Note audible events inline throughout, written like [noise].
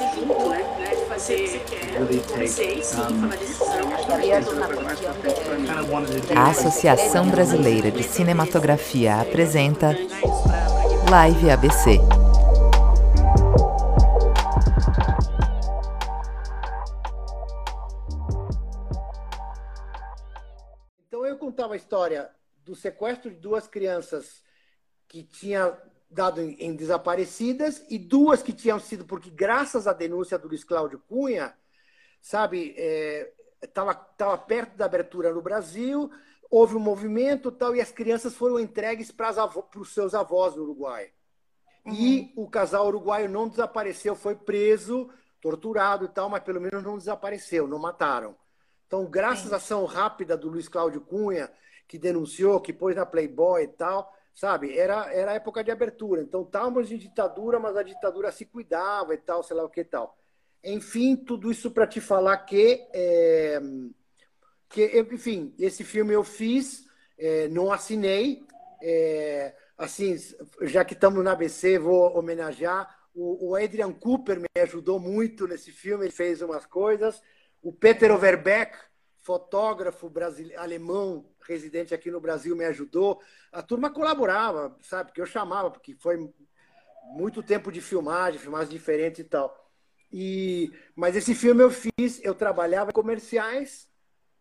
né? De fazer, decisão. A Associação Brasileira de Cinematografia apresenta Live ABC. Então eu contava a história do sequestro de duas crianças que tinha dado em, desaparecidas e duas que tinham sido porque graças à denúncia do Luiz Cláudio Cunha, sabe, estava é, tava perto da abertura no Brasil, houve um movimento tal e as crianças foram entregues para os seus avós no Uruguai. Uhum. E o casal uruguaio não desapareceu, foi preso, torturado e tal, mas pelo menos não desapareceu, não mataram. Então, graças à ação rápida do Luiz Cláudio Cunha, que denunciou, que pôs na Playboy e tal, sabe? Era, era época de abertura. Então, estávamos em ditadura, mas a ditadura se cuidava e tal, sei lá o que e tal. Enfim, tudo isso para te falar que, é, que, enfim, esse filme eu fiz, é, não assinei. É, assim, já que estamos na ABC, vou homenagear. O, o, Adrian Cooper me ajudou muito nesse filme, ele fez umas coisas. O Peter Overbeck, fotógrafo brasileiro, alemão, residente aqui no Brasil, me ajudou. A turma colaborava, sabe? Porque eu chamava, porque foi muito tempo de filmagem, filmagens diferentes e tal. E, mas esse filme eu fiz, eu trabalhava em comerciais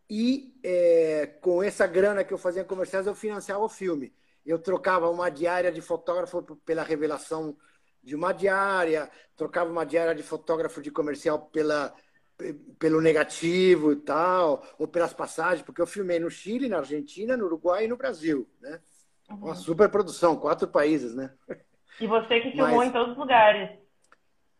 e é, com essa grana que eu fazia em comerciais eu financiava o filme. Eu trocava uma diária de fotógrafo pela revelação de uma diária, trocava uma diária de fotógrafo de comercial pela pelo negativo e tal, ou pelas passagens, porque eu filmei no Chile, na Argentina, no Uruguai e no Brasil, né? Uhum. Uma super produção, quatro países, né? E você que filmou Mas, em todos os lugares.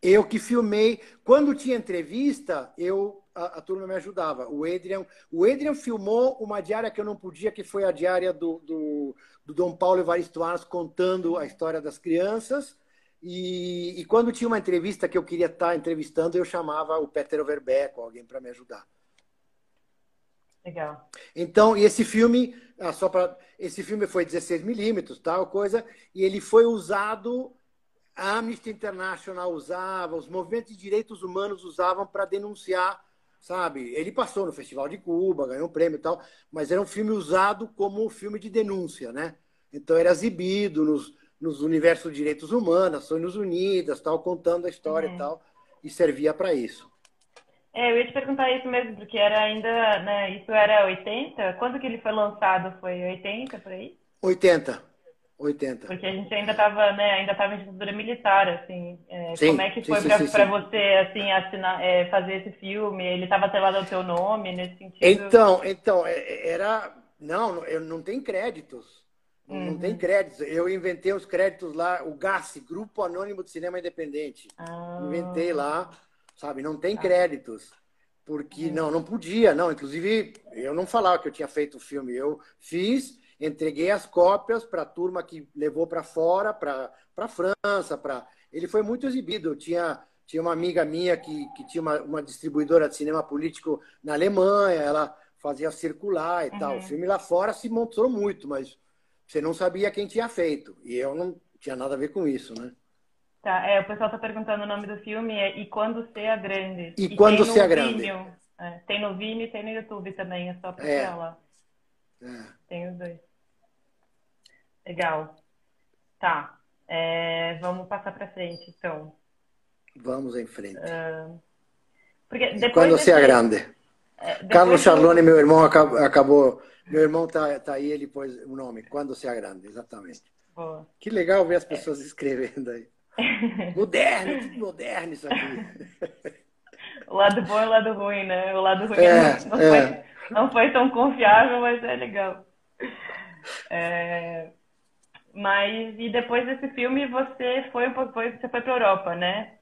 Eu que filmei. Quando tinha entrevista, eu a, a, turma me ajudava. O Adrian, o Adrian filmou uma diária que eu não podia, que foi a diária do, do, do Dom Paulo Evaristo Arns contando a história das crianças. E, e, quando tinha uma entrevista que eu queria estar entrevistando, eu chamava o Peter Overbeck ou alguém para me ajudar. Legal. Então, e esse filme, ah, só para esse filme foi 16 milímetros, tal coisa, e ele foi usado, a Amnesty International usava, os movimentos de direitos humanos usavam para denunciar, sabe? Ele passou no Festival de Cuba, ganhou um prêmio e tal, mas era um filme usado como um filme de denúncia, né? Então era exibido nos, nos universos de direitos humanos, Nações Unidas, tal, contando a história uhum. e tal, e servia para isso. É, eu ia te perguntar isso mesmo, porque era ainda, né, isso era 80? Quando que ele foi lançado? Foi 80 por aí? 80. 80. Porque a gente ainda estava, né, ainda estava em ditadura militar, assim. É, sim, como é que foi para você, assim, assinar, é, fazer esse filme? Ele estava atrelado ao teu nome nesse sentido? Então, então, é, era, não, eu não tem créditos. Uhum. Não tem créditos. Eu inventei os créditos lá, o GAC, Grupo Anônimo de Cinema Independente. Ah. Inventei lá, sabe? Não tem ah. créditos. Porque uhum. não, não podia, não. Inclusive, eu não falava que eu tinha feito o filme. Eu fiz, entreguei as cópias para a turma que levou para fora, para a França. Pra... Ele foi muito exibido. Eu tinha, tinha uma amiga minha que, que tinha uma, uma distribuidora de cinema político na Alemanha. Ela fazia circular e uhum. tal. O filme lá fora se mostrou muito, mas você não sabia quem tinha feito. E eu não tinha nada a ver com isso, né? Tá, é, o pessoal está perguntando o nome do filme é E Quando Seja Grande. E, e Quando Seja Grande. É, tem no Vimeo e tem no YouTube também, é só procurar é. lá. É. Tem os dois. Legal. Tá. É, vamos passar para frente, então. Vamos em frente. Uh, porque depois quando desse... seja grande. É, Carlos Charlone, meu irmão, acabou meu irmão tá, tá aí, ele pôs o nome, Quando Seja Grande, exatamente. Boa. Que legal ver as pessoas é. escrevendo aí. [laughs] moderno, tudo moderno isso aqui. O lado bom e o lado ruim, né? O lado ruim é, não, é. Foi, não foi tão confiável, mas é legal. É, mas e depois desse filme você foi pouco, você foi para Europa, né?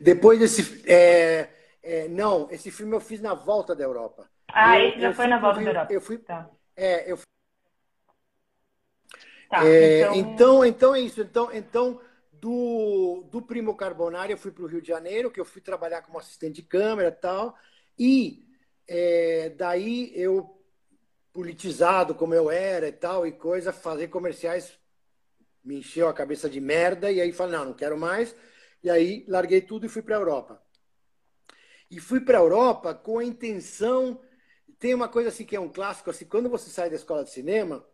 Depois desse, é, é, não, esse filme eu fiz na volta da Europa. Ah, eu, esse já foi na volta da Europa. Eu fui. Tá. É, eu Tá, é, então... então... então, é isso. Então, então do, do Primo Carbonari, eu fui para o Rio de Janeiro, que eu fui trabalhar como assistente de câmera e tal. E é, daí eu, politizado como eu era e tal, e coisa, fazer comerciais me encheu a cabeça de merda. E aí falei, não, não quero mais. E aí larguei tudo e fui para a Europa. E fui para a Europa com a intenção. Tem uma coisa assim que é um clássico, assim, quando você sai da escola de cinema,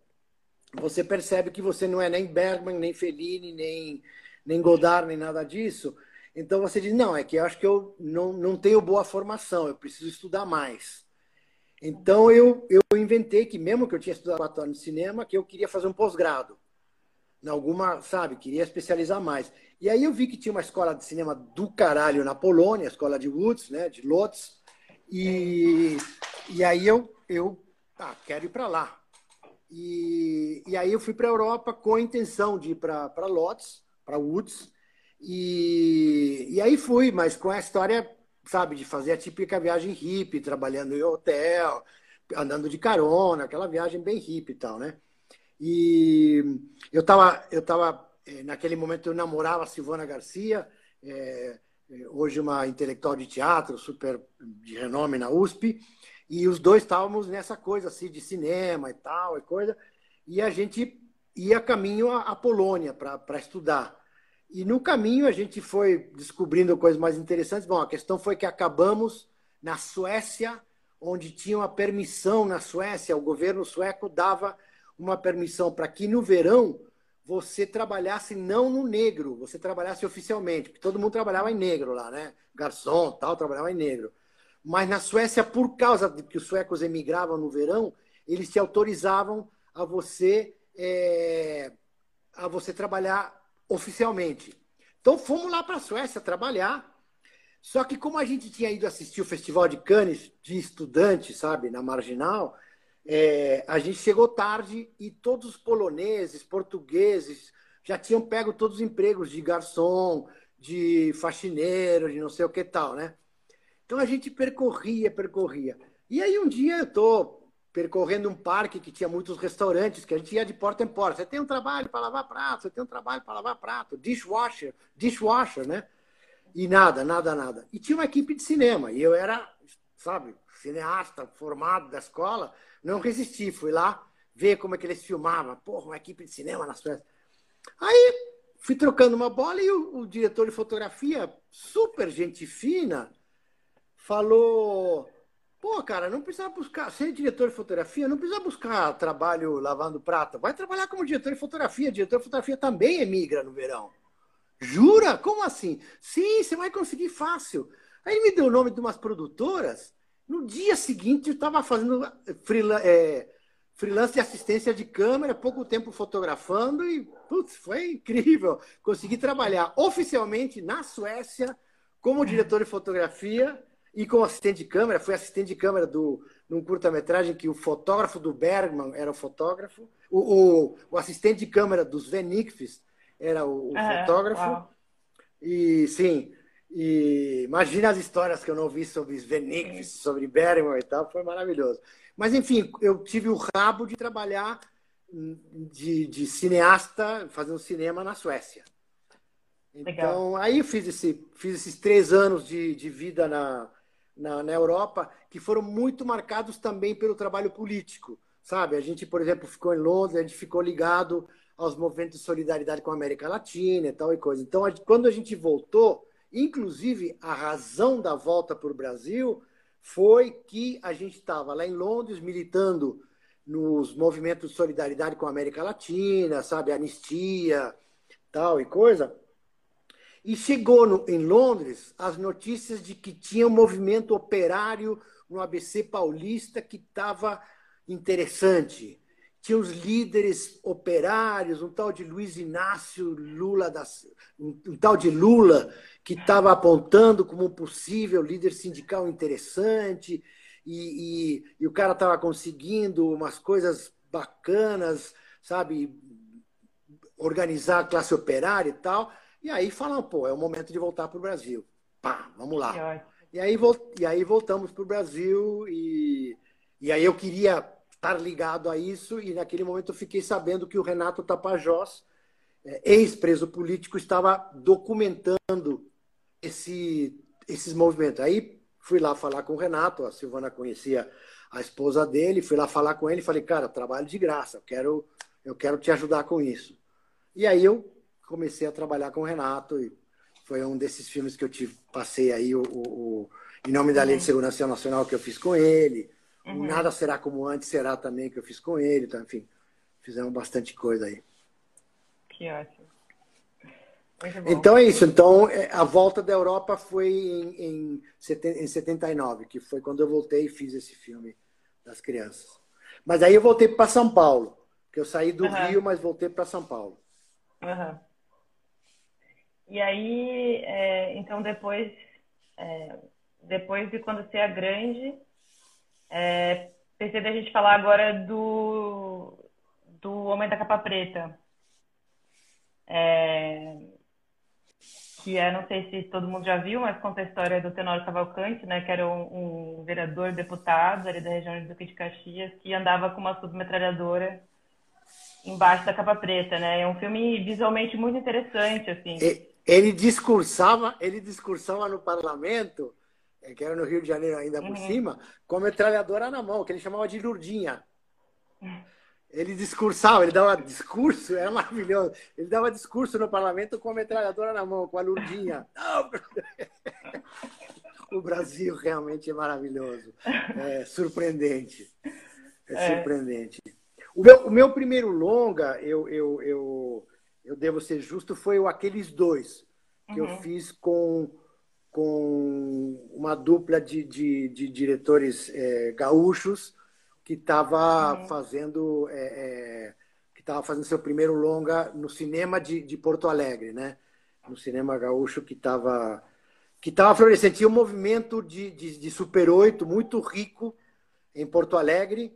você percebe que você não é nem Bergman, nem Fellini, nem, nem Godard, nem nada disso. Então você diz: não, é que eu acho que eu não, não tenho boa formação, eu preciso estudar mais. Então eu, eu inventei que, mesmo que eu tinha estudado quatro anos de cinema, que eu queria fazer um pós-grado. Em alguma, sabe, queria especializar mais. E aí eu vi que tinha uma escola de cinema do caralho na Polônia, a escola de Woods, né, de Lotz. E, e aí eu, eu ah, quero ir para lá. E, e aí eu fui para a Europa com a intenção de ir para Lotz, para Woods. E, e aí fui, mas com a história, sabe, de fazer a típica viagem hippie, trabalhando em hotel, andando de carona, aquela viagem bem hippie e tal, né? E eu estava eu tava é, naquele momento eu namorava a Silvana Garcia, é, hoje uma intelectual de teatro, super de renome na USP, e os dois estávamos nessa coisa assim de cinema e tal, e coisa, e a gente ia caminho à, Polônia para estudar. E no caminho a gente foi descobrindo coisas mais interessantes. Bom, a questão foi que acabamos na Suécia, onde tinha uma permissão na Suécia, o governo sueco dava uma permissão para que no verão você trabalhasse não no negro, você trabalhasse oficialmente, porque todo mundo trabalhava em negro lá, né? Garçom, tal, trabalhava em negro. Mas na Suécia, por causa de que os suecos emigravam no verão, eles te autorizavam a você é, a você trabalhar oficialmente. Então fomos lá para a Suécia trabalhar. Só que como a gente tinha ido assistir o Festival de Cannes de estudantes, sabe, na Marginal, é, a gente chegou tarde e todos os poloneses, portugueses, já tinham pego todos os empregos de garçom, de faxineiro, de não sei o que tal, né? Então a gente percorria, percorria. E aí um dia eu estou percorrendo um parque que tinha muitos restaurantes, que a gente ia de porta em porta. Você tem um trabalho para lavar prato, você tem um trabalho para lavar prato, dishwasher, dishwasher, né? E nada, nada, nada. E tinha uma equipe de cinema, e eu era, sabe, cineasta formado da escola, não resisti, fui lá ver como é que eles filmavam. Porra, uma equipe de cinema nas festas. Aí fui trocando uma bola e o, o diretor de fotografia, super gente fina, falou: Pô, cara, não precisa buscar, ser diretor de fotografia, não precisa buscar trabalho lavando prata. Vai trabalhar como diretor de fotografia. Diretor de fotografia também emigra no verão. Jura? Como assim? Sim, você vai conseguir fácil. Aí ele me deu o nome de umas produtoras no dia seguinte, eu estava fazendo é, freelance de assistência de câmera, pouco tempo fotografando e, putz, foi incrível. Consegui trabalhar oficialmente na Suécia como diretor de fotografia e como assistente de câmera. Fui assistente de câmera do, num curta-metragem que o fotógrafo do Bergman era o fotógrafo, o, o, o assistente de câmera dos Venikvis era o, o fotógrafo. Uau. E, sim, e imagina as histórias que eu não vi sobre Sven sobre Bergman e tal, foi maravilhoso. Mas, enfim, eu tive o rabo de trabalhar de, de cineasta, fazendo cinema na Suécia. Então, Legal. aí fiz, esse, fiz esses três anos de, de vida na, na, na Europa, que foram muito marcados também pelo trabalho político. Sabe, a gente, por exemplo, ficou em Londres, a gente ficou ligado aos movimentos de solidariedade com a América Latina e tal e coisa. Então, quando a gente voltou, Inclusive, a razão da volta para o Brasil foi que a gente estava lá em Londres militando nos movimentos de solidariedade com a América Latina, sabe, anistia, tal e coisa. E chegou no, em Londres as notícias de que tinha um movimento operário no ABC paulista que estava interessante tinha os líderes operários, um tal de Luiz Inácio Lula, da, um, tal de Lula, que estava apontando como um possível líder sindical interessante, e, e, e o cara estava conseguindo umas coisas bacanas, sabe, organizar a classe operária e tal. E aí falam, pô, é o momento de voltar para o Brasil. Pá, vamos lá. E aí, e aí voltamos para o Brasil e, e aí eu queria estar ligado a isso, e naquele momento eu fiquei sabendo que o Renato Tapajós, é, ex-preso político, estava documentando esse, esses movimentos. Aí fui lá falar com o Renato, a Silvana conhecia a esposa dele, fui lá falar com ele e falei, cara, trabalho de graça, eu quero, eu quero te ajudar com isso. E aí eu comecei a trabalhar com o Renato e Foi um desses filmes que eu te passei aí, o, o, o Em Nome da Lei de. Segurança Nacional, que eu fiz com ele. Uhum. Nada Será Como Antes Será também, que eu fiz com ele. Então, enfim, fizemos bastante coisa aí. Que ótimo. Então é isso. Então é, a volta da Europa foi em, em, em 79, que foi quando eu voltei e fiz esse filme das crianças. Mas aí eu voltei para São Paulo, que eu saí do uhum. Rio, mas voltei para São Paulo. Uhum. E aí, é, então depois, é, depois de quando você é grande, é, pensei da gente falar agora do, do Homem da Capa Preta. É, que é, não sei se todo mundo já viu, mas conta a história do Tenório Cavalcante, né, que era um, um vereador deputado ali da região de Duque de Caxias, que andava com uma submetralhadora embaixo da capa preta, né? É um filme visualmente muito interessante, assim. Ele discursava, ele discursava no parlamento, que era no Rio de Janeiro ainda por uhum. cima, com a metralhadora na mão, que ele chamava de Lurdinha. Ele discursava, ele dava discurso, era maravilhoso. Ele dava discurso no parlamento com a metralhadora na mão, com a lurdinha. [laughs] o Brasil realmente é maravilhoso, é surpreendente. É, é. surpreendente. O meu, o meu primeiro longa, eu, eu, eu, eu devo ser justo, foi o Aqueles Dois, que uhum. eu fiz com, com uma dupla de, de, de diretores é, gaúchos que estava uhum. fazendo é, é, que estava fazendo seu primeiro longa no cinema de, de Porto Alegre, né? No cinema gaúcho que estava que estava florescendo. Tinha um movimento de, de, de Super 8 muito rico em Porto Alegre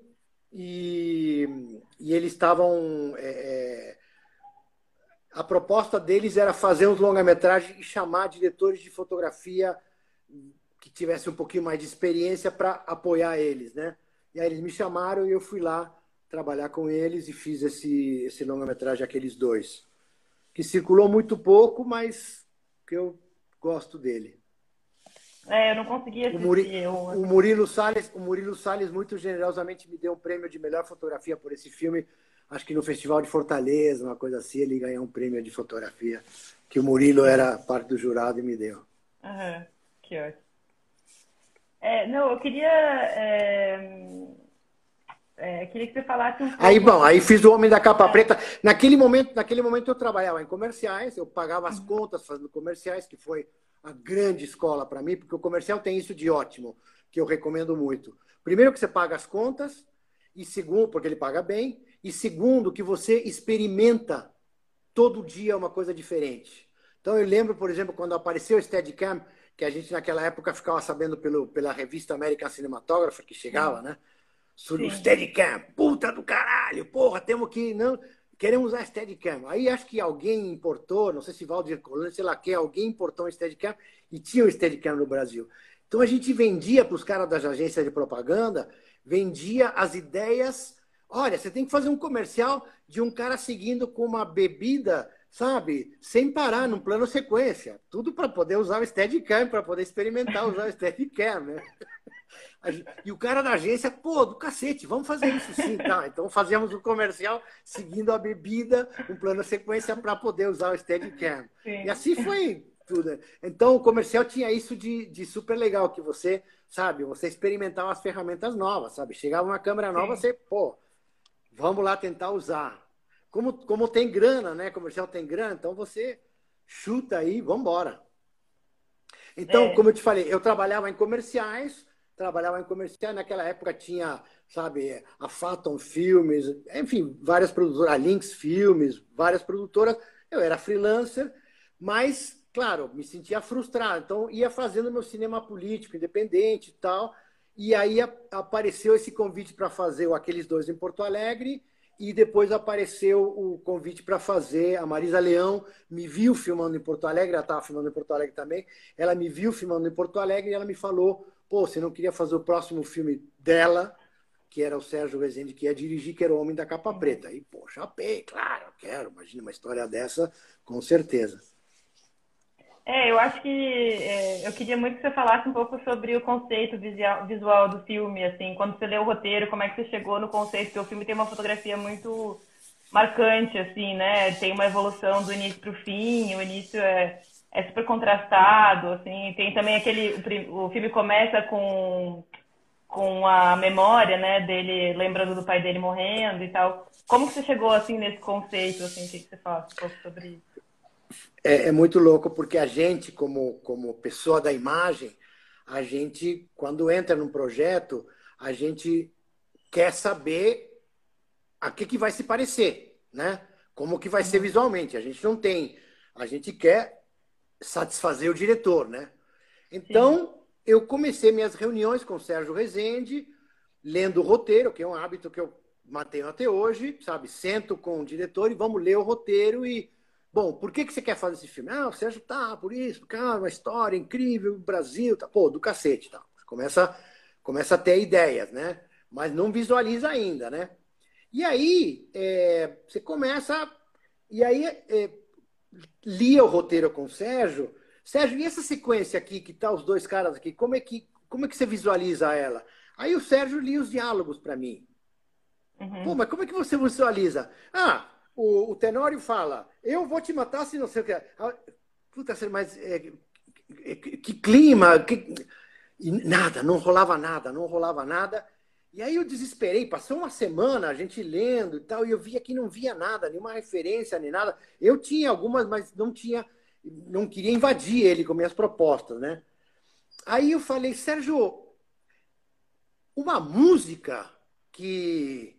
e, e eles estavam é, é, a proposta deles era fazer uns longa-metragens e chamar diretores de fotografia que tivessem um pouquinho mais de experiência para apoiar eles, né? E aí eles me chamaram e eu fui lá trabalhar com eles e fiz esse, esse longa-metragem, aqueles dois. Que circulou muito pouco, mas que eu gosto dele. É, eu não consegui assistir. O, Muri, o Murilo Salles, o Murilo Salles muito generosamente me deu um prêmio de melhor fotografia por esse filme. Acho que no Festival de Fortaleza, uma coisa assim, ele ganhou um prêmio de fotografia que o Murilo era parte do jurado e me deu. Aham, que ótimo. É, não, eu queria. É, é, queria que você falasse um pouco. Aí, bom, aí fiz o Homem da Capa. Preta. Naquele momento, naquele momento eu trabalhava em comerciais, eu pagava as uhum. contas fazendo comerciais, que foi a grande escola para mim, porque o comercial tem isso de ótimo, que eu recomendo muito. Primeiro que você paga as contas, e segundo, porque ele paga bem, e segundo que você experimenta todo dia uma coisa diferente. Então eu lembro, por exemplo, quando apareceu o Steadicam, que a gente naquela época ficava sabendo pelo, pela revista American Cinematographer, que chegava, né? Sobre o Steadicam. Puta do caralho, porra, temos que. Não, queremos usar Steadicam. Aí acho que alguém importou, não sei se Valdir Colônia, sei lá que, alguém importou um Steadicam e tinha o um Steadicam no Brasil. Então a gente vendia para os caras das agências de propaganda, vendia as ideias. Olha, você tem que fazer um comercial de um cara seguindo com uma bebida sabe? Sem parar, num plano sequência. Tudo para poder usar o Steadicam, para poder experimentar usar o Steadicam, né? E o cara da agência, pô, do cacete, vamos fazer isso sim, tá? Então fazíamos o um comercial seguindo a bebida, um plano sequência para poder usar o Steadicam. Sim. E assim foi tudo. Então o comercial tinha isso de, de super legal, que você, sabe, você experimentava as ferramentas novas, sabe? Chegava uma câmera nova, sim. você, pô, vamos lá tentar usar como, como tem grana, né? Comercial tem grana, então você chuta aí, vamos embora. Então, é. como eu te falei, eu trabalhava em comerciais, trabalhava em comerciais, naquela época tinha, sabe, a Faton Filmes, enfim, várias produtoras, a Lynx Filmes, várias produtoras. Eu era freelancer, mas, claro, me sentia frustrado. Então, ia fazendo meu cinema político, independente e tal. E aí apareceu esse convite para fazer Aqueles Dois em Porto Alegre e depois apareceu o convite para fazer. A Marisa Leão me viu filmando em Porto Alegre, ela estava filmando em Porto Alegre também. Ela me viu filmando em Porto Alegre e ela me falou: pô, você não queria fazer o próximo filme dela, que era o Sérgio Rezende, que ia dirigir, que era o Homem da Capa Preta. E, pô, chapei, claro, quero. Imagina uma história dessa, com certeza. É, eu acho que é, eu queria muito que você falasse um pouco sobre o conceito visual, do filme, assim, quando você leu o roteiro, como é que você chegou no conceito, porque o filme tem uma fotografia muito marcante, assim, né? Tem uma evolução do início para o fim, o início é, é super contrastado, assim, tem também aquele o filme começa com com a memória, né, dele lembrando do pai dele morrendo e tal. Como que você chegou assim nesse conceito, assim, o que, que você fala um pouco sobre isso? É, é, muito louco porque a gente, como como pessoa da imagem, a gente quando entra num projeto, a gente quer saber a que que vai se parecer, né? Como que vai ser uhum. visualmente. A gente não tem, a gente quer satisfazer o diretor, né? Então, Sim. eu comecei minhas reuniões com o Sérgio Rezende, lendo o roteiro, que é um hábito que eu mantenho até hoje, sabe? Sento com o diretor e vamos ler o roteiro e Bom, por que, que você quer fazer esse filme? Ah, o Sérgio tá, por isso, cara, uma história incrível, Brasil, tá, pô, do cacete, tá. Começa, começa a ter ideias, né? Mas não visualiza ainda, né? E aí, é, você começa. E aí, é, lia o roteiro com o Sérgio. Sérgio, e essa sequência aqui, que tá os dois caras aqui, como é que, como é que você visualiza ela? Aí o Sérgio lia os diálogos para mim. Uhum. Pô, mas como é que você visualiza? Ah, o, o, Tenório fala, eu vou te matar se não sei o que. Ah, puta, mas é, é, que clima, que... nada, não rolava nada, não rolava nada. E aí eu desesperei, passou uma semana a gente lendo e tal, e eu via que não via nada, nenhuma referência, nem nada. Eu tinha algumas, mas não tinha, não queria invadir ele com minhas propostas, né? Aí eu falei, Sérgio, uma música que,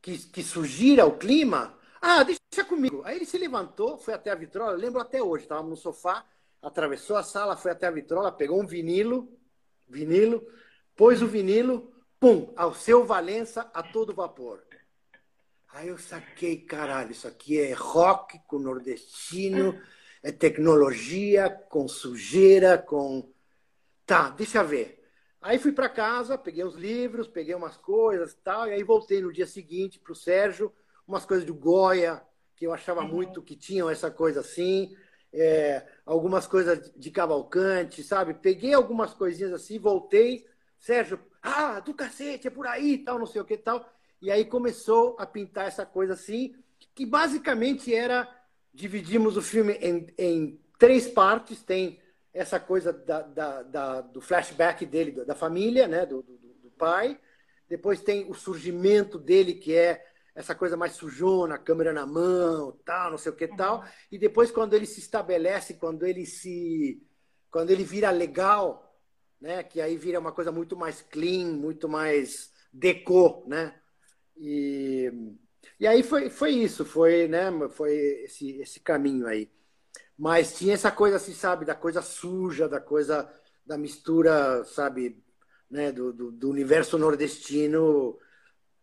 que, que sugira o clima, ah, deixa comigo. Aí ele se levantou, foi até a vitrola, lembro até hoje, estava no sofá, atravessou a sala, foi até a vitrola, pegou um vinilo, vinilo, pôs o vinilo, pum, ao seu Valença a todo vapor. Aí eu saquei, caralho, isso aqui é rock com nordestino, é tecnologia com sujeira, com. Tá, deixa ver. Aí fui para casa, peguei os livros, peguei umas coisas tal, e aí voltei no dia seguinte para o Sérgio, umas coisas do Goya, que eu achava uhum. muito que tinham essa coisa assim, é, algumas coisas de Cavalcante, sabe? Peguei algumas coisinhas assim, voltei, Sérgio, ah, do cacete, é por aí, tal, não sei o que tal. E aí começou a pintar essa coisa assim, que basicamente era dividimos o filme em, em três partes. Tem essa coisa da, da, da, do flashback dele, da família, né, do, do, do, pai. Depois tem o surgimento dele, que é essa coisa mais sujona, câmera na mão, tal, não sei o que tal. E depois, quando ele se estabelece, quando ele se. Quando ele vira legal, né? Que aí vira uma coisa muito mais clean, muito mais deco, né? E, e aí foi, foi isso, foi, né? Foi esse, esse caminho aí. Mas tinha essa coisa assim, sabe, da coisa suja, da coisa da mistura, sabe, né, do, do, do universo nordestino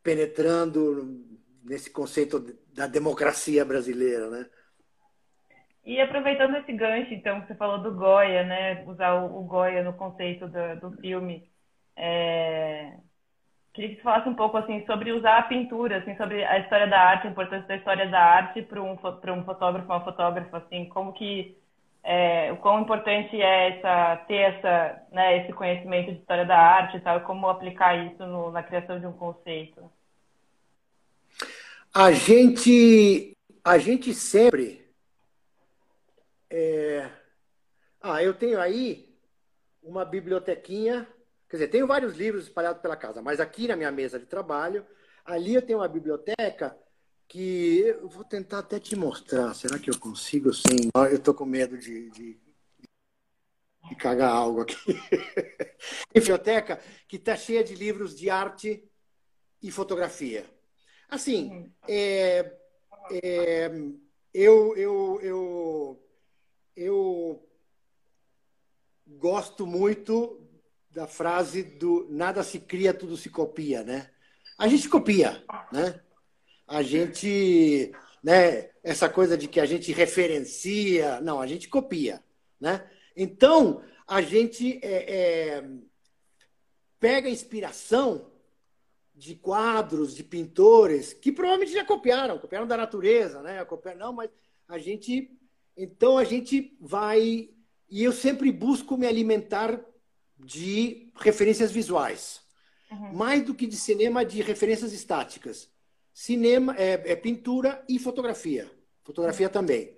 penetrando nesse conceito da democracia brasileira, né? E aproveitando esse gancho, então, que você falou do Goya, né? Usar o, o Goya no conceito do, do filme. É... Queria que você falasse um pouco assim sobre usar a pintura, assim, sobre a história da arte, a importância da história da arte para um, para um fotógrafo, uma fotógrafa, assim, como que é, o quão importante é essa, ter essa, né, esse conhecimento de história da arte tal, como aplicar isso no, na criação de um conceito. A gente, a gente sempre é... Ah, eu tenho aí uma bibliotequinha, quer dizer, tenho vários livros espalhados pela casa, mas aqui na minha mesa de trabalho, ali eu tenho uma biblioteca que eu vou tentar até te mostrar. Será que eu consigo sem? Eu estou com medo de, de, de, cagar algo aqui. [laughs] biblioteca que está cheia de livros de arte e fotografia. Assim, é, é, eu, eu, eu eu gosto muito da frase do nada se cria, tudo se copia, né? A gente copia, né? A gente, né? Essa coisa de que a gente referencia, não, a gente copia, né? Então a gente é, é, pega inspiração de quadros, de pintores que provavelmente já copiaram, copiaram da natureza, né? Copiaram, não, mas a gente então a gente vai. E eu sempre busco me alimentar de referências visuais. Uhum. Mais do que de cinema, de referências estáticas. Cinema é, é pintura e fotografia. Fotografia uhum. também.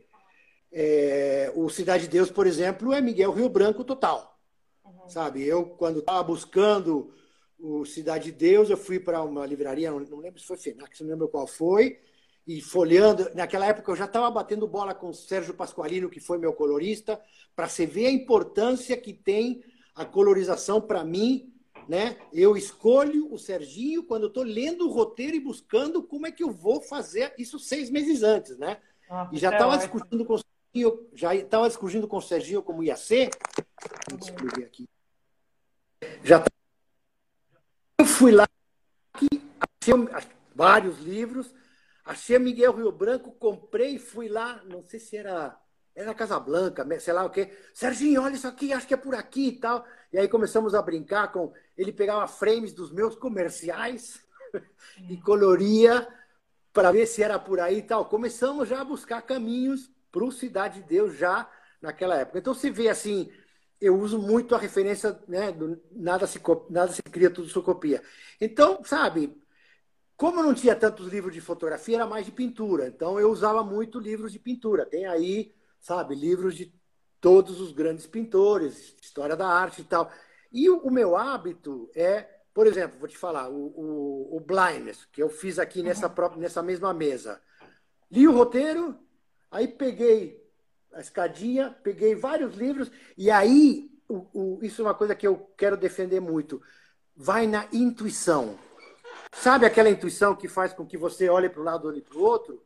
É, o Cidade de Deus, por exemplo, é Miguel Rio Branco total. Uhum. Sabe? Eu, quando estava buscando o Cidade de Deus, eu fui para uma livraria, não lembro se foi Fenax, não lembro qual foi, e folheando. Naquela época eu já estava batendo bola com o Sérgio Pasqualino, que foi meu colorista, para você ver a importância que tem a colorização para mim. Né? Eu escolho o Serginho quando eu estou lendo o roteiro e buscando como é que eu vou fazer isso seis meses antes, né? Ah, e já estava é discutindo com o Serginho, já estava discutindo com o Serginho como ia ser. Vou escrever aqui. Já eu fui lá, achei vários livros, achei Miguel Rio Branco, comprei, fui lá, não sei se era era na Casa Blanca, sei lá o quê. Serginho, olha isso aqui, acho que é por aqui e tal. E aí começamos a brincar com. Ele pegava frames dos meus comerciais [laughs] e coloria para ver se era por aí e tal. Começamos já a buscar caminhos para o Cidade de Deus já naquela época. Então você vê assim, eu uso muito a referência, né, do nada se, nada se cria, tudo se copia. Então, sabe, como eu não tinha tantos livros de fotografia, era mais de pintura. Então eu usava muito livros de pintura. Tem aí, sabe, livros de todos os grandes pintores, história da arte e tal. E o, o meu hábito é, por exemplo, vou te falar, o, o, o Blindness, que eu fiz aqui nessa, uhum. própria, nessa mesma mesa. Li o roteiro, aí peguei a escadinha, peguei vários livros, e aí, o, isso é uma coisa que eu quero defender muito. Vai na intuição. Sabe aquela intuição que faz com que você olhe para um lado e para o outro?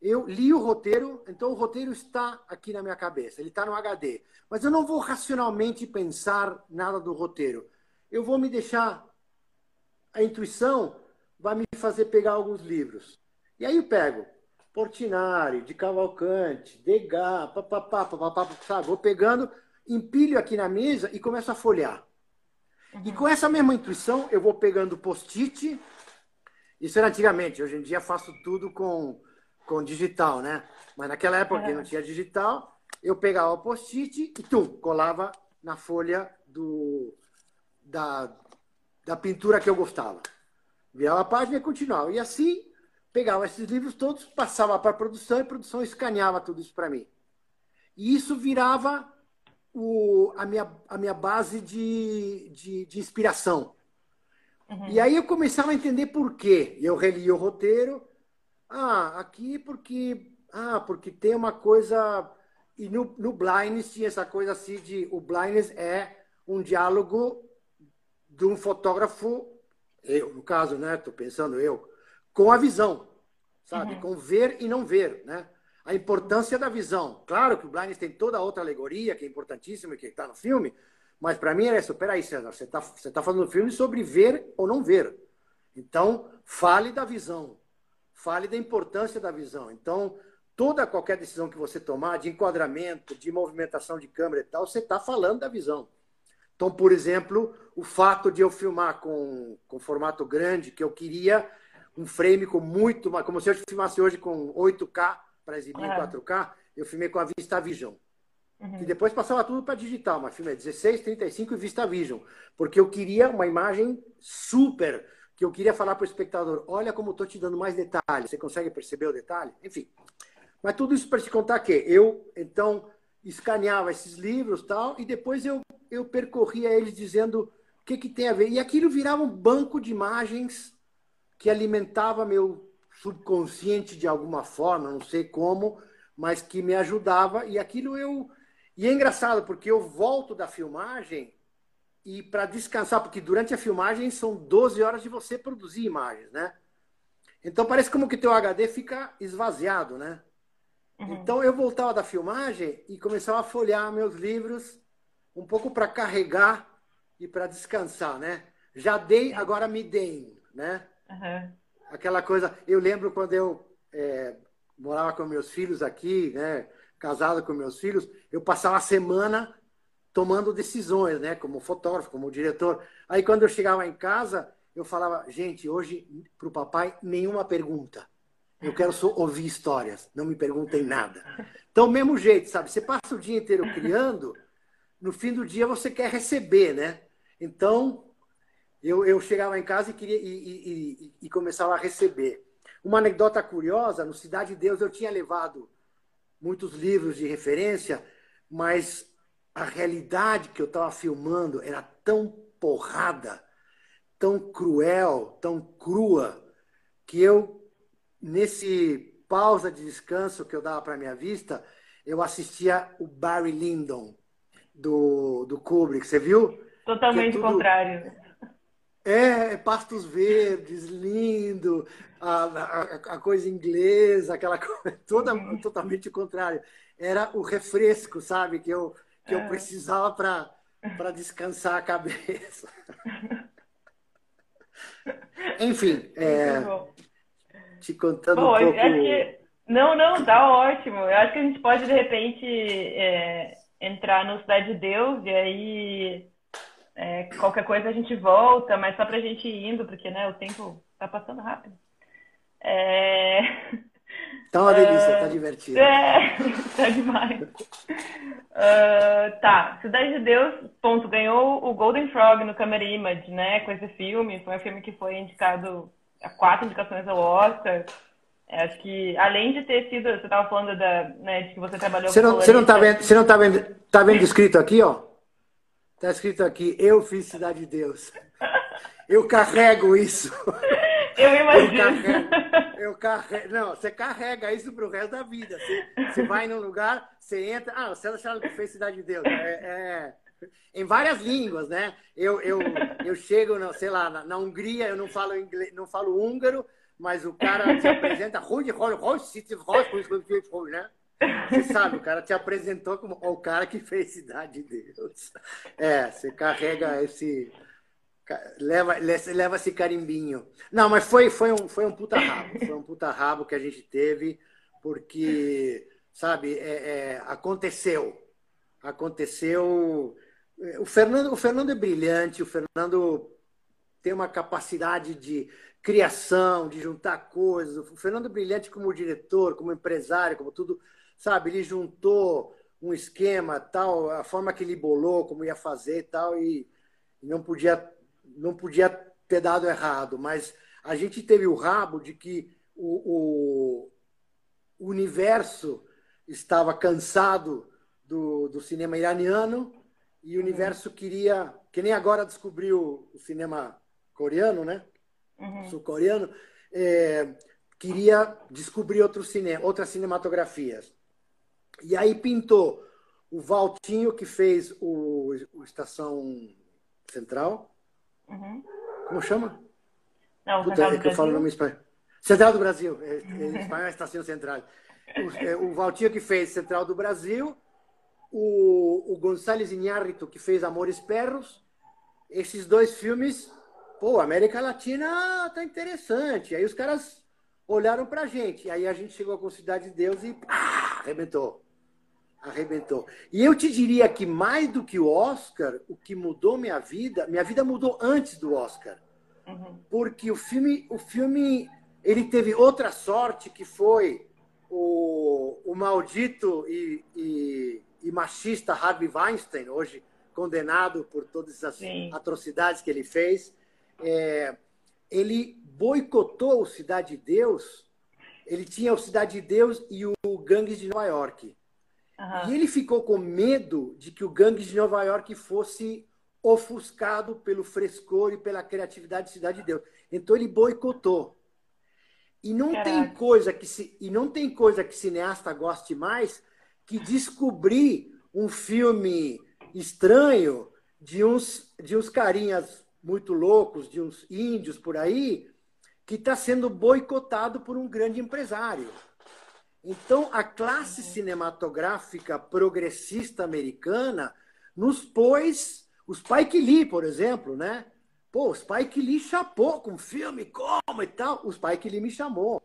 Eu li o roteiro, então o roteiro está aqui na minha cabeça, ele está no HD. Mas eu não vou racionalmente pensar nada do roteiro. Eu vou me deixar. A intuição vai me fazer pegar alguns livros. E aí eu pego Portinari, de Cavalcante, Degas, papapá, papapá, sabe? Vou pegando, empilho aqui na mesa e começo a folhear. Uhum. E com essa mesma intuição, eu vou pegando post-it. Isso era antigamente, hoje em dia faço tudo com, com digital, né? Mas naquela época que não tinha digital, eu pegava o post-it e tu colava na folha do, da, da pintura que eu gostava. Virava a página e continuava. E assim pegava esses livros todos, passava para a produção e a produção escaneava tudo isso para mim. E isso virava o, a, minha, a minha base de, de, de inspiração. Uhum. E aí eu começava a entender por quê. Eu relia o roteiro. Ah, aqui porque. Ah, porque tem uma coisa. E no, no Blindness tinha essa coisa assim de. O Blindness é um diálogo de um fotógrafo, eu, no caso, né? Estou pensando eu, com a visão, sabe? Uhum. Com ver e não ver, né? A importância da visão. Claro que o Blindness tem toda outra alegoria que é importantíssima e que está no filme, mas para mim era isso. Peraí, César, você está você tá fazendo um filme sobre ver ou não ver. Então, fale da visão. Fale da importância da visão. Então, toda qualquer decisão que você tomar, de enquadramento, de movimentação de câmera e tal, você está falando da visão. Então, por exemplo, o fato de eu filmar com, com formato grande, que eu queria um frame com muito mais. Como se eu filmasse hoje com 8K para exibir em 4K, eu filmei com a Vista Vision. Uhum. E depois passava tudo para digital, mas filme é 16, 35 e Vista Vision. Porque eu queria uma imagem super, que eu queria falar para o espectador: olha como estou te dando mais detalhes. Você consegue perceber o detalhe? Enfim. Mas tudo isso para te contar que eu, então, escaneava esses livros tal, e depois eu, eu percorria eles dizendo o que, que tem a ver. E aquilo virava um banco de imagens que alimentava meu subconsciente de alguma forma, não sei como, mas que me ajudava. E aquilo eu. E é engraçado, porque eu volto da filmagem e para descansar, porque durante a filmagem são 12 horas de você produzir imagens, né? Então parece como que teu HD fica esvaziado, né? Uhum. Então eu voltava da filmagem e começava a folhear meus livros um pouco para carregar e para descansar, né? Já dei, agora me deem, né? Uhum. Aquela coisa. Eu lembro quando eu é, morava com meus filhos aqui, né? Casado com meus filhos, eu passava a semana tomando decisões, né? Como fotógrafo, como diretor. Aí quando eu chegava em casa, eu falava, gente, hoje para o papai nenhuma pergunta. Eu quero só ouvir histórias, não me perguntem nada. Então, mesmo jeito, sabe? Você passa o dia inteiro criando, no fim do dia você quer receber, né? Então, eu, eu chegava em casa e, queria, e, e, e, começava a receber. Uma anedota curiosa, no Cidade de Deus eu tinha levado muitos livros de referência, mas a realidade que eu estava filmando era tão porrada, tão cruel, tão crua, que eu, nesse pausa de descanso que eu dava para minha vista, eu assistia o Barry Lyndon, do, do Kubrick. Você viu? Totalmente é tudo... contrário. É, pastos verdes, lindo, a, a, a coisa inglesa, aquela [laughs] coisa toda, totalmente contrário. Era o refresco, sabe, que eu, que eu é. precisava para descansar a cabeça. [laughs] Enfim, é, te contando Bom, um pouco... Que... Não, não, tá ótimo. Eu acho que a gente pode, de repente, é, entrar no Cidade de Deus e aí é, qualquer coisa a gente volta, mas só pra gente ir indo, porque né, o tempo tá passando rápido. É... [laughs] Tá uma delícia, uh, tá divertido. É, [laughs] tá demais. Uh, tá, Cidade de Deus, ponto, ganhou o Golden Frog no Camera Image, né, com esse filme. Foi um filme que foi indicado a quatro indicações ao Oscar. É, acho que, além de ter sido, você estava falando da, né, de que você trabalhou você não, Você não está vendo, você não tá vendo, tá vendo escrito aqui, ó? Está escrito aqui, eu fiz Cidade de Deus. [laughs] Eu carrego isso. Eu imagino. [laughs] Eu carrego, eu não, você carrega isso para o resto da vida. Você, você, vai num lugar, você entra. Ah, você acharam que fez Cidade de Deus. É, é, em várias línguas, né? Eu, eu, eu chego, na, sei lá, na, na Hungria, eu não falo inglês, não falo húngaro, mas o cara te apresenta, né? Você sabe, o cara te apresentou como o cara que fez Cidade de Deus. É, você carrega esse. Leva, leva esse carimbinho. Não, mas foi, foi, um, foi um puta rabo. Foi um puta rabo que a gente teve, porque, sabe, é, é, aconteceu. Aconteceu. O Fernando, o Fernando é brilhante, o Fernando tem uma capacidade de criação, de juntar coisas. O Fernando é brilhante como diretor, como empresário, como tudo sabe? Ele juntou um esquema, tal, a forma que ele bolou, como ia fazer tal, e não podia, não podia ter dado errado. Mas a gente teve o rabo de que o, o universo estava cansado do, do cinema iraniano e o universo queria, que nem agora descobriu o cinema coreano, né? Uhum. Sul-coreano, é, queria descobrir outro cinema, outras cinematografias. E aí pintou o Valtinho, que fez o, o Estação Central. Uhum. Como chama? Não, Puta, é que eu falo nome espanhol. Central do Brasil. É, é, [laughs] espanhol é Estação Central. O, é, o Valtinho que fez Central do Brasil. O, o Gonçalves Iñárritu, que fez Amores Perros. Esses dois filmes, pô, América Latina tá interessante. Aí os caras olharam pra gente. Aí a gente chegou com Cidade de Deus e pá, arrebentou arrebentou. E eu te diria que mais do que o Oscar, o que mudou minha vida, minha vida mudou antes do Oscar. Uhum. Porque o filme, o filme, ele teve outra sorte que foi o, o maldito e, e, e machista Harvey Weinstein, hoje condenado por todas essas Sim. atrocidades que ele fez. É, ele boicotou o Cidade de Deus. Ele tinha o Cidade de Deus e o Gangues de Nova York. Uhum. E ele ficou com medo de que o gangue de Nova York fosse ofuscado pelo frescor e pela criatividade de Cidade de Deus. Então ele boicotou. E não Caraca. tem coisa que se, e não tem coisa que cineasta goste mais que descobrir um filme estranho de uns de uns carinhas muito loucos, de uns índios por aí, que está sendo boicotado por um grande empresário. Então, a classe cinematográfica progressista americana nos pôs. O Spike Lee, por exemplo, né? Pô, o Spike Lee chapou com filme, como e tal. O Spike Lee me chamou.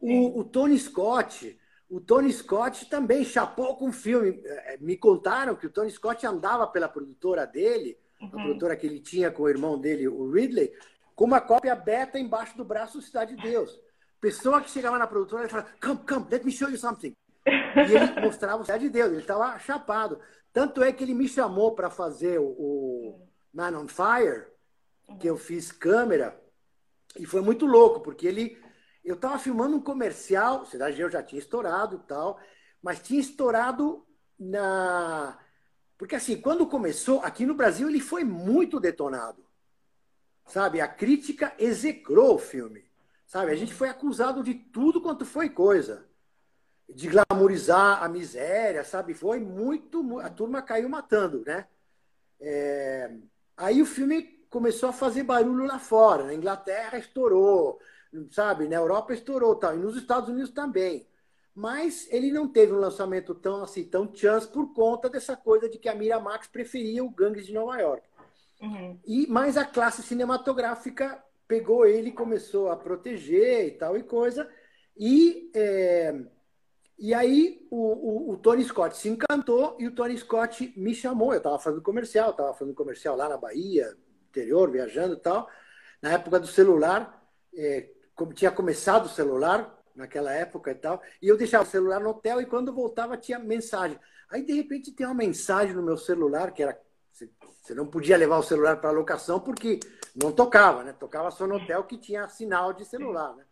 O, o Tony Scott, o Tony Scott também chapou com filme. É, me contaram que o Tony Scott andava pela produtora dele, uhum. a produtora que ele tinha com o irmão dele, o Ridley, com uma cópia beta embaixo do braço do Cidade de Deus. Pessoa que chegava na produtora e falava, come, come, let me show you something. E ele [laughs] mostrava o cidade de Deus, ele estava chapado. Tanto é que ele me chamou para fazer o, o, Man on Fire, que eu fiz câmera, e foi muito louco, porque ele. Eu estava filmando um comercial, Cidade de Deus já tinha estourado e tal, mas tinha estourado na. Porque, assim, quando começou, aqui no Brasil, ele foi muito detonado. Sabe? A crítica execrou o filme. Sabe? A gente foi acusado de tudo quanto foi coisa. De glamorizar a miséria, sabe? Foi muito. A turma caiu matando, né? É... Aí o filme começou a fazer barulho lá fora. Na Inglaterra estourou, sabe? Na Europa estourou, tal. e nos Estados Unidos também. Mas ele não teve um lançamento tão assim, tão chance por conta dessa coisa de que a Miramax preferia o Gangues de Nova York. Uhum. E mas a classe cinematográfica pegou ele e começou a proteger e tal e coisa. E é, e aí o, o, o, Tony Scott se encantou e o Tony Scott me chamou. Eu estava fazendo comercial, estava fazendo comercial lá na Bahia, interior, viajando e tal. Na época do celular, é, como tinha começado o celular naquela época e tal, e eu deixava o celular no hotel e quando voltava tinha mensagem. Aí de repente tem uma mensagem no meu celular que era você não podia levar o celular para locação porque não tocava, né? Tocava só no hotel que tinha sinal de celular, né?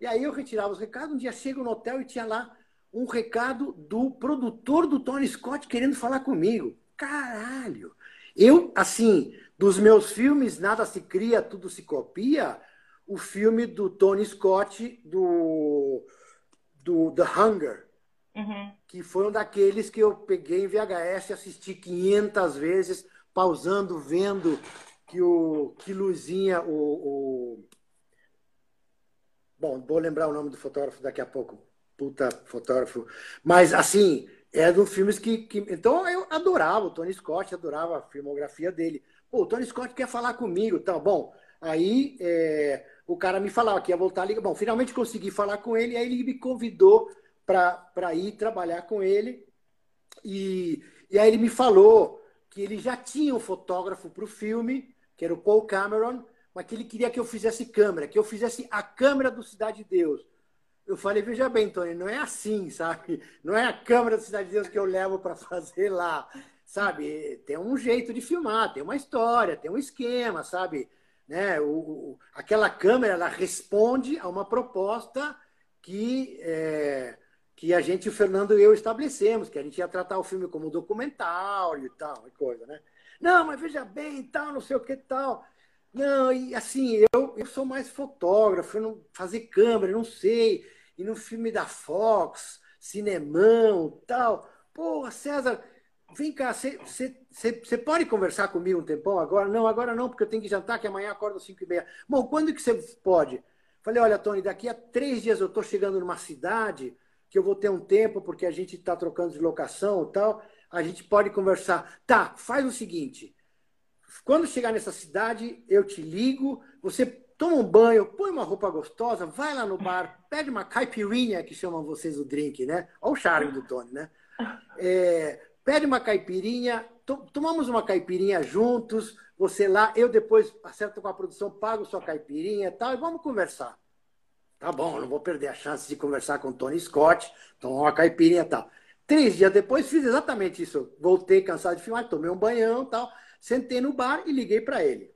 E aí eu retirava os recados, um dia chego no hotel e tinha lá um recado do produtor do Tony Scott querendo falar comigo. Caralho! Eu, assim, dos meus filmes, Nada se Cria, Tudo se Copia, o filme do Tony Scott, do, do The Hunger, uhum. que foi um daqueles que eu peguei em VHS e assisti 500 vezes, pausando, vendo que o que luzinha o, o... Bom, vou lembrar o nome do fotógrafo daqui a pouco puta fotógrafo. Mas, assim, é dos filmes que, que. Então, eu adorava o Tony Scott, adorava a filmografia dele. Pô, o Tony Scott quer falar comigo, tá bom. Aí é, o cara me falava que ia voltar a liga. Bom, finalmente consegui falar com ele, aí ele me convidou para ir trabalhar com ele. E, e aí ele me falou que ele já tinha um fotógrafo para o filme, que era o Paul Cameron, mas que ele queria que eu fizesse câmera, que eu fizesse a câmera do Cidade de Deus eu falei, veja bem, Tony, não é assim, sabe? Não é a câmera da Cidade de Deus que eu levo para fazer lá, sabe? Tem um jeito de filmar, tem uma história, tem um esquema, sabe? Né? O, o aquela câmera, ela responde a uma proposta que, é, que a gente, o Fernando e eu, estabelecemos, que a gente ia tratar o filme como documentário e tal, e coisa, né? Não, mas veja bem, tal, não sei o que tal. Não, e assim, eu, eu sou mais fotógrafo, eu não fazer câmera, não sei e no filme da Fox, cinemão, tal. Pô, César, vem cá, você pode conversar comigo um tempão agora? Não, agora não, porque eu tenho que jantar, que amanhã acordo às 5 e meia. Bom, quando que você pode? Falei, olha, Tony, daqui a três dias eu estou chegando numa cidade que eu vou ter um tempo, porque a gente está trocando de locação e tal. A gente pode conversar. Tá, faz o seguinte. Quando chegar nessa cidade, eu te ligo, você toma um banho, põe uma roupa gostosa, vai lá no bar, pede uma caipirinha, que chamam vocês o drink, né? Olha o charme do Tony, né? É, pede uma caipirinha, to tomamos uma caipirinha juntos, você lá, eu depois acerto com a produção, pago sua caipirinha e tal, e vamos conversar. Tá bom, não vou perder a chance de conversar com o Tony Scott, tomar uma caipirinha e tal. Três dias depois fiz exatamente isso. Voltei cansado de filmar, tomei um banhão tal, sentei no bar e liguei para ele.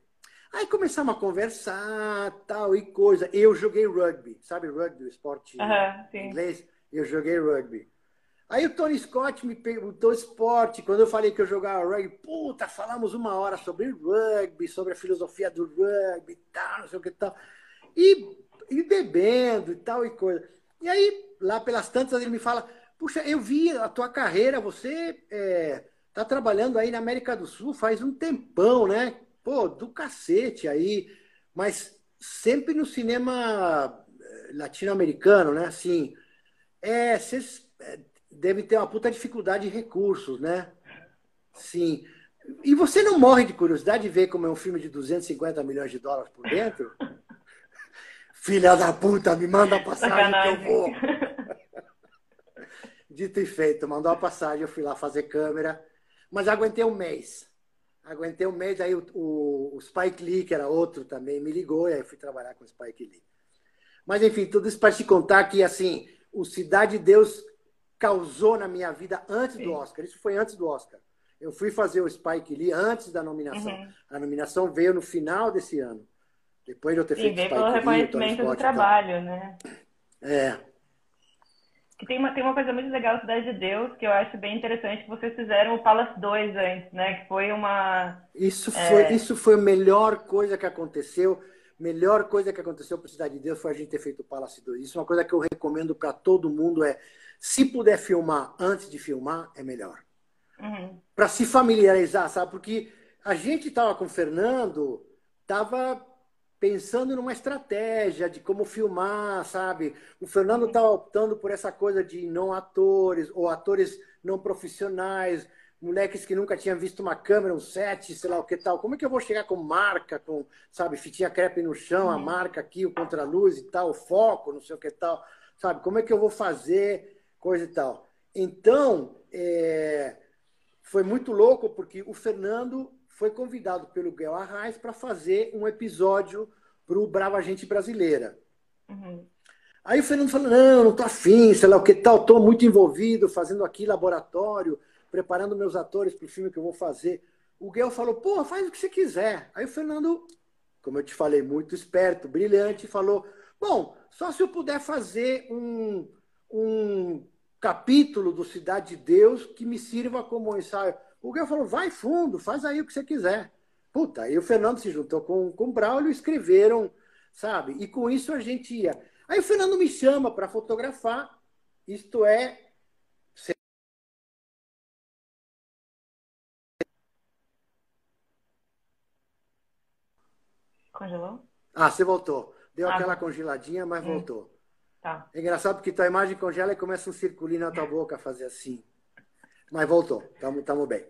Aí começamos a conversar, tal e coisa. Eu joguei rugby, sabe rugby, o esporte inglês? Eu joguei rugby. Aí o Tony Scott me perguntou esporte. Quando eu falei que eu jogava rugby, puta, falamos uma hora sobre rugby, sobre a filosofia do rugby e tal, não sei o que tal. E, e bebendo e tal e coisa. E aí, lá pelas tantas, ele me fala: Puxa, eu vi a tua carreira, você é, tá trabalhando aí na América do Sul faz um tempão, né? pô, do cacete aí, mas sempre no cinema eh, latino-americano, né? Assim, é, vocês eh, devem ter uma puta dificuldade de recursos, né? Sim. E você não morre de curiosidade de ver como é um filme de 250 milhões de dólares por dentro? [laughs] Filha da puta, me manda a passagem que eu vou. [laughs] Dito e feito, mandou a passagem, eu fui lá fazer câmera, mas aguentei um mês. Aguentei um mês, aí o, o, o, Spike Lee, que era outro também, me ligou e aí fui trabalhar com o Spike Lee. Mas, enfim, tudo isso para te contar que, assim, o Cidade de Deus causou na minha vida antes Sim. do Oscar. Isso foi antes do Oscar. Eu fui fazer o Spike Lee antes da nominação. Uhum. A nominação veio no final desse ano. Depois de eu ter feito veio pelo reconhecimento do trabalho, né? É. tem uma, tem uma coisa muito legal Cidade de Deus que eu acho bem interessante que vocês fizeram o Palace 2 antes, né? Que foi uma. Isso foi, é... isso foi a melhor coisa que aconteceu. Melhor coisa que aconteceu para Cidade de Deus foi a gente ter feito o Palace 2. Isso é uma coisa que eu recomendo para todo mundo: é se puder filmar antes de filmar, é melhor. Uhum. Para se familiarizar, sabe? Porque a gente estava com o Fernando, estava pensando numa estratégia de como filmar, sabe? O Fernando está optando por essa coisa de não atores ou atores não profissionais, moleques que nunca tinham visto uma câmera, um set, sei lá o que tal. Como é que eu vou chegar com marca, com, sabe, fitinha crepe no chão, a marca aqui, o contraluz e tal, o foco, não sei o que tal, sabe? Como é que eu vou fazer coisa e tal? Então, é... foi muito louco porque o Fernando foi convidado pelo Guel Arraes para fazer um episódio para o Brava Gente Brasileira. Uhum. Aí o Fernando falou: não, não tô afim, sei lá o que tal, estou muito envolvido, fazendo aqui laboratório, preparando meus atores para o filme que eu vou fazer. O Guel falou: pô, faz o que você quiser. Aí o Fernando, como eu te falei, muito esperto, brilhante, falou: bom, só se eu puder fazer um, um capítulo do Cidade de Deus que me sirva como ensaio. O Guel falou: vai fundo, faz aí o que você quiser. Puta, aí o Fernando se juntou com, com o Braulio, escreveram, sabe? E com isso a gente ia. Aí o Fernando me chama para fotografar, isto é. Congelou? Ah, você voltou. Deu ah, aquela congeladinha, mas hum. voltou. Tá. É engraçado porque tua imagem congela e começa um circulinho na tua boca a fazer assim. Mas voltou, estamos bem.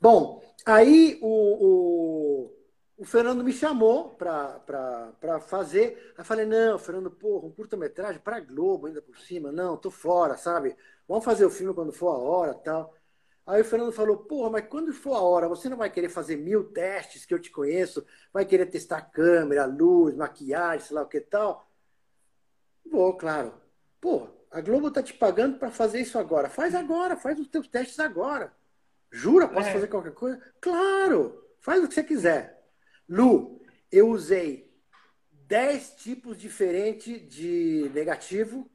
Bom, aí o, o, o Fernando me chamou para fazer. Aí falei, não, Fernando, porra, um curta-metragem para Globo ainda por cima. Não, tô fora, sabe? Vamos fazer o filme quando for a hora tal. Aí o Fernando falou, porra, mas quando for a hora, você não vai querer fazer mil testes que eu te conheço? Vai querer testar câmera, luz, maquiagem, sei lá o que tal? Vou, claro. Porra, a Globo tá te pagando para fazer isso agora. Faz agora, faz os teus testes agora. Jura? Posso é. fazer qualquer coisa? Claro! Faz o que você quiser. Lu, eu usei 10 tipos diferentes de negativo.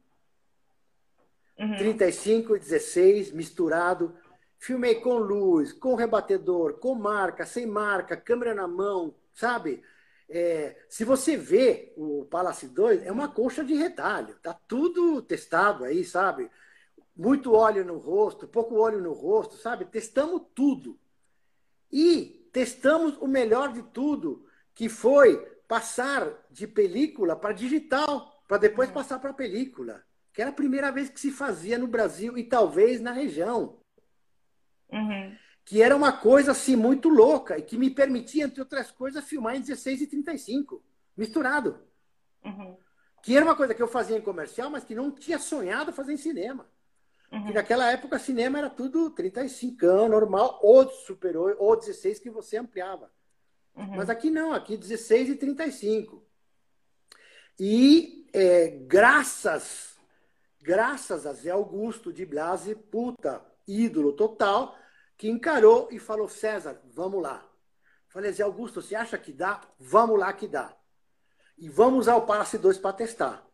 Uhum. 35 e 16 misturado. Filmei com luz, com rebatedor, com marca, sem marca, câmera na mão, sabe? É, se você vê o Palace 2, é uma colcha de retalho. Tá tudo testado aí, sabe? Muito óleo no rosto, pouco óleo no rosto, sabe? Testamos tudo. E testamos o melhor de tudo, que foi passar de película para digital, para depois uhum. passar para película. Que era a primeira vez que se fazia no Brasil e talvez na região. Uhum que era uma coisa assim muito louca e que me permitia, entre outras coisas, filmar em 16 e 35, misturado. Uhum. Que era uma coisa que eu fazia em comercial, mas que não tinha sonhado fazer em cinema. Uhum. Que naquela época cinema era tudo 35 anos, normal, ou super 8, ou 16 que você ampliava. Uhum. Mas aqui não, aqui 16 e 35. E é, graças, graças a Zé Augusto de Blasi, puta, ídolo total, que encarou e falou: César, vamos lá. Falei, Zé Augusto, você acha que dá? Vamos lá que dá. E vamos usar o Palace 2 para testar.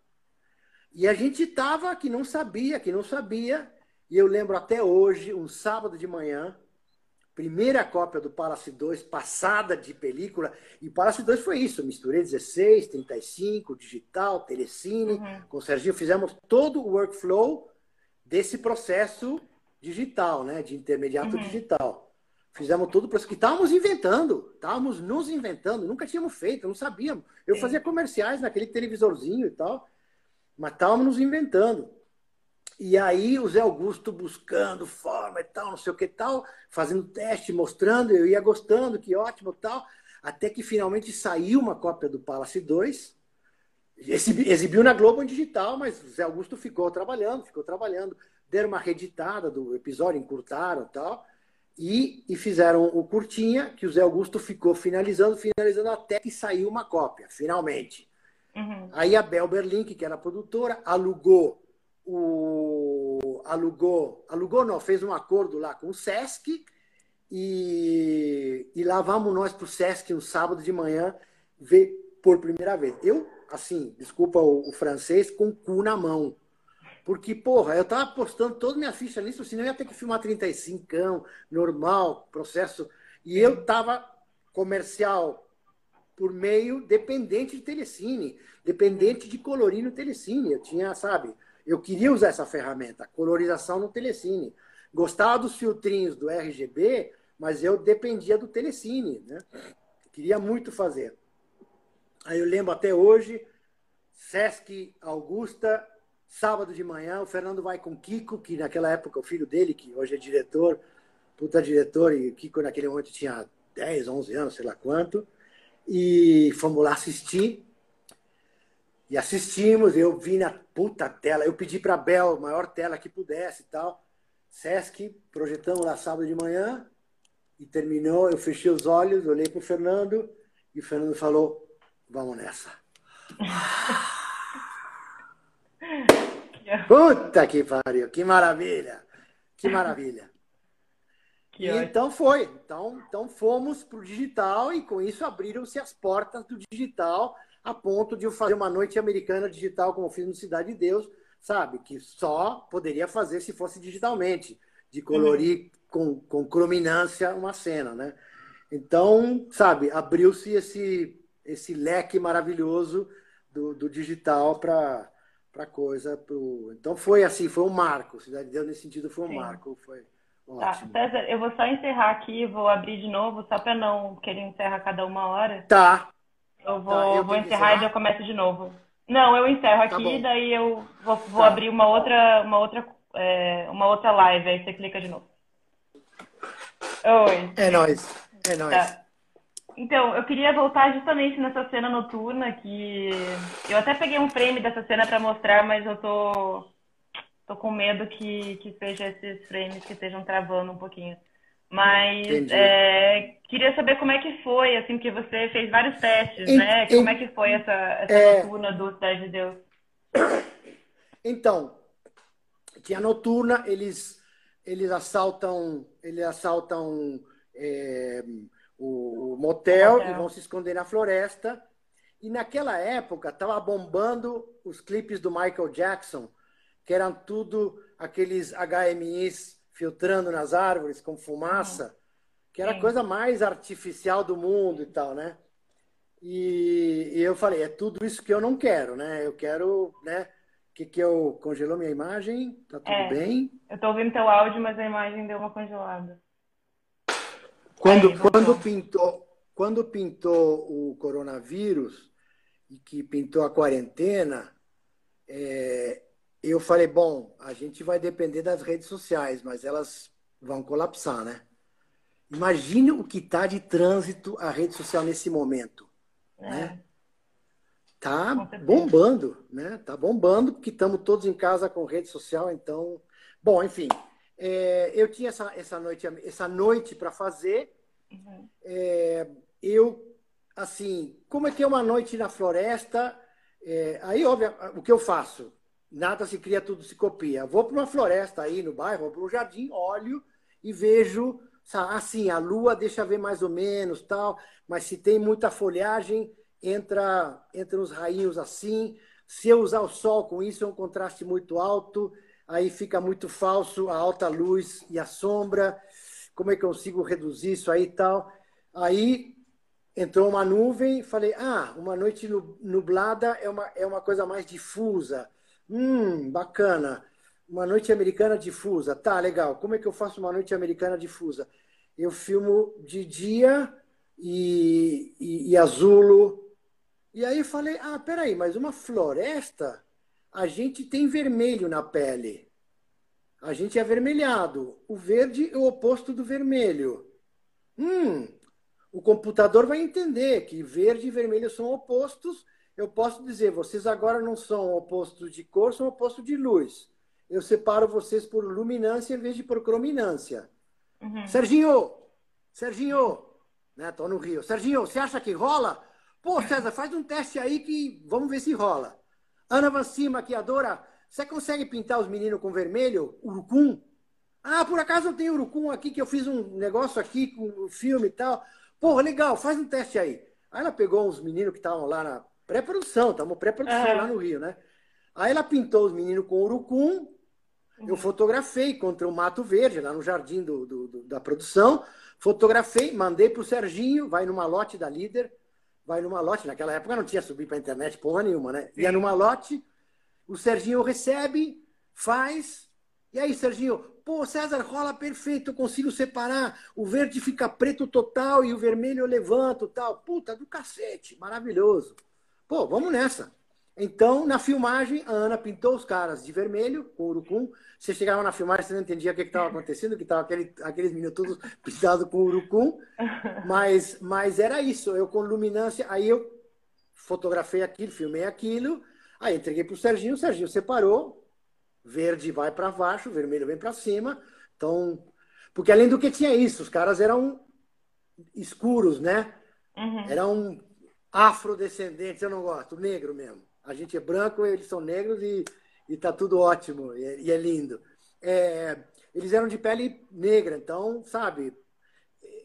E a gente estava que não sabia, que não sabia. E eu lembro até hoje, um sábado de manhã, primeira cópia do Palace 2, passada de película. E o Palace 2 foi isso: misturei 16, 35, digital, telecine. Uhum. Com o Serginho fizemos todo o workflow desse processo digital, né? De intermediato uhum. digital. Fizemos tudo para que estávamos inventando, estávamos nos inventando, nunca tínhamos feito, não sabíamos. Eu Sim. fazia comerciais naquele televisorzinho e tal, mas estávamos nos inventando. E aí o Zé Augusto buscando forma e tal, não sei o que tal, fazendo teste, mostrando, eu ia gostando, que ótimo tal, até que finalmente saiu uma cópia do Palace 2, exibiu na Globo em digital, mas o Zé Augusto ficou trabalhando, ficou trabalhando deram uma reeditada do episódio, encurtaram e tal, e, e fizeram o curtinha, que o Zé Augusto ficou finalizando, finalizando até que saiu uma cópia, finalmente. Uhum. Aí a Bel Berlink, que era a produtora, alugou o. alugou. Alugou não, fez um acordo lá com o Sesc e, e lá vamos nós para o Sesc um sábado de manhã ver por primeira vez. Eu, assim, desculpa o, o francês, com o cu na mão Porque, porra, eu tava postando toda minha ficha nisso, senão eu ia ter que filmar 35, normal, processo. E eu tava comercial por meio dependente de telecine, dependente de colorir no telecine. Eu tinha, sabe, eu queria usar essa ferramenta, colorização no telecine. Gostava dos filtrinhos do RGB, mas eu dependia do telecine, né? Queria muito fazer. Aí eu lembro até hoje, Sesc Augusta, sábado de manhã, o Fernando vai com o Kiko, que naquela época o filho dele, que hoje é diretor, puta diretor, e o Kiko naquele momento tinha 10, 11 anos, sei lá quanto, e fomos lá assistir. E assistimos, eu vi na puta tela, eu pedi para a Bel, maior tela que pudesse e tal. Sesc, projetamos lá sábado de manhã, e terminou, eu fechei os olhos, olhei para o Fernando, e o Fernando falou, vamos nessa. [laughs] [laughs] Puta que pariu, que maravilha, que maravilha. Que então foi, então, então fomos para o digital e com isso abriram-se as portas do digital a ponto de eu fazer uma noite americana digital como fiz no Cidade de Deus, sabe? Que só poderia fazer se fosse digitalmente, de colorir uhum. com, com crominância uma cena, né? Então, sabe, abriu-se esse, esse leque maravilhoso do, do digital para para coisa. Pro... Então foi assim, foi um marco. Cidade de Deus nesse sentido foi um Sim. marco. Foi tá, ótimo. Tá, César, eu vou só encerrar aqui, vou abrir de novo, só para não querer encerrar cada uma hora. Tá. Eu vou, tá, eu vou encerrar e já começo de novo. Não, eu encerro tá aqui, tá daí eu vou, vou tá. abrir uma outra, uma outra, é, uma outra live, aí você clica de novo. Oi. É nóis. É nóis. Então, eu queria voltar justamente nessa cena noturna que eu até peguei um frame dessa cena para mostrar, mas eu tô tô com medo que que seja esses frames que estejam travando um pouquinho. Mas é, queria saber como é que foi, assim, que você fez vários testes, né? Como é que foi essa, essa é... noturna do Cidade de Deus? Então, tinha noturna, eles eles assaltam eles assaltam é, o, o motel, motel e vão se esconder na floresta. E naquela época estava bombando os clipes do Michael Jackson, que eram tudo aqueles HMIs filtrando nas árvores com fumaça, que era a coisa mais artificial do mundo e tal, né? E, e, eu falei, é tudo isso que eu não quero, né? Eu quero, né? Que que eu congelou minha imagem? Tá tudo é, bem? Eu tô ouvindo teu áudio, mas a imagem deu uma congelada. Quando, Aí, quando, pintou, quando pintou o coronavírus e que pintou a quarentena, é, eu falei, bom, a gente vai depender das redes sociais, mas elas vão colapsar, né? Imagine o que está de trânsito a rede social nesse momento, é. né? Tá bombando, né? Tá bombando, porque estamos todos em casa com rede social, então... Bom, enfim, é, eu tinha essa, essa noite, essa noite para fazer. Uhum. É, eu, assim, como é que é uma noite na floresta? É, aí, óbvio, o que eu faço? Nada se cria, tudo se copia. Vou para uma floresta aí no bairro, vou para um jardim, olho e vejo, assim, a lua deixa ver mais ou menos, tal, mas se tem muita folhagem, entra, entra uns rainhos assim. Se eu usar o sol com isso, é um contraste muito alto aí fica muito falso a alta luz e a sombra. Como é que eu consigo reduzir isso aí e tal? Aí entrou uma nuvem, falei, ah, uma noite nublada é uma, é uma coisa mais difusa. Hum, bacana. Uma noite americana difusa. Tá, legal. Como é que eu faço uma noite americana difusa? Eu filmo de dia e, e, e azulo. E aí falei, ah, peraí, mas uma floresta a gente tem vermelho na pele. A gente é avermelhado. O verde é o oposto do vermelho. Hum, o computador vai entender que verde e vermelho são opostos. Eu posso dizer, vocês agora não são opostos de cor, são opostos de luz. Eu separo vocês por luminância em vez de por crominância. Uhum. Serginho, Serginho, né? Tô no Rio. Serginho, você acha que rola? Pô, César, faz um teste aí que vamos ver se rola. Ana Vanci, maquiadora, você consegue pintar os meninos com vermelho? Urucum? Ah, por acaso eu tenho urucum aqui, que eu fiz um negócio aqui com o um filme e tal. Porra, legal, faz um teste aí. Aí ela pegou uns meninos que estavam lá na pré-produção, estavam pré-produção lá no Rio, né? Aí ela pintou os meninos com urucum, eu fotografei contra o Mato Verde, lá no jardim do, do, do da produção. Fotografei, mandei para o Serginho, vai numa lote da líder, vai numa lote. Naquela época não tinha subir para a internet porra nenhuma, né? Ia numa lote, o Serginho recebe, faz. E aí, Serginho, pô, César, rola perfeito, eu consigo separar. O verde fica preto total e o vermelho eu levanto tal. Puta do cacete, maravilhoso. Pô, vamos nessa. Então, na filmagem, a Ana pintou os caras de vermelho, com urucum. Você chegava na filmagem, você não entendia o que estava acontecendo, que estavam aquele, aqueles meninos todos pintados com urucum. Mas, mas era isso, eu com luminância. Aí eu fotografei aquilo, filmei aquilo. Aí entreguei para o Serginho, o Serginho separou. Verde vai para baixo, vermelho vem para cima. Então, porque além do que tinha isso, os caras eram escuros, né? Uhum. Eram afrodescendentes, eu não gosto, negro mesmo. A gente é branco, eles são negros e, e tá tudo ótimo, e é, e é lindo. É, eles eram de pele negra, então, sabe,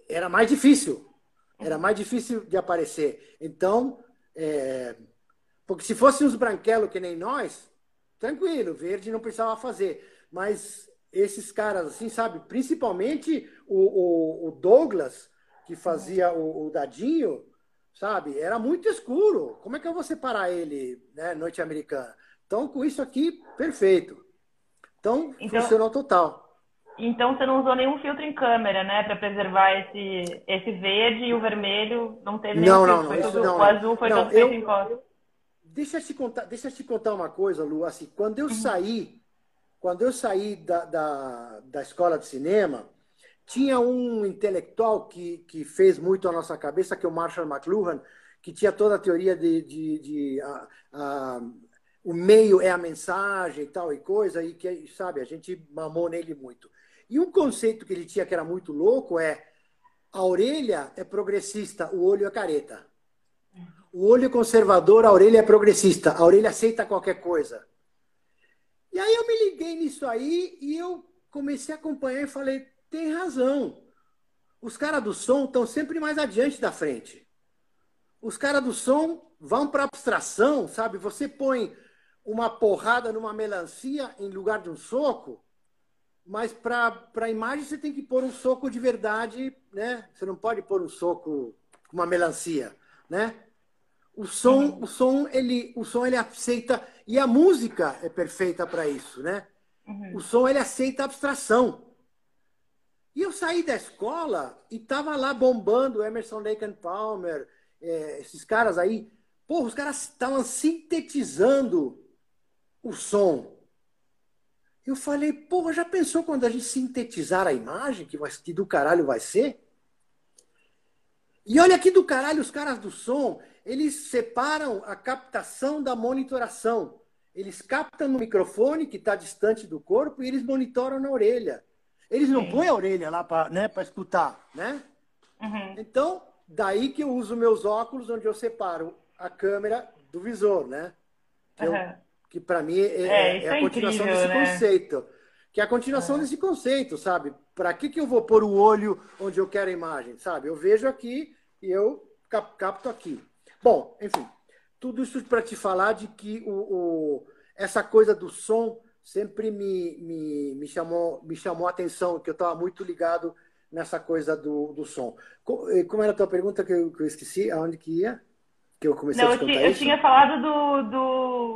era mais difícil. Era mais difícil de aparecer. Então, é, porque se fossem os branquelos que nem nós, tranquilo, verde não precisava fazer. Mas esses caras, assim, sabe, principalmente o, o, o Douglas, que fazia o, o Dadinho, sabe? Era muito escuro. Como é que eu vou separar ele, né, noite americana? Então, com isso aqui, perfeito. Então, então funcionou total. Então, você não usou nenhum filtro em câmera, né, para preservar esse, esse verde e o vermelho? Não teve nenhum não, filtro? Não, tudo, não, o azul foi não, todo feito em costa. Deixa eu, te contar, deixa eu te contar uma coisa, Lu. Assim, quando eu uhum. saí, quando eu saí da, da, da escola de cinema, tinha um intelectual que, que fez muito a nossa cabeça, que é o Marshall McLuhan, que tinha toda a teoria de, de, de a, a, o meio é a mensagem e tal e coisa, e que, sabe, a gente mamou nele muito. E um conceito que ele tinha que era muito louco é a orelha é progressista, o olho é careta. O olho é conservador, a orelha é progressista, a orelha aceita qualquer coisa. E aí eu me liguei nisso aí e eu comecei a acompanhar e falei, tem razão. Os caras do som estão sempre mais adiante da frente. Os caras do som vão para abstração, sabe? Você põe uma porrada numa melancia em lugar de um soco, mas para a imagem você tem que pôr um soco de verdade, né? Você não pode pôr um soco com uma melancia, né? O som, uhum. o som ele, o som ele aceita e a música é perfeita para isso, né? Uhum. O som ele aceita abstração. E eu saí da escola e tava lá bombando Emerson Lake and Palmer, é, esses caras aí. Porra, os caras estavam sintetizando o som. Eu falei, porra, já pensou quando a gente sintetizar a imagem, que, vai, que do caralho vai ser? E olha aqui do caralho, os caras do som, eles separam a captação da monitoração. Eles captam no microfone, que está distante do corpo, e eles monitoram na orelha. Eles não Sim. põem a orelha lá para né, escutar, né? Uhum. Então, daí que eu uso meus óculos, onde eu separo a câmera do visor, né? Que, uhum. que para mim é, é, é, é a é continuação incrível, desse né? conceito. Que é a continuação uhum. desse conceito, sabe? Para que, que eu vou pôr o olho onde eu quero a imagem, sabe? Eu vejo aqui e eu cap capto aqui. Bom, enfim, tudo isso para te falar de que o, o, essa coisa do som sempre me, me, me, chamou, me chamou a atenção, que eu estava muito ligado nessa coisa do, do som. Como era a tua pergunta que eu, que eu esqueci? Aonde que ia? Que eu comecei Não, a te contar eu, isso? eu tinha falado do,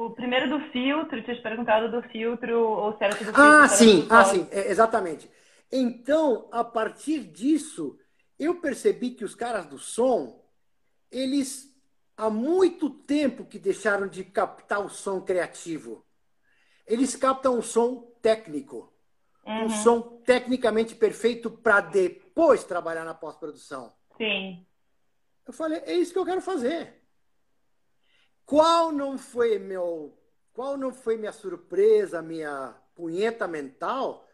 do primeiro do filtro, tinha te perguntado do filtro ou se era tudo filtro. Ah, sim, ah, sim, é, exatamente. Então, a partir disso, eu percebi que os caras do som, eles há muito tempo que deixaram de captar o som criativo eles captam um som técnico. Uhum. Um som tecnicamente perfeito para depois trabalhar na pós-produção. Sim. Eu falei, é isso que eu quero fazer. Qual não foi meu, qual não foi minha surpresa, minha punheta mental,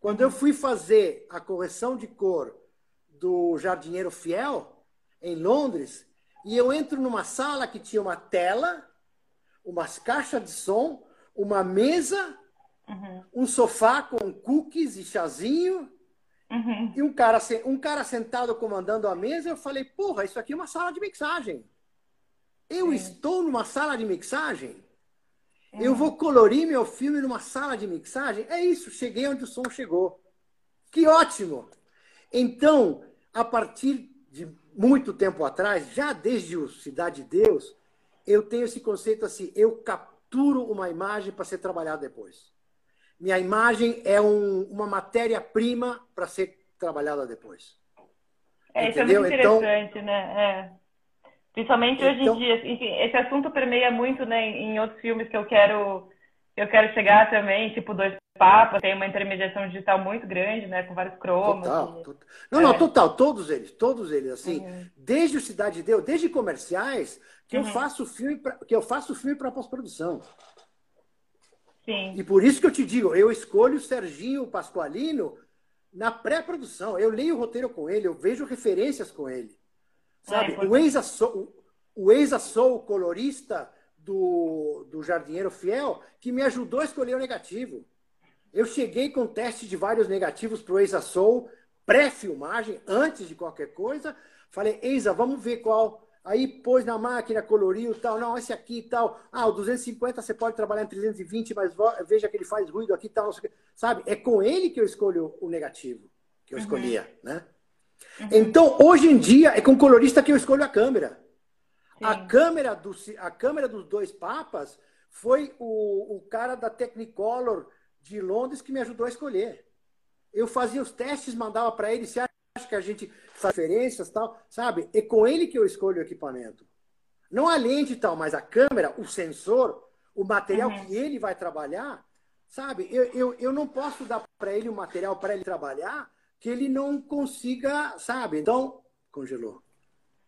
quando eu fui fazer a correção de cor do Jardinheiro Fiel em Londres, e eu entro numa sala que tinha uma tela, umas caixas de som, uma mesa, uhum. um sofá com cookies e chazinho, uhum. e um cara, um cara sentado comandando a mesa. Eu falei, porra, isso aqui é uma sala de mixagem. Eu Sim. estou numa sala de mixagem. Uhum. Eu vou colorir meu filme numa sala de mixagem? É isso, cheguei onde o som chegou. Que ótimo! Então, a partir de muito tempo atrás, já desde o Cidade de Deus, eu tenho esse conceito assim: eu capturo uma imagem para ser trabalhada depois. Minha imagem é um, uma matéria-prima para ser trabalhada depois. É, isso é muito então- interessante, então, né? É. Principalmente então, hoje em então- dia, assim, enfim, esse assunto permeia muito né, em outros filmes que eu quero eu quero chegar também, tipo 2%, Papa tem uma intermediação digital muito grande, né? Com vários cromos. Total, e... total. Não, é. não, total, todos eles, todos eles, assim, uhum. desde o Cidade de Deus, desde comerciais, que uhum. eu faço filme pra, que eu faço filme para pós-produção. Sim. E por isso que eu te digo, eu escolho o Serginho Pasqualino na pré-produção. Eu leio o roteiro com ele, eu vejo referências com ele. Sabe? É, o ex-assou, o Eiza colorista do, do Jardineiro Fiel, que me ajudou a escolher o negativo. Eu cheguei com teste de vários negativos para o Eiza Soul, pré-filmagem, antes de qualquer coisa. Falei, Eiza, vamos ver qual. Aí pôs na máquina, coloriu tal. Não, esse aqui e tal. Ah, o 250 você pode trabalhar em 320, mas veja que ele faz ruído aqui e tal. Sabe? É com ele que eu escolho o negativo, que eu uhum. escolhia, né? Uhum. Então, hoje em dia, é com o colorista que eu escolho a câmera. A câmera, do, a câmera dos dois papas foi o, o cara da Technicolor de Londres que me ajudou a escolher. Eu fazia os testes, mandava para ele, se acha que a gente faz referências tal, sabe? É com ele que eu escolho o equipamento. Não a lente e tal, mas a câmera, o sensor, o material uhum. que ele vai trabalhar, sabe? Eu, eu, eu não posso dar para ele o material para ele trabalhar que ele não consiga, sabe? Então, congelou.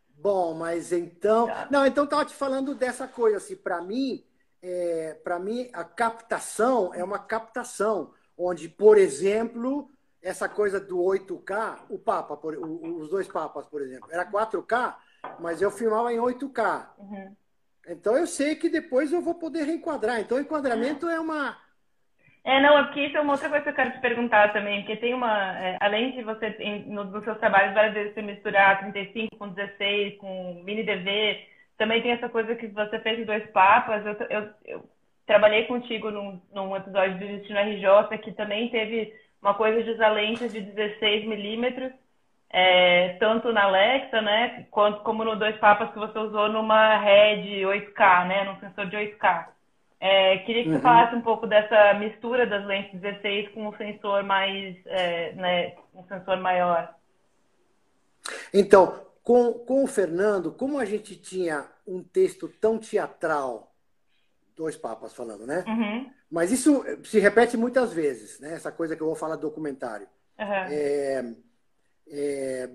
Bom, mas então. Tá. Não, então estava te falando dessa coisa, assim, para mim, é, para mim, a captação é uma captação, onde, por exemplo, essa coisa do 8K, o Papa, por, o, os dois Papas, por exemplo, era 4K, mas eu filmava em 8K. Uhum. Então eu sei que depois eu vou poder reenquadrar. Então, o enquadramento é uma é, não, é porque isso é uma outra coisa que eu quero te perguntar também, porque tem uma, é, além de você, em, no, nos seus trabalhos, várias vezes você misturar 35 com 16, com mini DV, também tem essa coisa que você fez em Dois Papas, eu, eu, eu trabalhei contigo num, num episódio do Destino RJ, que também teve uma coisa de usar lentes de 16 milímetros, é, tanto na Alexa, né, quanto como no Dois Papas que você usou numa Red 8K, né, num sensor de 8K. É, queria que você uhum. falasse um pouco dessa mistura das lentes 16 com o sensor mais, é, né, um sensor maior. Então, com, com o Fernando, como a gente tinha um texto tão teatral, dois papas falando, né? Uhum. Mas isso se repete muitas vezes, né? Essa coisa que eu vou falar do documentário. Uhum. É, é,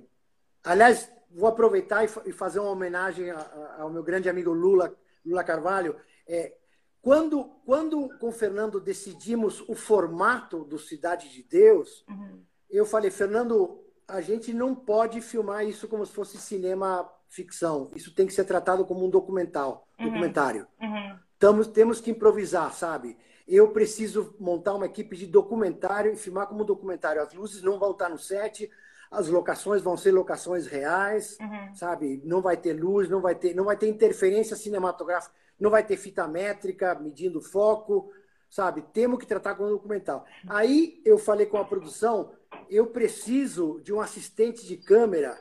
aliás, vou aproveitar e, fazer uma homenagem ao meu grande amigo Lula, Lula Carvalho. É, quando, quando com o Fernando decidimos o formato do Cidade de Deus, uhum. eu falei, Fernando, a gente não pode filmar isso como se fosse cinema ficção. Isso tem que ser tratado como um documental, uhum. documentário. Uhum. Tamos, temos que improvisar, sabe? Eu preciso montar uma equipe de documentário e filmar como um documentário. As luzes não vão estar no set, as locações vão ser locações reais, uhum. sabe? Não vai ter luz, não vai ter, não vai ter interferência cinematográfica não vai ter fita métrica medindo foco, sabe? Temos que tratar com o documental. Aí eu falei com a produção, eu preciso de um assistente de câmera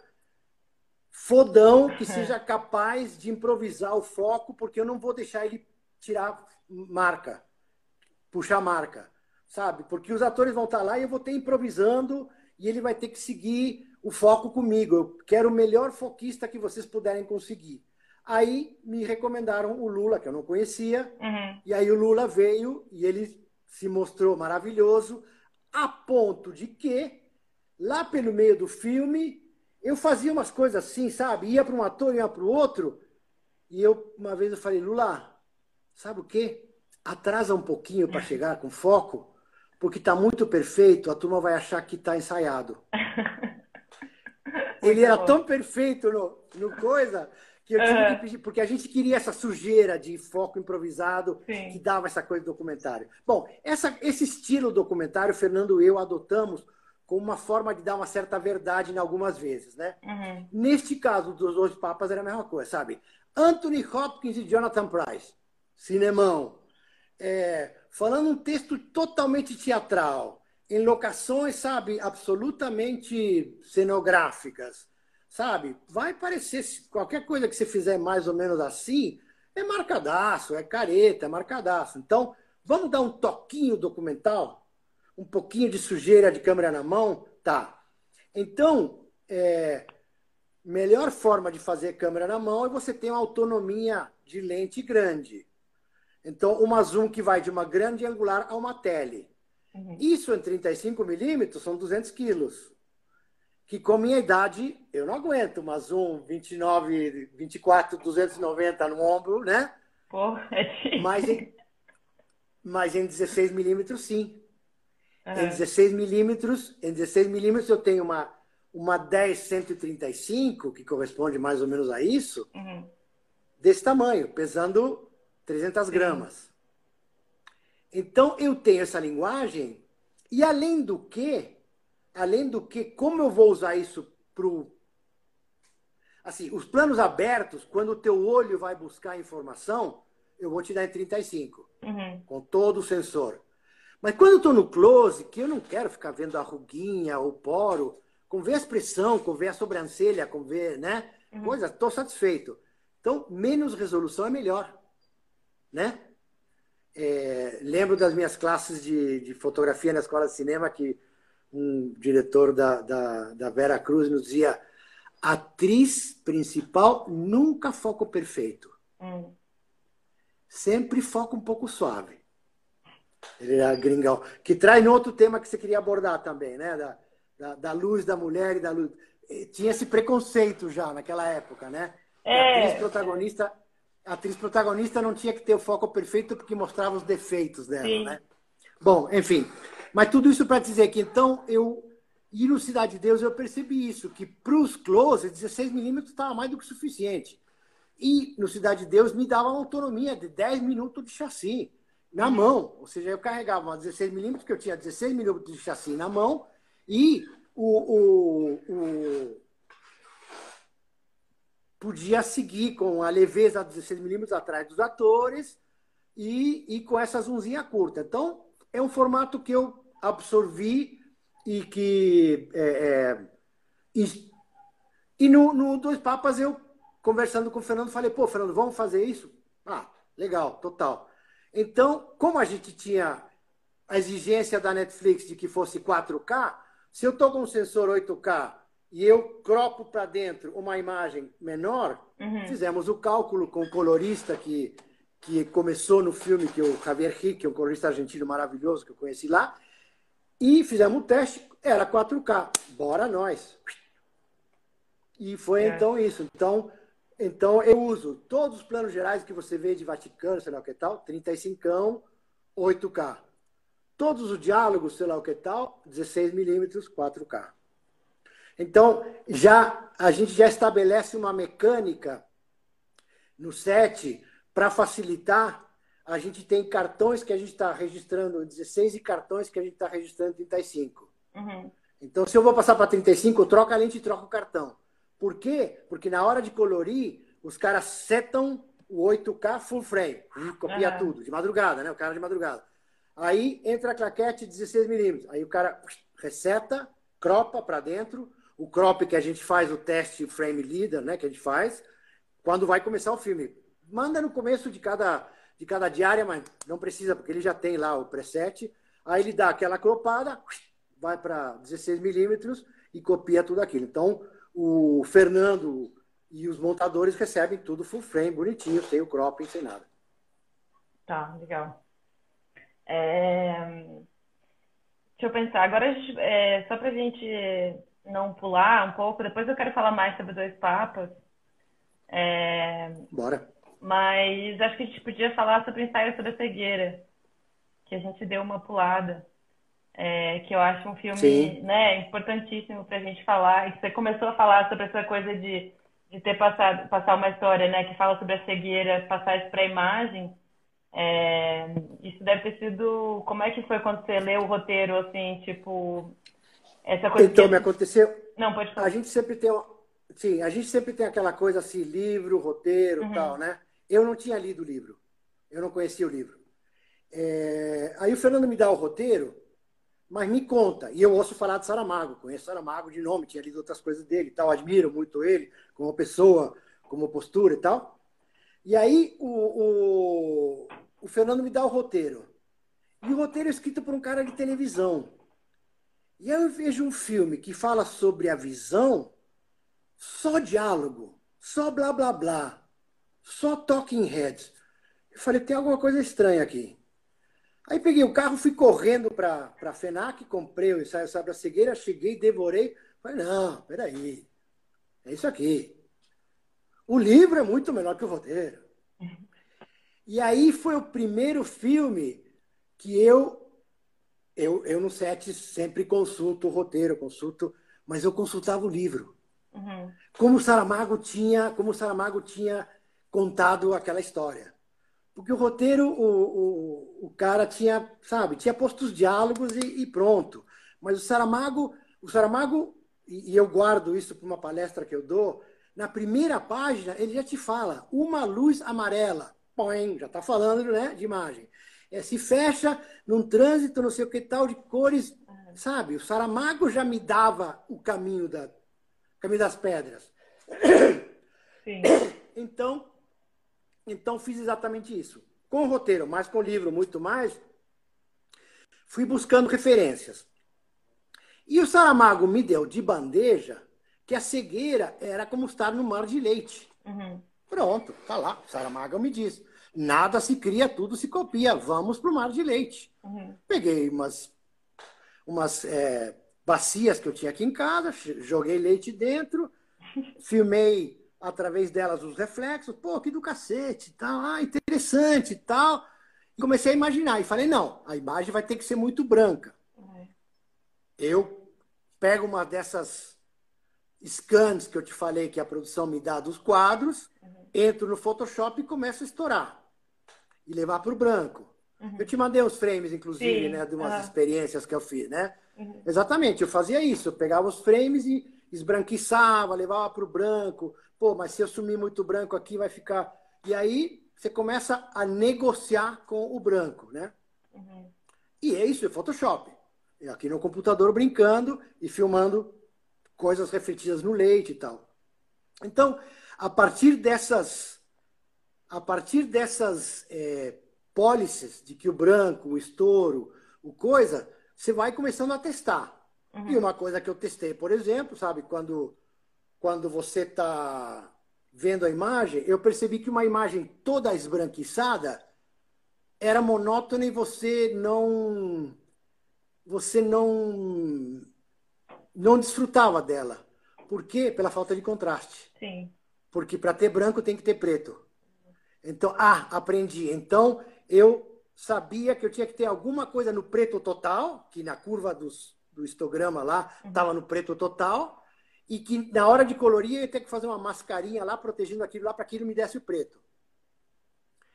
fodão que seja capaz de improvisar o foco, porque eu não vou deixar ele tirar marca, puxar marca, sabe? Porque os atores vão estar lá e eu vou ter improvisando e ele vai ter que seguir o foco comigo. Eu quero o melhor foquista que vocês puderem conseguir. Aí me recomendaram o Lula, que eu não conhecia, uhum. e aí o Lula veio e ele se mostrou maravilhoso, a ponto de que, lá pelo meio do filme, eu fazia umas coisas assim, sabe? Ia para um ator, ia para o outro, e eu, uma vez eu falei, Lula, sabe o quê? Atrasa um pouquinho para chegar com foco, porque está muito perfeito, a turma vai achar que está ensaiado. [laughs] Ele era tão perfeito no, no coisa que eu tive uhum. que pedir, porque a gente queria essa sujeira de foco improvisado Sim. que dava essa coisa do documentário. Bom, essa, esse estilo documentário, Fernando e eu adotamos como uma forma de dar uma certa verdade em algumas vezes, né? Uhum. Neste caso dos dois papas era a mesma coisa, sabe? Anthony Hopkins e Jonathan Price, cinemão. é, falando um texto totalmente teatral, em locações, sabe, absolutamente cenográficas, sabe? Vai parecer, qualquer coisa que você fizer mais ou menos assim, é marcadaço, é careta, é marcadaço. Então, vamos dar um toquinho documental? Um pouquinho de sujeira de câmera na mão? Tá. Então, é, melhor forma de fazer câmera na mão é você ter uma autonomia de lente grande. Então, uma zoom que vai de uma grande angular a uma tele. Uhum. Isso em 35 milímetros são 200 quilos. Que com minha idade eu não aguento uma zoom 29, 24, 290 no ombro, né? Porra, [laughs] é mas, em, mas em 16 milímetros, sim. Uhum. Em 16 milímetros, em 16 milímetros eu tenho uma, uma 10-135, que corresponde mais ou menos a isso, uhum. desse tamanho, pesando 300 gramas. Então, eu tenho essa linguagem, e além do que, além do que, como eu vou usar isso para Assim, os planos abertos, quando o teu olho vai buscar informação, eu vou te dar em 35, uhum. com todo o sensor. Mas quando eu estou no close, que eu não quero ficar vendo a ruguinha, o poro, com ver a expressão, com ver a sobrancelha, com ver, né? Uhum. Coisa, estou satisfeito. Então, menos resolução é melhor, né? É, lembro das minhas classes de, de, fotografia na escola de cinema que um diretor da, da, da Vera Cruz nos dizia atriz principal nunca foco perfeito. Hum. Sempre foco um pouco suave. Ele era gringão. Que traz no outro tema que você queria abordar também, né? Da, da, da luz da mulher e da luz. Tinha esse preconceito já naquela época, né? É. A atriz protagonista a atriz protagonista não tinha que ter o foco perfeito porque mostrava os defeitos dela, Sim. né? Bom, enfim. Mas tudo isso para dizer que então eu e no Cidade de Deus eu percebi isso, que para os close 16 milímetros estava mais do que suficiente. E no Cidade de Deus me dava uma autonomia de 10 minutos de chassi na mão. Ou seja, eu carregava uma 16 milímetros, que eu tinha 16 milímetros de chassi na mão, e o, o, o podia seguir com a leveza de 16 milímetros atrás dos atores e, e com essa zoomzinha curta. Então, é um formato que eu absorvi e que. É, é, e, e no, no Dois Papas, eu, conversando com o Fernando, falei: pô, Fernando, vamos fazer isso? Ah, legal, total. Então, como a gente tinha a exigência da Netflix de que fosse 4K, se eu estou com um sensor 8K e eu cropo para dentro uma imagem menor, uhum. fizemos o cálculo com o colorista que, que começou no filme, que é o Javier Rick, é um colorista argentino maravilhoso que eu conheci lá, e fizemos o teste, era 4K. Bora nós! E foi é. então isso. Então, então eu uso todos os planos gerais que você vê de Vaticano, sei lá o que tal, 35, 8K. Todos os diálogos, sei lá o que tal, 16 milímetros, 4K. Então, já a gente já estabelece uma mecânica no set para facilitar. A gente tem cartões que a gente está registrando 16 e cartões que a gente está registrando 35. Uhum. Então, se eu vou passar para 35, eu troco a lente e troco o cartão. Por quê? Porque na hora de colorir, os caras setam o 8K full frame. Copia uhum. tudo, de madrugada, né? O cara de madrugada. Aí entra a claquete 16mm. Aí o cara reseta, cropa para dentro, o crop que a gente faz, o teste frame leader, né, que a gente faz, quando vai começar o filme. Manda no começo de cada, de cada diária, mas não precisa, porque ele já tem lá o preset. Aí ele dá aquela cropada, vai para 16 milímetros e copia tudo aquilo. Então, o Fernando e os montadores recebem tudo full frame, bonitinho, sem o cropping, sem nada. Tá, legal. É... Deixa eu pensar. Agora, é, só para a gente não pular um pouco. Depois eu quero falar mais sobre dois papas. É... Bora. Mas acho que a gente podia falar sobre o ensaio sobre a cegueira, que a gente deu uma pulada. É, que eu acho um filme né, importantíssimo para a gente falar. E você começou a falar sobre essa coisa de, de ter passado passar uma história né, que fala sobre a cegueira, passar isso para a imagem. É, isso deve ter sido. Como é que foi quando você leu o roteiro, assim, tipo, essa coisa então, que... me aconteceu. Não, pode falar. A gente sempre tem. Sim, a gente sempre tem aquela coisa assim, livro, roteiro uhum. tal, né? Eu não tinha lido o livro. Eu não conhecia o livro. É, aí o Fernando me dá o roteiro, mas me conta. E eu ouço falar de Saramago, conheço Saramago de nome, tinha lido outras coisas dele tal, admiro muito ele como pessoa, como postura e tal. E aí o, o, o Fernando me dá o roteiro. E o roteiro é escrito por um cara de televisão. E aí eu vejo um filme que fala sobre a visão, só diálogo, só blá blá blá, só talking heads. Eu falei, tem alguma coisa estranha aqui. Aí peguei o carro, fui correndo para a FENAC, comprei o ensaio sobre a cegueira, cheguei, devorei. Falei, não, peraí, é isso aqui. O livro é muito melhor que o roteiro. E aí foi o primeiro filme que eu, eu, eu no set sempre consulto o roteiro, consulto, mas eu consultava o livro. Uhum. Como o Saramago tinha, como o Saramago tinha contado aquela história. Porque o roteiro, o, o, o cara tinha, sabe, tinha posto os diálogos e, e pronto. Mas o Saramago, o Saramago, e, e eu guardo isso para uma palestra que eu dou, na primeira página, ele já te fala uma luz amarela. Põe, já está falando né, de imagem. É, se fecha num trânsito, não sei o que tal, de cores. Sabe? O Saramago já me dava o caminho, da, caminho das pedras. Sim. Então, então, fiz exatamente isso. Com o roteiro, mas com o livro, muito mais, fui buscando referências. E o Saramago me deu de bandeja que a cegueira era como estar no mar de leite. Uhum. Pronto, tá lá. Saramago me diz. Nada se cria, tudo se copia. Vamos para o mar de leite. Uhum. Peguei umas, umas é, bacias que eu tinha aqui em casa, joguei leite dentro, [laughs] filmei através delas os reflexos. Pô, que do cacete, tal. Ah, interessante e tal. E comecei a imaginar. E falei, não, a imagem vai ter que ser muito branca. Uhum. Eu pego uma dessas scans que eu te falei que a produção me dá dos quadros, uhum. entro no Photoshop e começo a estourar e levar para o branco. Uhum. Eu te mandei os frames, inclusive, Sim. né, de umas experiências que eu fiz, né? Uhum. Exatamente, eu fazia isso, eu pegava os frames e esbranquiçava, levava para o branco. Pô, mas se eu sumir muito branco aqui, vai ficar. E aí você começa a negociar com o branco, né? Uhum. E é isso, é Photoshop. Aqui no computador brincando e filmando coisas refletidas no leite e tal. Então, a partir dessas, a partir dessas é, pólices de que o branco, o estouro, o coisa, você vai começando a testar. Uhum. E uma coisa que eu testei, por exemplo, sabe, quando, quando você está vendo a imagem, eu percebi que uma imagem toda esbranquiçada era monótona e você não você não não desfrutava dela. Por quê? Pela falta de contraste. Sim. Porque para ter branco tem que ter preto. Então, ah, aprendi. Então, eu sabia que eu tinha que ter alguma coisa no preto total, que na curva dos, do histograma lá estava uhum. no preto total, e que na hora de colorir eu ia ter que fazer uma mascarinha lá, protegendo aquilo lá, para que ele me desse o preto.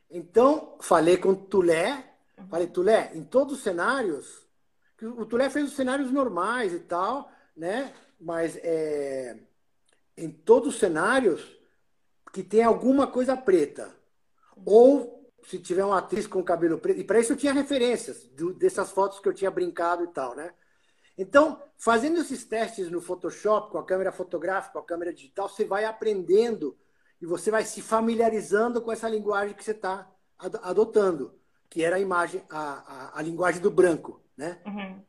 Então, falei com o Tulé, falei, Tulé, em todos os cenários, o Tulé fez os cenários normais e tal, né? Mas é, em todos os cenários que tem alguma coisa preta. Ou se tiver uma atriz com cabelo preto. E para isso eu tinha referências do, dessas fotos que eu tinha brincado e tal, né? Então, fazendo esses testes no Photoshop, com a câmera fotográfica, com a câmera digital, você vai aprendendo e você vai se familiarizando com essa linguagem que você está adotando, que era a imagem, a, a, a linguagem do branco, né? Uhum.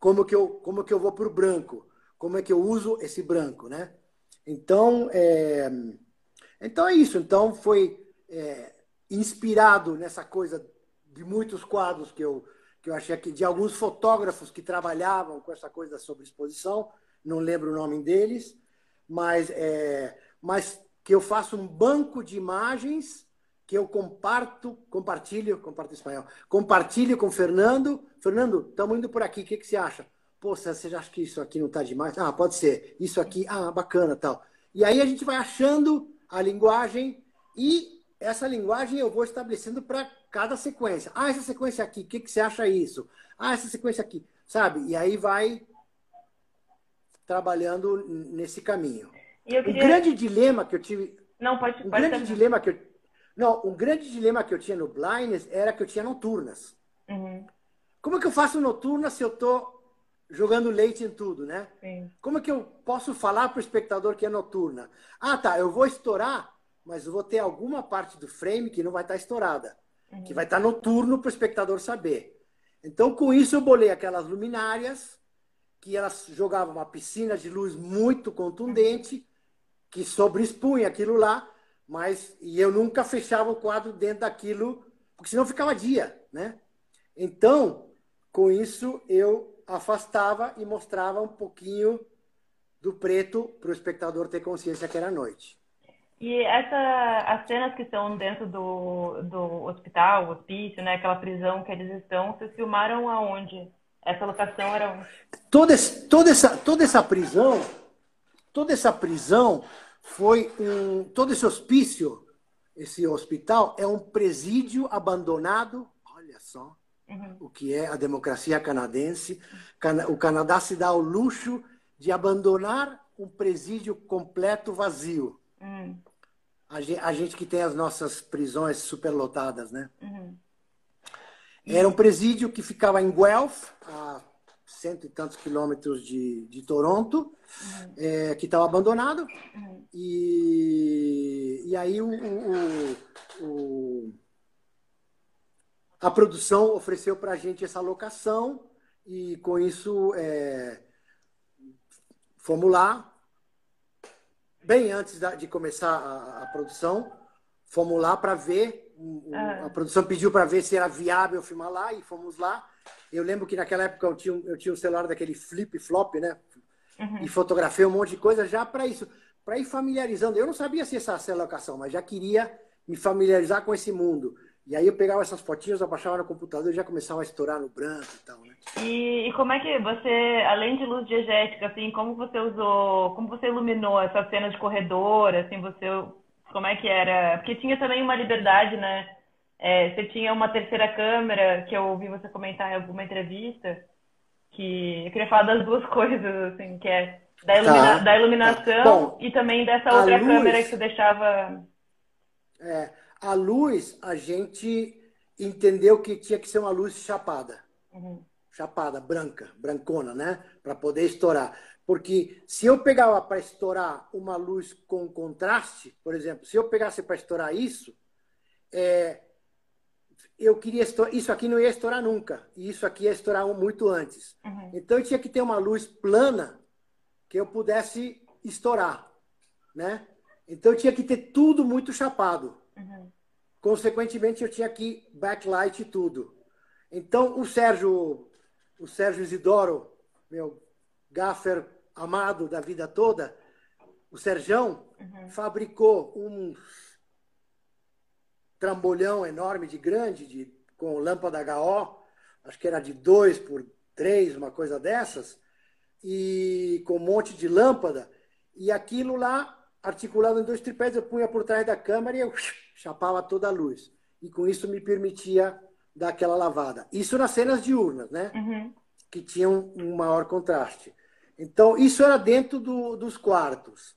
Como que eu, como que eu vou para o branco? como é que eu uso esse branco, né? Então, é, então é isso. Então foi é, inspirado nessa coisa de muitos quadros que eu que eu achei que de alguns fotógrafos que trabalhavam com essa coisa sobre exposição, não lembro o nome deles, mas é, mas que eu faço um banco de imagens que eu comparto, compartilho, comparto espanhol, compartilho com o Fernando. Fernando, estamos indo por aqui, o que, que você acha? Pô, você acha que isso aqui não está demais? Ah, pode ser. Isso aqui, ah, bacana, tal. E aí a gente vai achando a linguagem e essa linguagem eu vou estabelecendo para cada sequência. Ah, essa sequência aqui, o que, que você acha isso? Ah, essa sequência aqui, sabe? E aí vai trabalhando nesse caminho. Queria... O grande dilema que eu tive. Não, pode. Um pode grande dilema que eu. Não, um grande dilema que eu tinha no Blindness era que eu tinha noturnas. Uhum. Como é que eu faço noturna se eu estou jogando leite em tudo, né? Sim. Como é que eu posso falar para o espectador que é noturna? Ah, tá, eu vou estourar, mas eu vou ter alguma parte do frame que não vai estar tá estourada, uhum. que vai estar tá noturno para o espectador saber. Então, com isso, eu bolei aquelas luminárias, que elas jogavam uma piscina de luz muito contundente, que sobreexpunha aquilo lá, mas e eu nunca fechava o quadro dentro daquilo, porque senão ficava dia, né? Então, com isso, eu afastava e mostrava um pouquinho do preto para o espectador ter consciência que era noite. E essa, as cenas que estão dentro do, do hospital, hospício, né, aquela prisão que eles estão, vocês filmaram aonde? Essa locação era onde? Toda, toda, essa, toda essa prisão, toda essa prisão foi um, todo esse hospício, esse hospital é um presídio abandonado, olha só, uhum. o que é a democracia canadense. O Canadá se dá ao luxo de abandonar um presídio completo vazio. Uhum. A, gente, a, gente, que tem as nossas prisões superlotadas, né? Uhum. Era um presídio que ficava em Guelph, a cento e tantos quilômetros de, de Toronto, uhum. é, que estava abandonado. Uhum. E, e aí o, o, o, a produção ofereceu para a gente essa locação e com isso é, fomos lá, bem antes da, de começar a, a, produção, fomos lá para ver, ah. a produção pediu para ver se era viável filmar lá e fomos lá. Eu lembro que naquela época eu tinha, eu tinha um celular daquele flip-flop, né? Uhum. E fotografei um monte de coisa já para isso, para ir familiarizando. Eu não sabia se essa, essa locação, mas já queria me familiarizar com esse mundo. E aí eu pegava essas fotinhas, abaixava no computador e já começava a estourar no branco e tal, né? E, e, como é que você, além de luz diegética, assim, como você usou, como você iluminou essa cena de corredor, assim, você, como é que era? Porque tinha também uma liberdade, né? É, você tinha uma terceira câmera, que eu ouvi você comentar em alguma entrevista, que eu queria falar das duas [laughs] coisas, assim, que é da, ilumina tá. da iluminação Bom, e também dessa outra luz, câmera que você deixava. É, a luz, a gente entendeu que tinha que ser uma luz chapada. Uhum. Chapada, branca, brancona, né? Para poder estourar. Porque se eu pegava para estourar uma luz com contraste, por exemplo, se eu pegasse para estourar isso, é, eu queria estourar, isso aqui não ia estourar nunca. E isso aqui ia estourar muito antes. Uhum. Então eu tinha que ter uma luz plana que eu pudesse estourar, né? Então eu tinha que ter tudo muito chapado. Uhum. Consequentemente, eu tinha que backlight tudo. Então o Sérgio, o Sérgio Isidoro, meu gaffer amado da vida toda, o Serjão, uhum. fabricou um trambolhão enorme de grande, de, com lâmpada HO, acho que era de 2 por 3, uma coisa dessas, e com um monte de lâmpada, e aquilo lá, articulado em dois tripés, eu punha por trás da câmera e eu chapava toda a luz. E com isso me permitia dar aquela lavada. Isso nas cenas diurnas, né? Uhum. Que tinham um maior contraste. Então, isso era dentro do, dos quartos.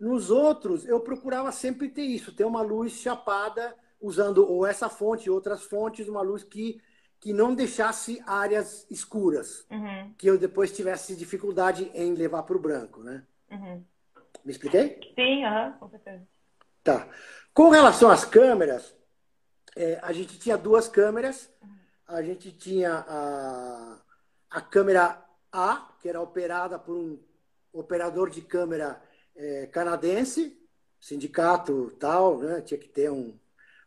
Nos outros, eu procurava sempre ter isso, ter uma luz chapada usando ou essa fonte, outras fontes, uma luz que, que não deixasse áreas escuras, uhum. que eu depois tivesse dificuldade em levar para o branco, né? Uhum. Me expliquei? Sim, uhum, com certeza. Tá. Com relação às câmeras, é, a gente tinha duas câmeras. A gente tinha a, a câmera A, que era operada por um operador de câmera é, canadense, sindicato tal, né? tinha que ter um,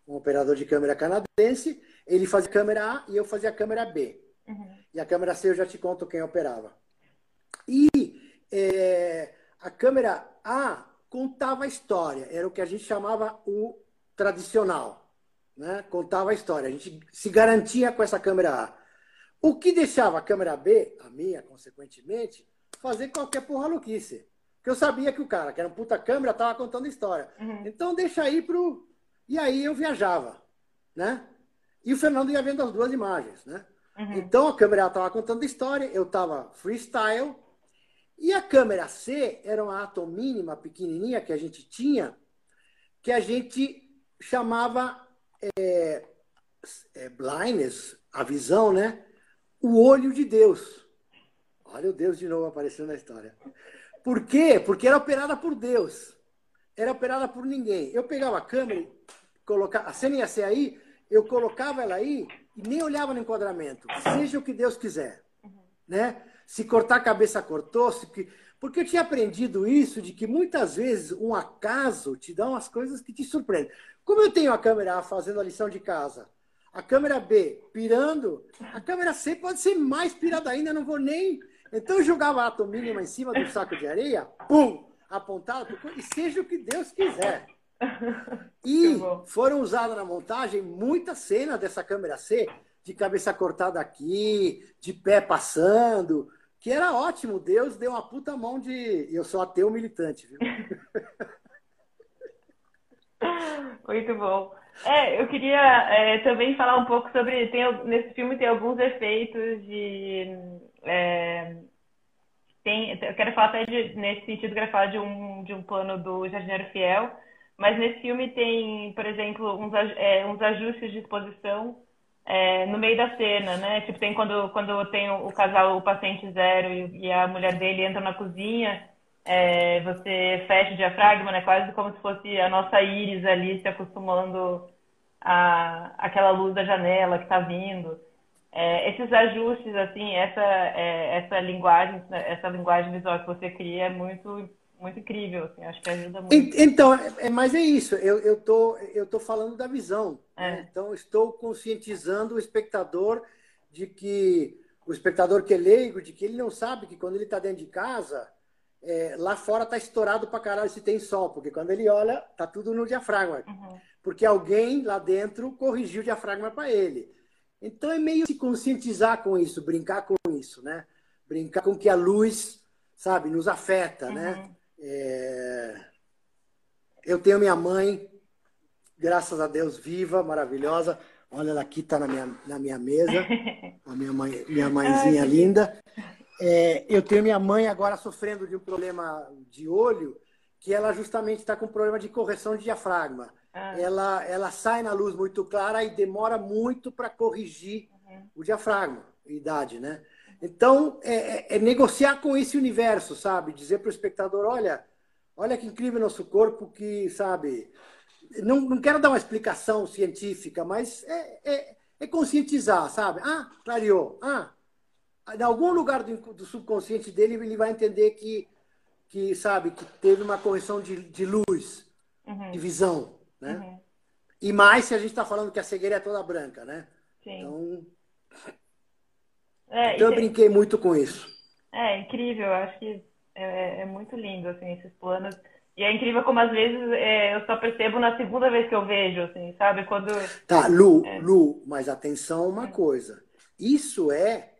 um operador de câmera canadense, ele fazia a câmera A e eu fazia a câmera B. Uhum. E a câmera C eu já te conto quem operava. E é, a câmera A contava a história, era o que a gente chamava o tradicional. Né? Contava a história, a gente se garantia com essa câmera A. O que deixava a câmera B, a minha, consequentemente, fazer qualquer porra louquice. Porque eu sabia que o cara, que era um puta câmera, estava contando história. Uhum. Então deixa aí pro e aí eu viajava, né? E o Fernando ia vendo as duas imagens, né? Uhum. Então a câmera estava contando história, eu estava freestyle, e a câmera C era uma atom mínima, pequenininha, que a gente tinha, que a gente chamava é, é, blindness, a visão, né? O olho de Deus. Olha o Deus de novo aparecendo na história. Por quê? Porque era operada por Deus. Era operada por ninguém. Eu pegava a câmera, colocava, a cena ia ser aí, eu colocava ela aí e nem olhava no enquadramento. Seja o que Deus quiser. Né? Se cortar a cabeça, cortou. Se... Porque eu tinha aprendido isso, de que muitas vezes um acaso te dá umas coisas que te surpreendem. Como eu tenho a câmera A fazendo a lição de casa, a câmera B pirando, a câmera C pode ser mais pirada ainda, não vou nem. Então eu jogava a ato mínima em cima do saco de areia, pum, apontado, e seja o que Deus quiser. [laughs] E foram usadas na montagem muitas cenas dessa câmera C, de cabeça cortada aqui, de pé passando, que era ótimo. Deus deu uma puta mão de. Eu sou ateu militante, viu? [laughs] Muito bom. É, eu queria é, também falar um pouco sobre. Tem, nesse filme tem alguns efeitos de. É, tem, eu quero falar até de, nesse sentido, quero falar de um, de um plano do Jardineiro Fiel, mas nesse filme tem, por exemplo, uns, é, uns ajustes de exposição é, no meio da cena, né? Tipo, tem quando, quando tem o, casal, o paciente zero e, e, a mulher dele entra na cozinha, é, você fecha o diafragma, né? Quase como se fosse a nossa íris ali se acostumando a aquela luz da janela que está vindo. É, esses ajustes, assim, essa, é, essa linguagem, essa linguagem visual que você cria é muito muito incrível, assim, acho que ajuda muito. Então, é, mas é isso, eu, eu, tô, eu tô falando da visão. É. Né? Então, estou conscientizando o espectador de que, o espectador que é leigo, de que ele não sabe que quando ele está dentro de casa, é, lá fora está estourado para caralho se tem sol, porque quando ele olha, tá tudo no diafragma. Uhum. Porque alguém lá dentro corrigiu o diafragma para ele. Então é meio se conscientizar com isso, brincar com isso, né? Brincar com que a luz, sabe, nos afeta, né? uhum. né? É... Eu tenho minha mãe, graças a Deus, viva, maravilhosa. Olha, ela aqui está na minha, na minha mesa, [laughs] a minha, mãe, minha mãezinha Ai, linda. É, eu tenho minha mãe agora sofrendo de um problema de olho, que ela justamente está com problema de correção de diafragma. Ah. Ela, ela sai na luz muito clara e demora muito para corrigir uhum. o diafragma, idade, né? Então, é, é, é, negociar com esse universo, sabe? Dizer para o espectador, olha, olha que incrível nosso corpo que, sabe... Não, não quero dar uma explicação científica, mas é, é, é conscientizar, sabe? Ah, clareou. Ah, em algum lugar do, do, subconsciente dele, ele vai entender que, que sabe, que teve uma correção de, de luz, uhum. de visão, né? Uhum. E mais se a gente está falando que a cegueira é toda branca, né? Sim. Então, é, então eu brinquei muito com isso. É incrível, acho que é, é, muito lindo, assim, esses planos. E é incrível como às vezes é, eu só percebo na segunda vez que eu vejo, assim, sabe? Quando. Tá, Lu, é. Lu, mas atenção uma coisa. Isso é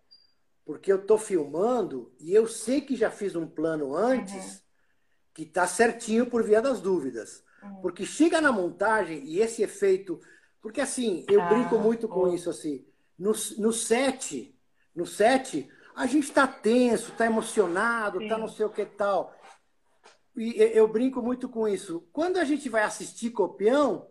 porque eu tô filmando e eu sei que já fiz um plano antes uhum. que tá certinho por via das dúvidas. Uhum. Porque chega na montagem e esse efeito. Porque assim, eu ah, brinco muito com isso, assim. No, no set, no set, a gente está tenso, está emocionado, está não sei o que tal. E eu brinco muito com isso. Quando a gente vai assistir copião,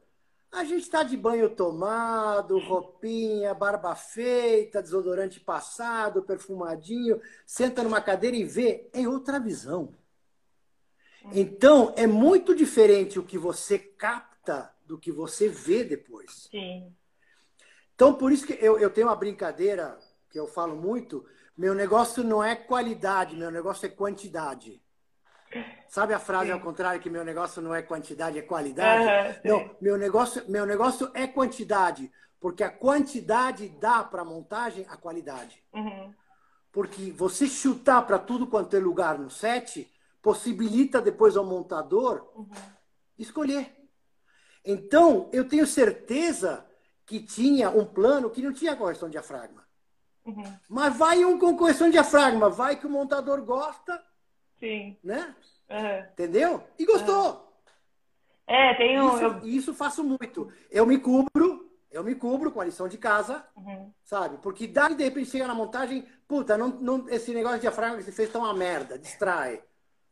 a gente está de banho tomado, roupinha, barba feita, desodorante passado, perfumadinho, senta numa cadeira e vê em outra visão. Então, é muito diferente o que você capta do que você vê depois. Sim. Então, por isso que eu, eu tenho uma brincadeira que eu falo muito, meu negócio não é qualidade, meu negócio é quantidade. Sabe a frase sim. ao contrário que meu negócio não é quantidade, é qualidade? Uhum, não, meu negócio, meu negócio é quantidade, porque a quantidade dá para a montagem a qualidade. Uhum. Porque você chutar para tudo quanto é lugar no set possibilita depois ao montador uhum. escolher. Então, eu tenho certeza que tinha um plano que não tinha correção de diafragma. Uhum. Mas vai um com correção de diafragma, vai que o montador gosta. Sim. Né? Uhum. Entendeu? E gostou. É, tem um. Isso, eu... isso faço muito. Eu me cubro, eu me cubro com a lição de casa, uhum. sabe? Porque daí, de repente, chega na montagem, puta, não, não, esse negócio de diafragma que você fez tá uma merda, distrai.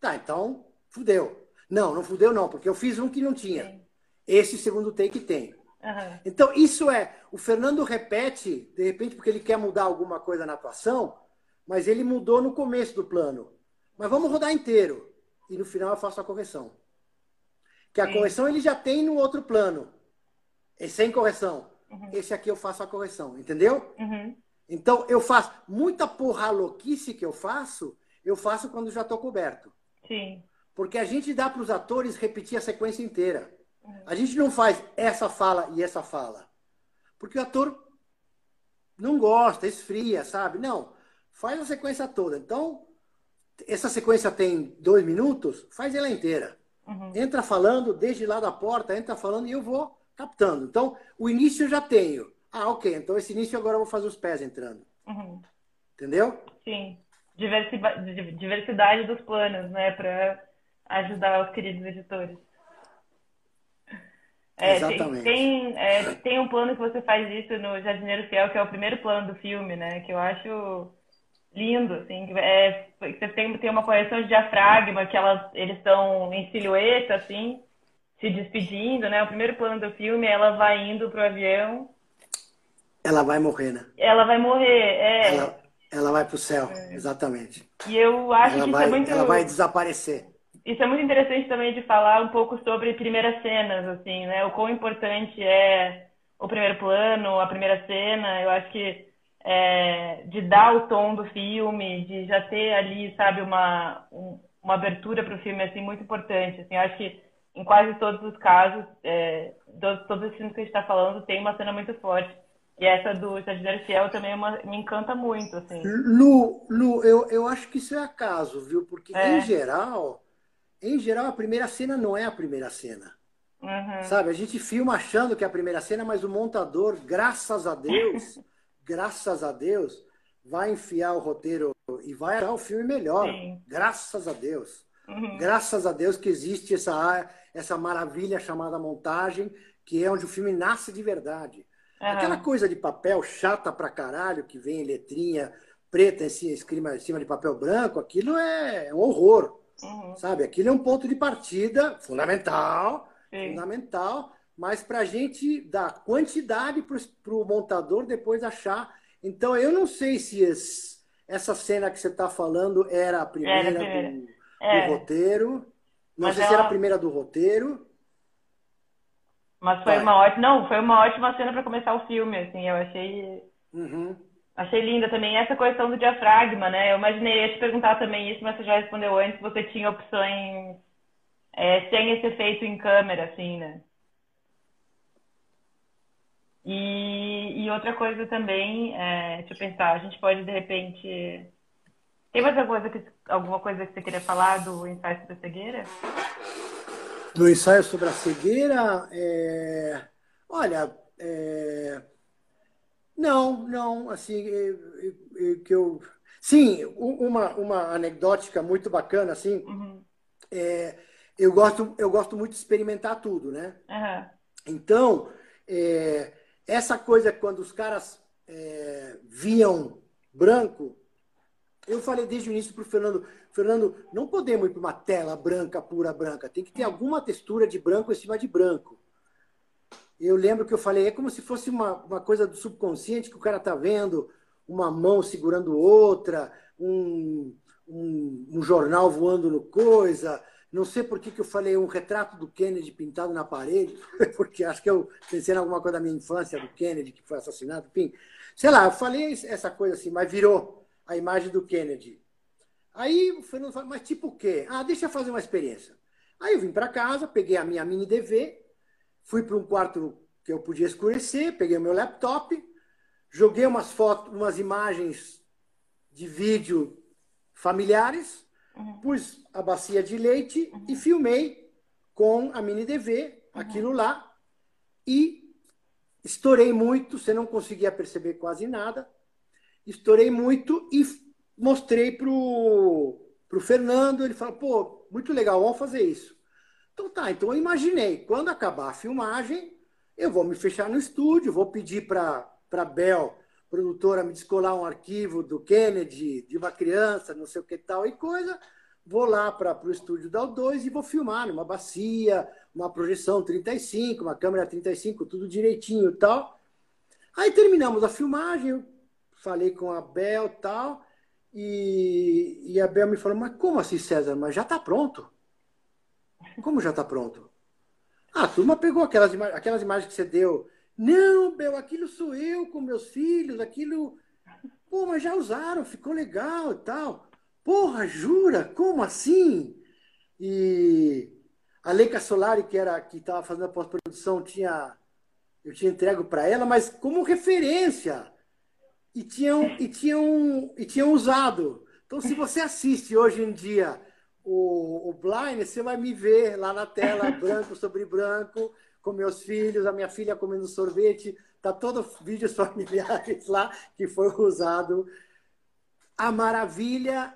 Tá, então, fudeu. Não, não fudeu não, porque eu fiz um que não tinha. Sim. Esse segundo take tem. Uhum. Então, isso é. O Fernando repete, de repente, porque ele quer mudar alguma coisa na atuação, mas ele mudou no começo do plano. Mas vamos rodar inteiro. E no final eu faço a correção. Que a Sim. correção ele já tem no outro plano. É sem correção. Uhum. Esse aqui eu faço a correção, entendeu? Uhum. Então eu faço muita porra louquice que eu faço, eu faço quando já estou coberto. Sim. Porque a gente dá para os atores repetir a sequência inteira. A gente não faz essa fala e essa fala. Porque o ator não gosta, esfria, sabe? Não. Faz a sequência toda. Então, essa sequência tem dois minutos, faz ela inteira. Uhum. Entra falando, desde lá da porta, entra falando e eu vou captando. Então, o início eu já tenho. Ah, ok. Então, esse início agora eu vou fazer os pés entrando. Uhum. Entendeu? Sim. Diversidade, diversidade dos planos, né? Para ajudar os queridos editores. É, Exatamente. Tem, é, tem um plano que você faz isso no Jardineiro Fiel, que é o primeiro plano do filme, né? Que eu acho lindo, assim. É, você tem, tem uma correção de diafragma, que elas, eles estão em silhueta, assim, se despedindo, né? O primeiro plano do filme, ela vai indo pro avião. Ela vai morrer, né? Ela vai morrer, é. Ela, ela vai pro céu, é. exatamente. E eu acho ela que vai, isso é muito... Ela vai desaparecer isso é muito interessante também de falar um pouco sobre primeiras cenas, assim, né? O quão importante é o primeiro plano, a primeira cena. Eu acho que é, de dar o tom do filme, de já ter ali, sabe, uma, uma abertura para o filme, assim, muito importante. Assim, eu acho que em quase todos os casos, é, todos os filmes que a gente está falando, tem uma cena muito forte. E essa do Jardineiro Fiel também é uma, me encanta muito, assim. Lu, Lu eu, eu acho que isso é acaso, viu? Porque, é. em geral, em geral, a primeira cena não é a primeira cena. Uhum. Sabe, a gente filma achando que é a primeira cena, mas o montador, graças a Deus, [laughs] graças a Deus, vai enfiar o roteiro e vai achar o filme melhor. Sim. Graças a Deus. Uhum. Graças a Deus que existe essa, essa maravilha chamada montagem, que é onde o filme nasce de verdade. Uhum. Aquela coisa de papel chata pra caralho, que vem em letrinha preta em cima, em cima de papel branco, aquilo é um horror. Uhum. Sabe? Aquilo é um ponto de partida fundamental, Sim. fundamental, mas para a gente dar quantidade para o montador depois achar. Então, eu não sei se esse, essa cena que você está falando era a primeira, era a primeira. Do, é. do, roteiro. Não mas sei ela... se era a primeira do roteiro. Mas foi Vai. uma ótima. Não, foi uma ótima cena para começar o filme, assim, eu achei. Uhum. Achei linda também essa questão do diafragma, né? Eu imaginei ia te perguntar também isso, mas você já respondeu antes, você tinha opções é, sem esse efeito em câmera, assim, né? E, e outra coisa também, é, deixa eu pensar, a gente pode de repente. Tem mais alguma coisa que, alguma coisa que você queria falar do ensaio sobre a cegueira? Do ensaio sobre a cegueira, é... olha, é... Não, não, assim, que eu... Sim, uma, uma anedótica muito bacana, assim, uhum. é, eu, gosto, eu gosto muito de experimentar tudo, né? Uhum. Então, é, essa coisa quando os caras é, viam branco, eu falei desde o início para o Fernando, Fernando, não podemos ir para uma tela branca, pura branca, tem que ter alguma textura de branco em cima de branco eu lembro que eu falei, é como se fosse uma, uma coisa do subconsciente que o cara tá vendo uma mão segurando outra, um, um, um jornal voando no coisa. Não sei por que, que eu falei um retrato do Kennedy pintado na parede, [laughs] porque acho que eu pensei em alguma coisa da minha infância, do Kennedy que foi assassinado, enfim. Sei lá, eu falei essa coisa assim, mas virou a imagem do Kennedy. Aí o Fernando falou, mas tipo o quê? Ah, deixa eu fazer uma experiência. Aí eu vim para casa, peguei a minha mini DV, Fui para um quarto que eu podia escurecer, peguei o meu laptop, joguei umas fotos, umas imagens de vídeo familiares, uhum. pus a bacia de leite uhum. e filmei com a mini DV uhum. aquilo lá e estourei muito, você não conseguia perceber quase nada. Estourei muito e mostrei pro pro Fernando, ele falou: "Pô, muito legal, vamos fazer isso". Então tá, então eu imaginei, quando acabar a filmagem, eu vou me fechar no estúdio, vou pedir para a Bel, produtora, me descolar um arquivo do Kennedy, de uma criança, não sei o que tal e coisa. Vou lá para o estúdio da O2 e vou filmar numa bacia, uma projeção 35, uma câmera 35, tudo direitinho e tal. Aí terminamos a filmagem, eu falei com a Bel e tal, e, a Bel me falou, mas como assim, César? Mas já está pronto. Como já está pronto? Ah, a turma pegou aquelas, ima aquelas imagens que você deu. Não, Bel, aquilo sou eu com meus filhos, aquilo. Pô, mas já usaram, ficou legal e tal. Porra, jura? Como assim? E a Leica Solari, que era que estava fazendo a pós-produção, tinha eu tinha entrego para ela, mas como referência. E tinham, e, tinham, e tinham usado. Então, se você assiste hoje em dia o, o Blind, você vai me ver lá na tela, [laughs] branco sobre branco, com meus filhos, a minha filha comendo sorvete. Tá todo vídeos [laughs] familiares lá que foi usado. A maravilha,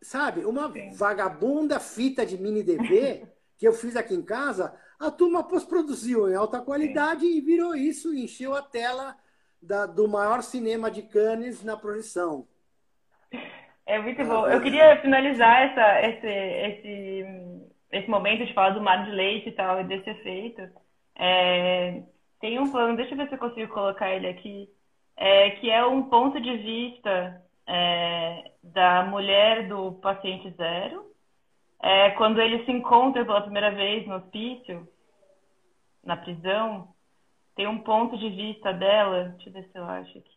sabe? Uma Sim. vagabunda fita de mini DV [laughs] que eu fiz aqui em casa, a turma pós-produziu em alta qualidade Sim. e virou isso, encheu a tela da, do maior cinema de Cannes na projeção. É muito bom. Eu queria finalizar essa, esse, esse, esse momento de falar do mar de leite e tal, e desse efeito. É, tem um plano, deixa eu ver se eu consigo colocar ele aqui, é, que é um ponto de vista é, da mulher do paciente zero, é, quando ele se encontra pela primeira vez no hospício, na prisão, tem um ponto de vista dela, deixa eu ver se eu acho aqui.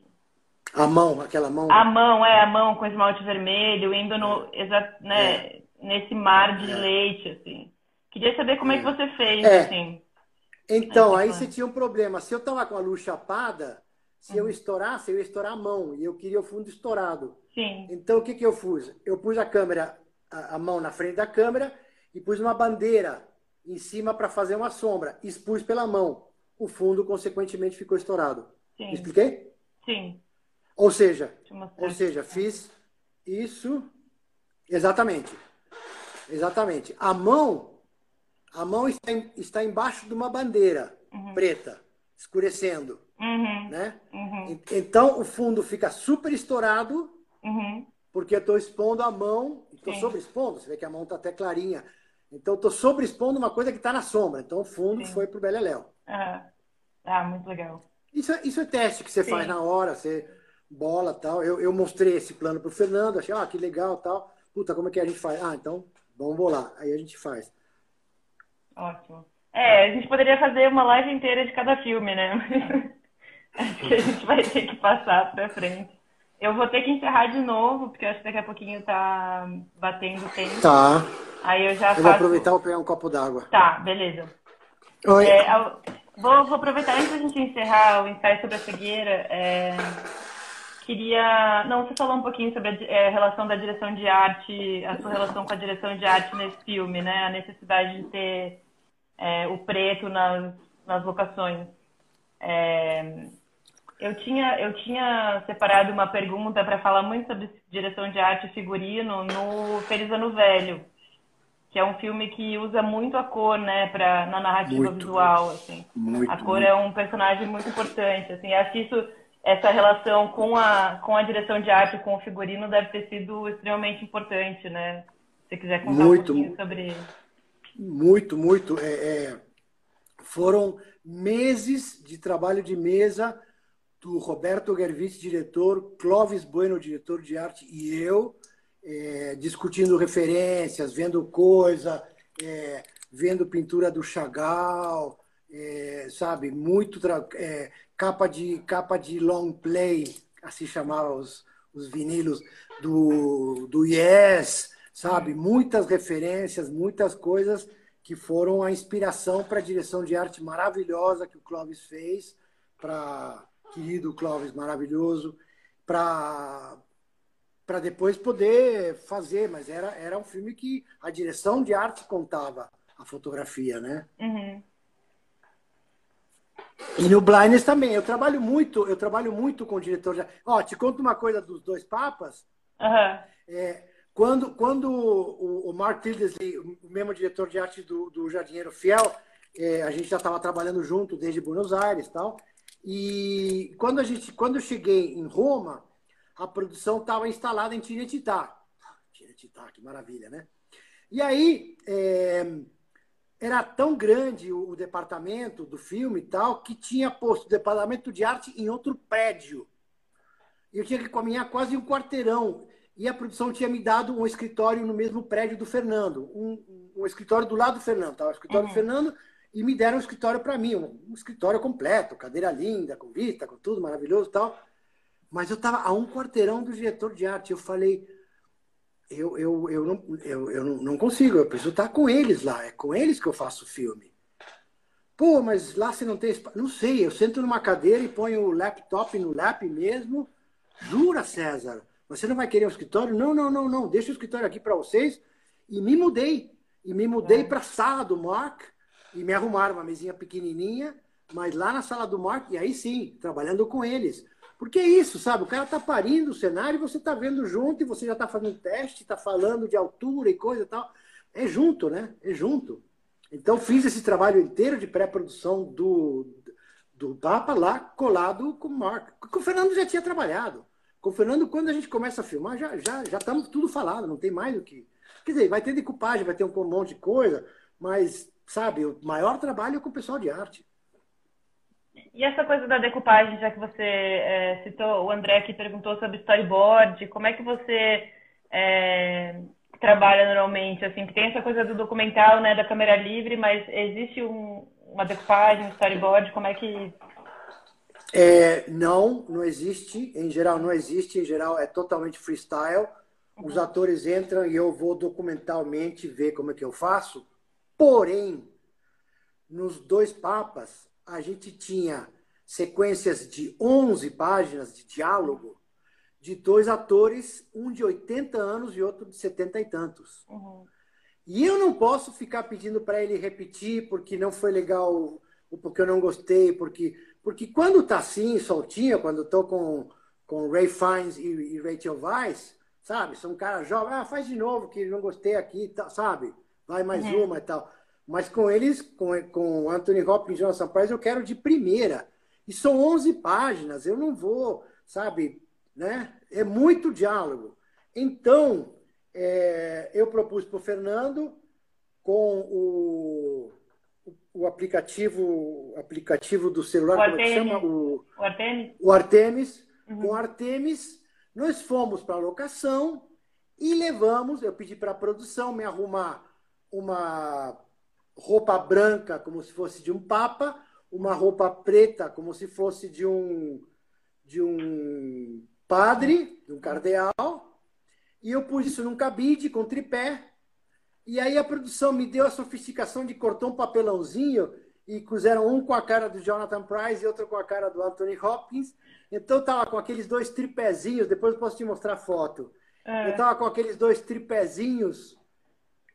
A mão, aquela mão. A mão, é, a mão com esmalte vermelho, indo no, exa, né, é. nesse mar de é. leite, assim. Queria saber como é, que você fez, é. assim. Então, aí você tinha um problema. Se eu tava com a luz chapada, se eu uhum. estourasse, eu ia estourar a mão. E eu queria o fundo estourado. Sim. Então, o que, que eu fiz? Eu pus a câmera, a, a mão na frente da câmera e pus uma bandeira em cima para fazer uma sombra. Expus pela mão. O fundo, consequentemente, ficou estourado. Sim. Expliquei? Sim. Ou seja, ou seja, fiz isso exatamente. Exatamente. A mão, a mão está, em, está embaixo de uma bandeira uhum. preta, escurecendo, uhum. né? Uhum. Então o fundo fica super estourado, uhum. porque eu estou expondo a mão, estou sobreexpondo. Você vê que a mão está até clarinha. Então estou sobreexpondo uma coisa que está na sombra. Então o fundo Sim. foi para o Beleléu. Ah, muito legal. Isso é, isso é teste que você Sim. faz na hora. Você bola tal. Eu, eu mostrei esse plano pro Fernando, achei, ah, que legal tal. Puta, como é que a gente faz? Ah, então, vamos bolar. Aí a gente faz. Ótimo. É, a gente poderia fazer uma live inteira de cada filme, né? [laughs] acho que a gente vai ter que passar pra frente. Eu vou ter que encerrar de novo, porque eu acho que daqui a pouquinho tá batendo tempo. Tá. Aí eu já eu faço... vou aproveitar e vou pegar um copo d'água. Tá, beleza. Oi. É, vou, vou, aproveitar antes da gente encerrar o ensaio sobre a cegueira. É queria. Não, você falou um pouquinho sobre a é, relação da direção de arte, a sua relação com a direção de arte nesse filme, né? A necessidade de ter é, o preto nas, nas locações. É, eu tinha, eu tinha separado uma pergunta para falar muito sobre direção de arte e figurino no Feliz Ano Velho, que é um filme que usa muito a cor, né, pra, na narrativa muito, visual, assim. Muito, a cor é um personagem muito importante, assim. Acho que isso essa relação com a, com a direção de arte, com o figurino, deve ter sido extremamente importante, né? Se você quiser contar muito, um pouquinho sobre... Muito, muito. É, é, foram meses de trabalho de mesa do Roberto Gervitz, diretor, Clóvis Bueno, diretor de arte, e eu, é, discutindo referências, vendo coisa, é, vendo pintura do Chagall, é, sabe, muito é, capa de capa de long play, assim chamava os, os vinilos do, do Yes, sabe, muitas referências, muitas coisas que foram a inspiração para a direção de arte maravilhosa que o Clóvis fez, para querido Clóvis maravilhoso, para para depois poder fazer, mas era, era um filme que a direção de arte contava a fotografia, né? Uhum. E no Blindness também. Eu trabalho muito, eu trabalho muito com o diretor. De... Ó, te conto uma coisa dos dois papas. Uhum. É, quando quando o, o Mark Tildesley, o mesmo diretor de arte do, do Jardinheiro Fiel, é, a gente já estava trabalhando junto desde Buenos Aires tal. E quando a gente, quando eu cheguei em Roma, a produção estava instalada em Tinetitá. Tinetitá, que maravilha, né? E aí, é, era tão grande o, o, departamento do filme e tal, que tinha posto o departamento de arte em outro prédio. Eu tinha que caminhar quase um quarteirão. E a produção tinha me dado um escritório no mesmo prédio do Fernando. Um, um escritório do lado do Fernando. Estava o escritório uhum. do Fernando e me deram um escritório para mim. Um, um, escritório completo, cadeira linda, com vista, com tudo maravilhoso e tal. Mas eu estava a um quarteirão do diretor de arte. Eu falei, eu, eu, eu, não, eu, eu não consigo, eu preciso estar com eles lá, é com eles que eu faço o filme. Pô, mas lá você não tem espaço. Não sei, eu sento numa cadeira e ponho o laptop no lap mesmo. Jura, César? Você não vai querer um escritório? Não, não, não, não. Deixa o escritório aqui para vocês. E me mudei. E me mudei é. para a sala do Mark e me arrumaram uma mesinha pequenininha, mas lá na sala do Mark, e aí sim, trabalhando com eles. Porque é isso, sabe? O cara tá parindo o cenário e você tá vendo junto e você já tá fazendo teste, tá falando de altura e coisa e tal. É junto, né? É junto. Então fiz esse trabalho inteiro de pré-produção do, do Papa lá colado com o Mark. Com o Fernando já tinha trabalhado. Com o Fernando, quando a gente começa a filmar, já já já estamos tudo falado, não tem mais o que. Quer dizer, vai ter decupagem, vai ter um monte de coisa, mas, sabe, o maior trabalho é com o pessoal de arte. E essa coisa da decupagem, já que você é, citou, o André que perguntou sobre storyboard, como é que você é, trabalha normalmente? Assim, tem essa coisa do documental, né, da câmera livre, mas existe um, uma decupagem, um storyboard, como é que... É, não, não existe. Em geral, não existe. Em geral, é totalmente freestyle. Os uhum. atores entram e eu vou documentalmente ver como é que eu faço. Porém, nos dois papas, a gente tinha sequências de 11 páginas de diálogo de dois atores, um de 80 anos e outro de 70 e tantos. Uhum. E eu não posso ficar pedindo para ele repetir porque não foi legal, ou porque eu não gostei, porque porque quando tá assim, soltinho, quando eu tô com com Ray Fiennes e, e Rachel Weisz, sabe? São um cara jovem, ah, faz de novo que não gostei aqui, sabe? Vai mais uhum. uma e tal. Mas com eles, com, com Anthony Hopkins e Jonathan Price, eu quero de primeira. E são 11 páginas, eu não vou, sabe? Né? É muito diálogo. Então, é, eu propus para o Fernando com o, o aplicativo, aplicativo do celular, o como é que chama? O, o Artemis. O Artemis. Uhum. Com o Artemis, nós fomos para a locação e levamos, eu pedi para a produção me arrumar uma roupa branca, como se fosse de um papa, uma roupa preta, como se fosse de um, de um padre, de um cardeal, e eu pus isso num cabide com tripé. E aí a produção me deu a sofisticação de cortar um papelãozinho e puseram um com a cara do Jonathan Price e outro com a cara do Anthony Hopkins. Então tava com aqueles dois tripézinhos, depois eu posso te mostrar a foto. É. Eu tava com aqueles dois tripézinhos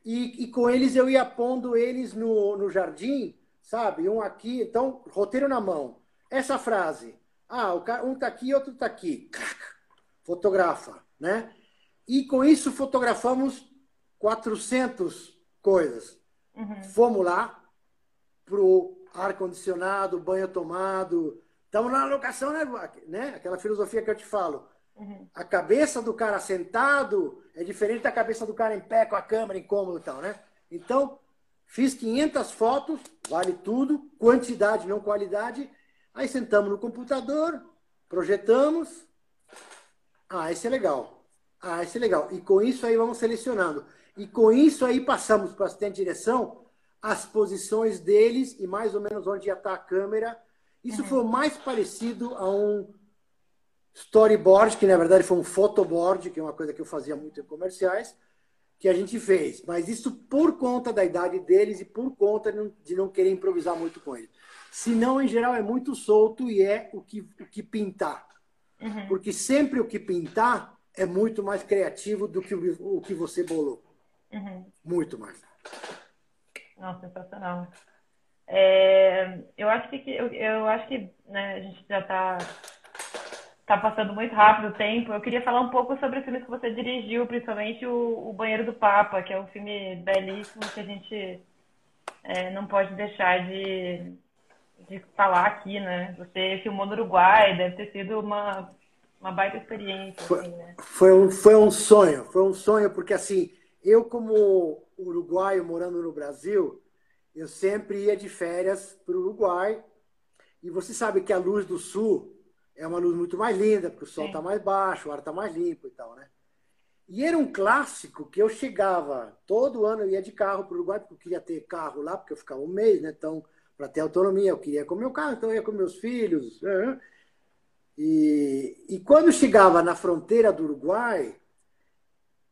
e, e com eles eu ia pondo eles no, no jardim, sabe? Um aqui, então, roteiro na mão. Essa frase. Ah, o cara, um tá aqui, outro tá aqui. Fotografa, né? E com isso fotografamos 400 coisas. Uhum. Fomos lá pro ar-condicionado, banho tomado. Estamos na locação, né, né? Aquela filosofia que eu te falo. Uhum. A cabeça do cara sentado é diferente da cabeça do cara em pé com a câmera incômodo e tal, né? Então, fiz 500 fotos, vale tudo, quantidade, não qualidade. Aí sentamos no computador, projetamos. Ah, esse é legal. Ah, esse é legal. E com isso aí vamos selecionando. E com isso aí passamos para o assistente de direção as posições deles e mais ou menos onde ia estar a câmera. Isso uhum. foi mais parecido a um storyboard, que na verdade foi um photoboard, que é uma coisa que eu fazia muito em comerciais, que a gente fez. Mas isso por conta da idade deles e por conta de não querer improvisar muito com eles. Senão, em geral, é muito solto e é o que, o que pintar. Uhum. Porque sempre o que pintar é muito mais criativo do que o, o que você bolou. Uhum. Muito mais. Nossa, sensacional. É, eu acho que eu, eu acho que né, a gente já está Tá passando muito rápido o tempo. Eu queria falar um pouco sobre o filme que você dirigiu, principalmente o, o Banheiro do Papa, que é um filme belíssimo que a gente é, não pode deixar de, de falar aqui, né? Você filmou no Uruguai, deve ter sido uma, uma baita experiência. Foi, assim, né? foi, um, foi um sonho, foi um sonho, porque assim, eu como uruguaio morando no Brasil, eu sempre ia de férias para o Uruguai. E você sabe que a luz do sul é uma luz muito mais linda, porque o sol está mais baixo, o ar está mais limpo e tal, né? E era um clássico que eu chegava, todo ano eu ia de carro para o Uruguai, porque eu queria ter carro lá, porque eu ficava um mês, né? Então, para ter autonomia, eu queria com meu carro, então eu ia com meus filhos. Né? E, e quando chegava na fronteira do Uruguai,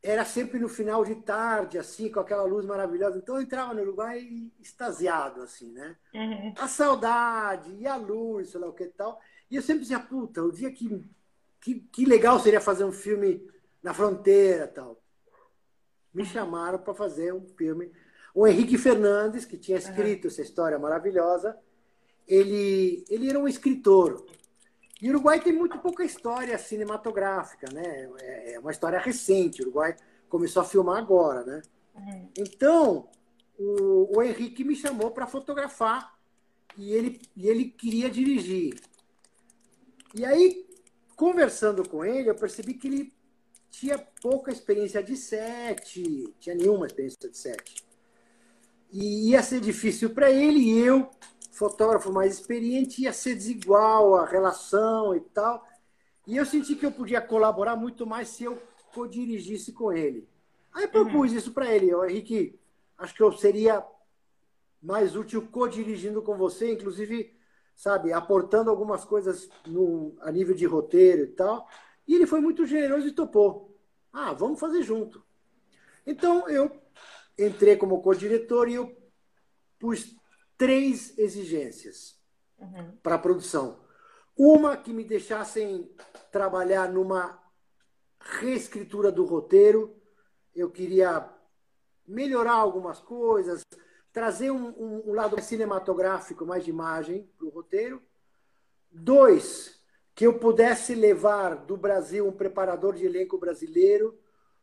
era sempre no final de tarde, assim, com aquela luz maravilhosa. Então eu entrava no Uruguai extasiado, assim, né? Uhum. A saudade, e a luz, sei lá o que tal. E eu sempre dizia, puta, o dia que, que, que legal seria fazer um filme na fronteira tal. Me chamaram para fazer um filme. O Henrique Fernandes, que tinha escrito uhum. essa história maravilhosa, ele, ele era um escritor. E o Uruguai tem muito pouca história cinematográfica, né? É, é uma história recente. O Uruguai começou a filmar agora, né? Uhum. Então, o, o Henrique me chamou para fotografar e ele, e ele queria dirigir. E aí, conversando com ele, eu percebi que ele tinha pouca experiência de set, tinha nenhuma experiência de set. E ia ser difícil para ele, e eu, fotógrafo mais experiente, ia ser desigual a relação e tal. E eu senti que eu podia colaborar muito mais se eu co-dirigisse com ele. Aí propus uhum. isso para ele. Eu, Henrique, acho que eu seria mais útil co-dirigindo com você, inclusive, sabe, aportando algumas coisas no, a nível de roteiro e tal. E ele foi muito generoso e topou. Ah, vamos fazer junto. Então eu entrei como co-diretor e eu pus três exigências uhum. para a produção. Uma que me deixassem trabalhar numa reescritura do roteiro. Eu queria melhorar algumas coisas, trazer um, um, um lado cinematográfico, mais de imagem para o roteiro. Dois, que eu pudesse levar do Brasil um preparador de elenco brasileiro,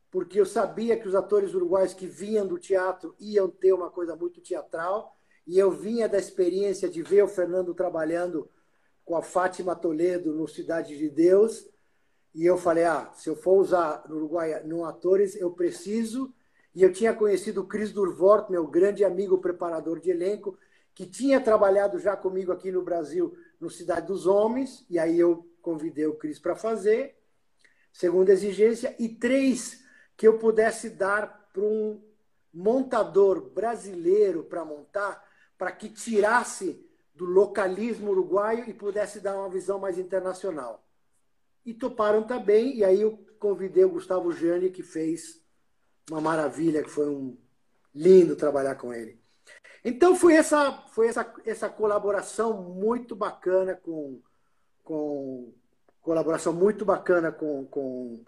porque eu sabia que os atores uruguaios que vinham do teatro iam ter uma coisa muito teatral, e eu vinha da experiência de ver o Fernando trabalhando com a Fátima Toledo no Cidade de Deus, e eu falei, ah, se eu for usar no Uruguai no atores, eu preciso, e eu tinha conhecido o Cris Durvort, meu grande amigo preparador de elenco, que tinha trabalhado já comigo aqui no Brasil no Cidade dos Homens, e aí eu convidei o Cris para fazer. Segunda exigência. E três, que eu pudesse dar para um montador brasileiro para montar, para que tirasse do localismo uruguaio e pudesse dar uma visão mais internacional. E toparam também, e aí eu convidei o Gustavo Jani, que fez uma maravilha, que foi um lindo trabalhar com ele. Então foi essa, foi essa, essa colaboração muito bacana com, com colaboração muito bacana com, com,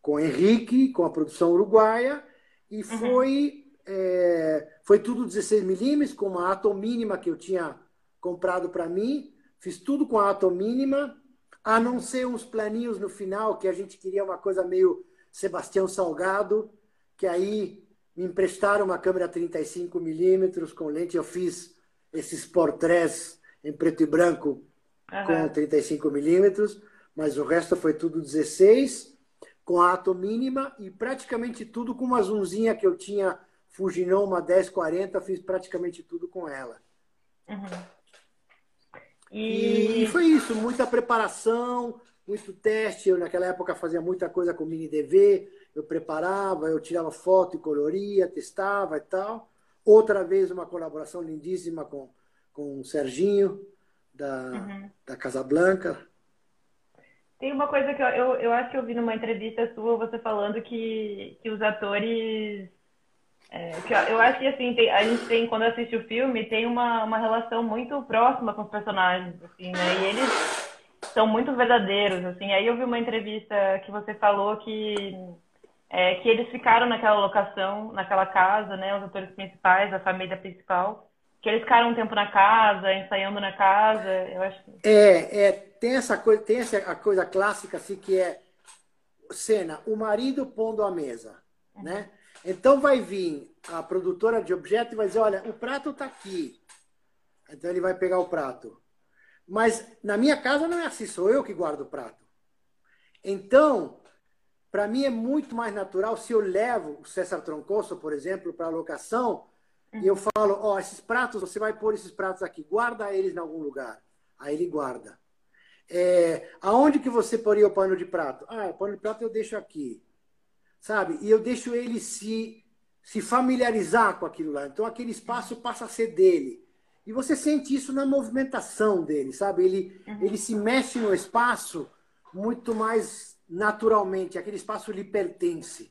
com o Henrique, com a produção uruguaia, e uhum. foi, uhum. é, foi tudo 16 milímetros, com uma atom mínima que eu tinha comprado para mim, fiz tudo com a atom mínima, a não ser uns planinhos no final, que a gente queria uma coisa meio Sebastião Salgado, que aí me emprestaram uma câmera 35 milímetros com lente. Eu fiz esses portrés em preto e branco uhum. com 35 milímetros, mas o resto foi tudo 16, com a ato mínima e praticamente tudo com uma zoomzinha que eu tinha Fujinon, uma 1040, fiz praticamente tudo com ela. Uhum. E... e... foi isso, muita preparação, muito teste. Eu, naquela época, fazia muita coisa com mini DV, eu preparava, eu tirava foto e coloria, testava e tal. Outra vez uma colaboração lindíssima com, com o Serginho, da, uhum. da Casa Blanca. Tem uma coisa que eu, eu, eu, acho que eu vi numa entrevista sua, você falando que, que os atores. É, que eu, eu acho que assim, tem, a gente tem, quando assiste o filme, tem uma, uma relação muito próxima com os personagens, assim, né? E eles são muito verdadeiros, assim. Aí eu vi uma entrevista que você falou que é, que eles ficaram naquela locação, naquela casa, né, os atores principais, a família principal, que eles ficaram um tempo na casa, ensaiando na casa, eu acho. É, é tem essa coisa, tem essa a coisa clássica assim que é cena, o marido pondo a mesa, uhum. né? Então vai vir a produtora de objeto e vai dizer, olha, o prato está aqui. Então ele vai pegar o prato. Mas na minha casa não é assim, sou eu que guardo o prato. Então, para mim é muito mais natural se eu levo o César Troncoso, por exemplo, para a locação, E eu falo, ó, esses pratos, você vai pôr esses pratos aqui, guarda eles em algum lugar. Aí ele guarda. É, aonde que você poria o pano de prato? Ah, o pano de prato eu deixo aqui. Sabe? E eu deixo ele se, se familiarizar com aquilo lá. Então aquele espaço passa a ser dele. E você sente isso na movimentação dele, sabe? Ele, uhum. ele se mexe no espaço muito mais naturalmente. Aquele espaço lhe pertence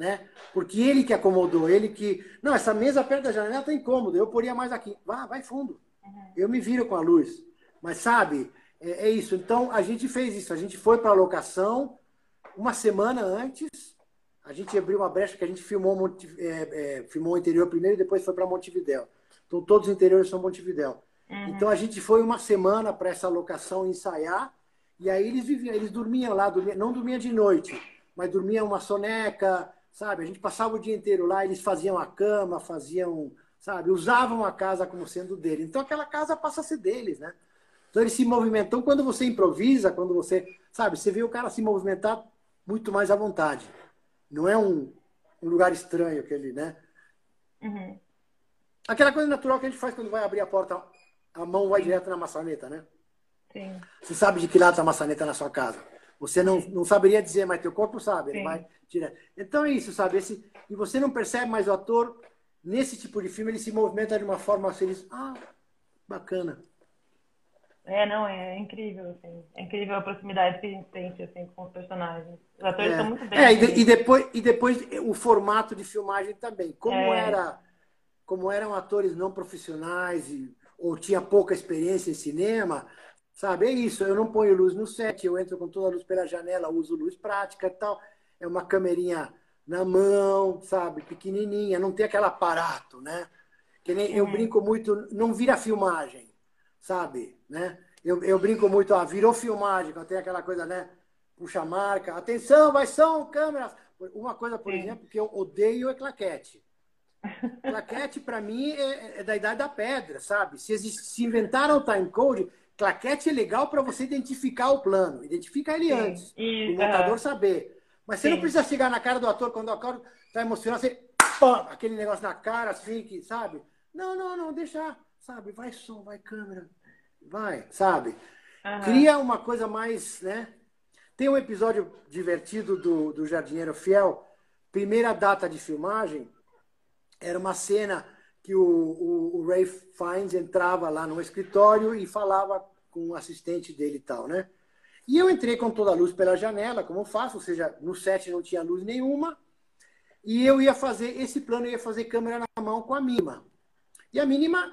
né? Porque ele que acomodou, ele que. Não, essa mesa perto da janela tá incômodo, eu poria mais aqui. Vá, vai fundo. Uhum. Eu me viro com a luz. Mas sabe, é, é isso. Então a gente fez isso. A gente foi para a locação uma semana antes. A gente abriu uma brecha que a gente filmou, é, é, filmou o interior primeiro e depois foi para Montevidéu. Então todos os interiores são Montevidéu. Uhum. Então a gente foi uma semana para essa locação ensaiar. E aí eles viviam, eles dormiam lá, dormiam, não dormiam de noite, mas dormiam uma soneca, sabe? A gente passava o dia inteiro lá, eles faziam a cama, faziam, sabe? Usavam a casa como sendo dele. Então aquela casa passa a ser deles, né? Então eles se movimentam. Então, quando você improvisa, quando você, sabe, você vê o cara se movimentar muito mais à vontade. Não é um, um lugar estranho aquele, né? Uhum. Aquela coisa natural que a gente faz quando vai abrir a porta, a mão vai direto na maçaneta, né? Sim. Você sabe de que lado está a maçaneta na sua casa. Você não, não saberia dizer, mas teu corpo sabe. Ele vai direto. Então é isso, sabe? Esse, e você não percebe, mas o ator, nesse tipo de filme, ele se movimenta de uma forma assim, diz, ah, bacana. É, não, é incrível, assim. É incrível a proximidade que a gente sente, assim, com os personagens. Os atores é. são muito bem. É, e, e, depois, e depois o formato de filmagem também. Como é. era, como eram atores não profissionais e, ou tinha pouca experiência em cinema, Sabe? É isso. Eu não ponho luz no set, eu entro com toda a luz pela janela, uso luz prática e tal. É uma câmerinha na mão, sabe? Pequenininha, não tem aquele aparato, né? Que nem eu brinco muito, não vira filmagem, sabe? Né? Eu, eu brinco muito, ah, virou filmagem, quando tem aquela coisa, né? Puxa a marca, atenção, vai som, câmeras. Uma coisa, por Sim. exemplo, que eu odeio é claquete. Claquete, para mim, é, é, da idade da pedra, sabe? Se, existe, se inventaram o time code, Claquete é legal para você identificar o plano, identificar ele Sim, antes, o montador saber. Mas você Sim. não precisa chegar na cara do ator quando o ator está emocionado, você pô, aquele negócio na cara, assim, que, sabe? Não, não, não, deixa, sabe? Vai som, vai câmera, vai, sabe? Uhum. Cria uma coisa mais, né? Tem um episódio divertido do, do Jardineiro Fiel. Primeira data de filmagem era uma cena que o, o, o Ray Fiennes entrava lá no escritório e falava com o assistente dele e tal, né? E eu entrei com toda a luz pela janela, como faço, ou seja, no set não tinha luz nenhuma, e eu ia fazer esse plano, eu ia fazer câmera na mão com a mínima. E a mínima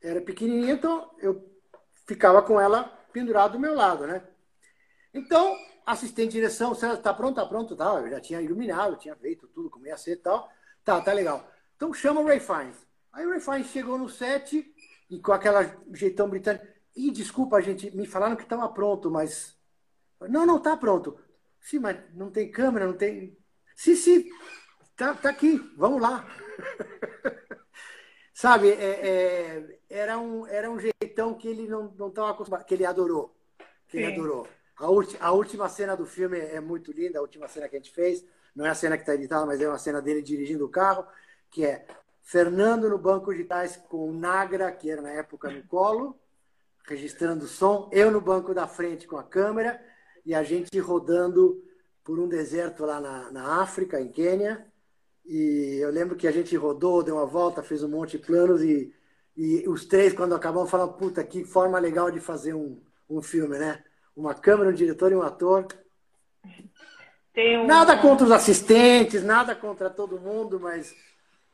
era pequenininha, então eu ficava com ela pendurada do meu lado, né? Então, assistente de direção, você está pronto? Está pronto, tal. Eu já tinha iluminado, tinha feito tudo como ia ser e tal. Tá, tá legal. Então chama o Ray Fiennes. Aí o Ray Fiennes chegou no set e com aquela jeitão britânico, e desculpa, gente, me falaram que estava pronto, mas. Não, não está pronto. Sim, mas não tem câmera, não tem. Sim, sim, tá, tá aqui, vamos lá. [laughs] Sabe, é, é, era, um, era um jeitão que ele não estava acostumado, que ele adorou. Que ele adorou. A, ulti, a última cena do filme é muito linda, a última cena que a gente fez. Não é a cena que está editada, mas é uma cena dele dirigindo o carro, que é Fernando no banco de trás com o Nagra, que era na época no colo, registrando o som, eu no banco da frente com a câmera e a gente rodando por um deserto lá na, na África, em Quênia. E eu lembro que a gente rodou, deu uma volta, fez um monte de planos e, e os três, quando acabamos, falaram: puta, que forma legal de fazer um, um filme, né? Uma câmera, um diretor e um ator. Um... Nada contra os assistentes, nada contra todo mundo, mas.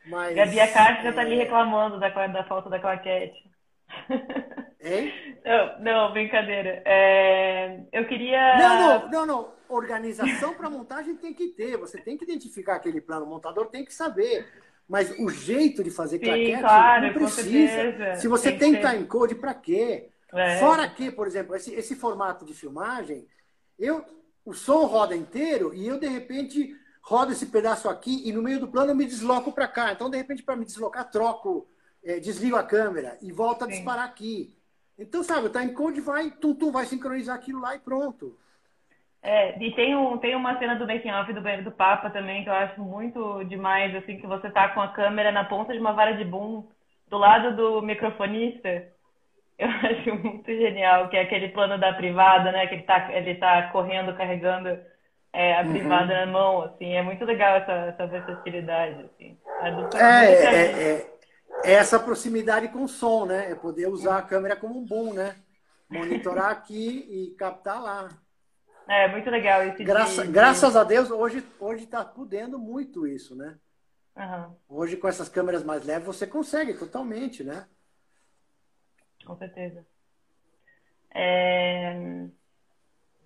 Mas Gabi a Castro já está ali reclamando da, da falta da claquete. Hein? Não, não brincadeira. É, eu queria. Não, não, não, não. Organização para montagem tem que ter. Você tem que identificar aquele plano. O montador tem que saber. Mas o jeito de fazer Sim, claquete claro, não precisa. Se você tem, tem time code, para quê? É. Fora que, por exemplo, esse, esse formato de filmagem, eu, o som roda inteiro e eu, de repente, rodo esse pedaço aqui e no meio do plano eu me desloco para cá. Então, de repente, para me deslocar, troco é, desligo a câmera e volta a disparar aqui. Então, sabe, o timecode vai, tum, tum, vai sincronizar aquilo lá e pronto. É, e tem, um, tem uma cena do making off do banheiro do Papa também que eu acho muito demais, assim, que você tá com a câmera na ponta de uma vara de boom do lado do microfonista. Eu [laughs] acho muito genial, que é aquele plano da privada, né? Que ele tá, ele tá correndo, carregando é, a uhum. privada uhum. na mão, assim. É muito legal essa, essa versatilidade, assim. É, é, é, é, é essa proximidade com o som, né? É poder usar a câmera como um boom, né? Monitorar [laughs] aqui e captar lá. É, muito legal esse Graça, de... Graças a Deus, hoje hoje está podendo muito isso, né? Uhum. Hoje, com essas câmeras mais leves, você consegue totalmente, né? Com certeza. É...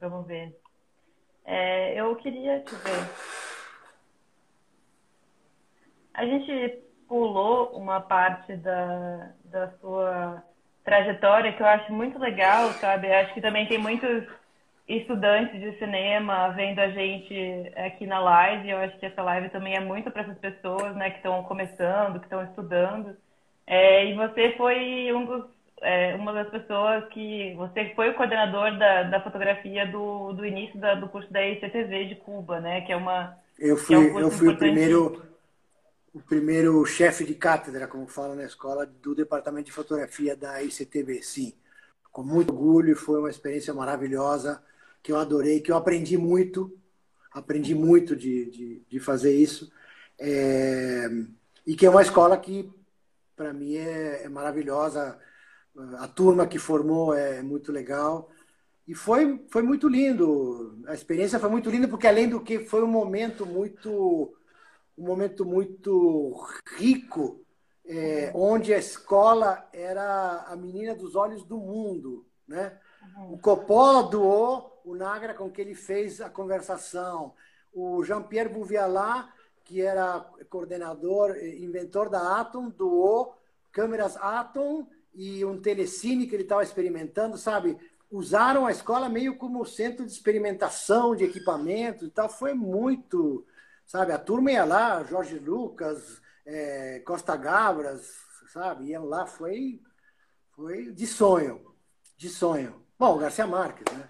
Vamos ver. É, eu queria te ver. A gente pulou uma parte da, da sua trajetória que eu acho muito legal, sabe? Acho que também tem muitos estudantes de cinema vendo a gente aqui na live. Eu acho que essa live também é muito para essas pessoas, né, que estão começando, que estão estudando. É, e você foi um dos, é, uma das pessoas que você foi o coordenador da, da fotografia do, do início da, do curso da ICTV de Cuba, né, que é uma eu fui, é um eu fui o primeiro o primeiro chefe de cátedra, como fala na escola, do departamento de fotografia da ICTV, sim. Com muito orgulho, foi uma experiência maravilhosa que eu adorei, que eu aprendi muito, aprendi muito de, de, de fazer isso. É, e que é uma escola que, para mim, é, é, maravilhosa. A turma que formou é muito legal. E foi, foi muito lindo. A experiência foi muito linda, porque além do que foi um momento muito um momento muito rico, é, onde a escola era a menina dos olhos do mundo, né? O Coppola doou o Nagra com que ele fez a conversação. O Jean-Pierre Bouvialat, que era coordenador, inventor da Atom, doou câmeras Atom e um telecine que ele estava experimentando, sabe? Usaram a escola meio como centro de experimentação de equipamentos e tal. Foi muito, sabe? A turma ia lá, Jorge Lucas, é, Costa Gabras, sabe? Iam lá, foi, foi de sonho, de sonho. Bom, Garcia Marques, né?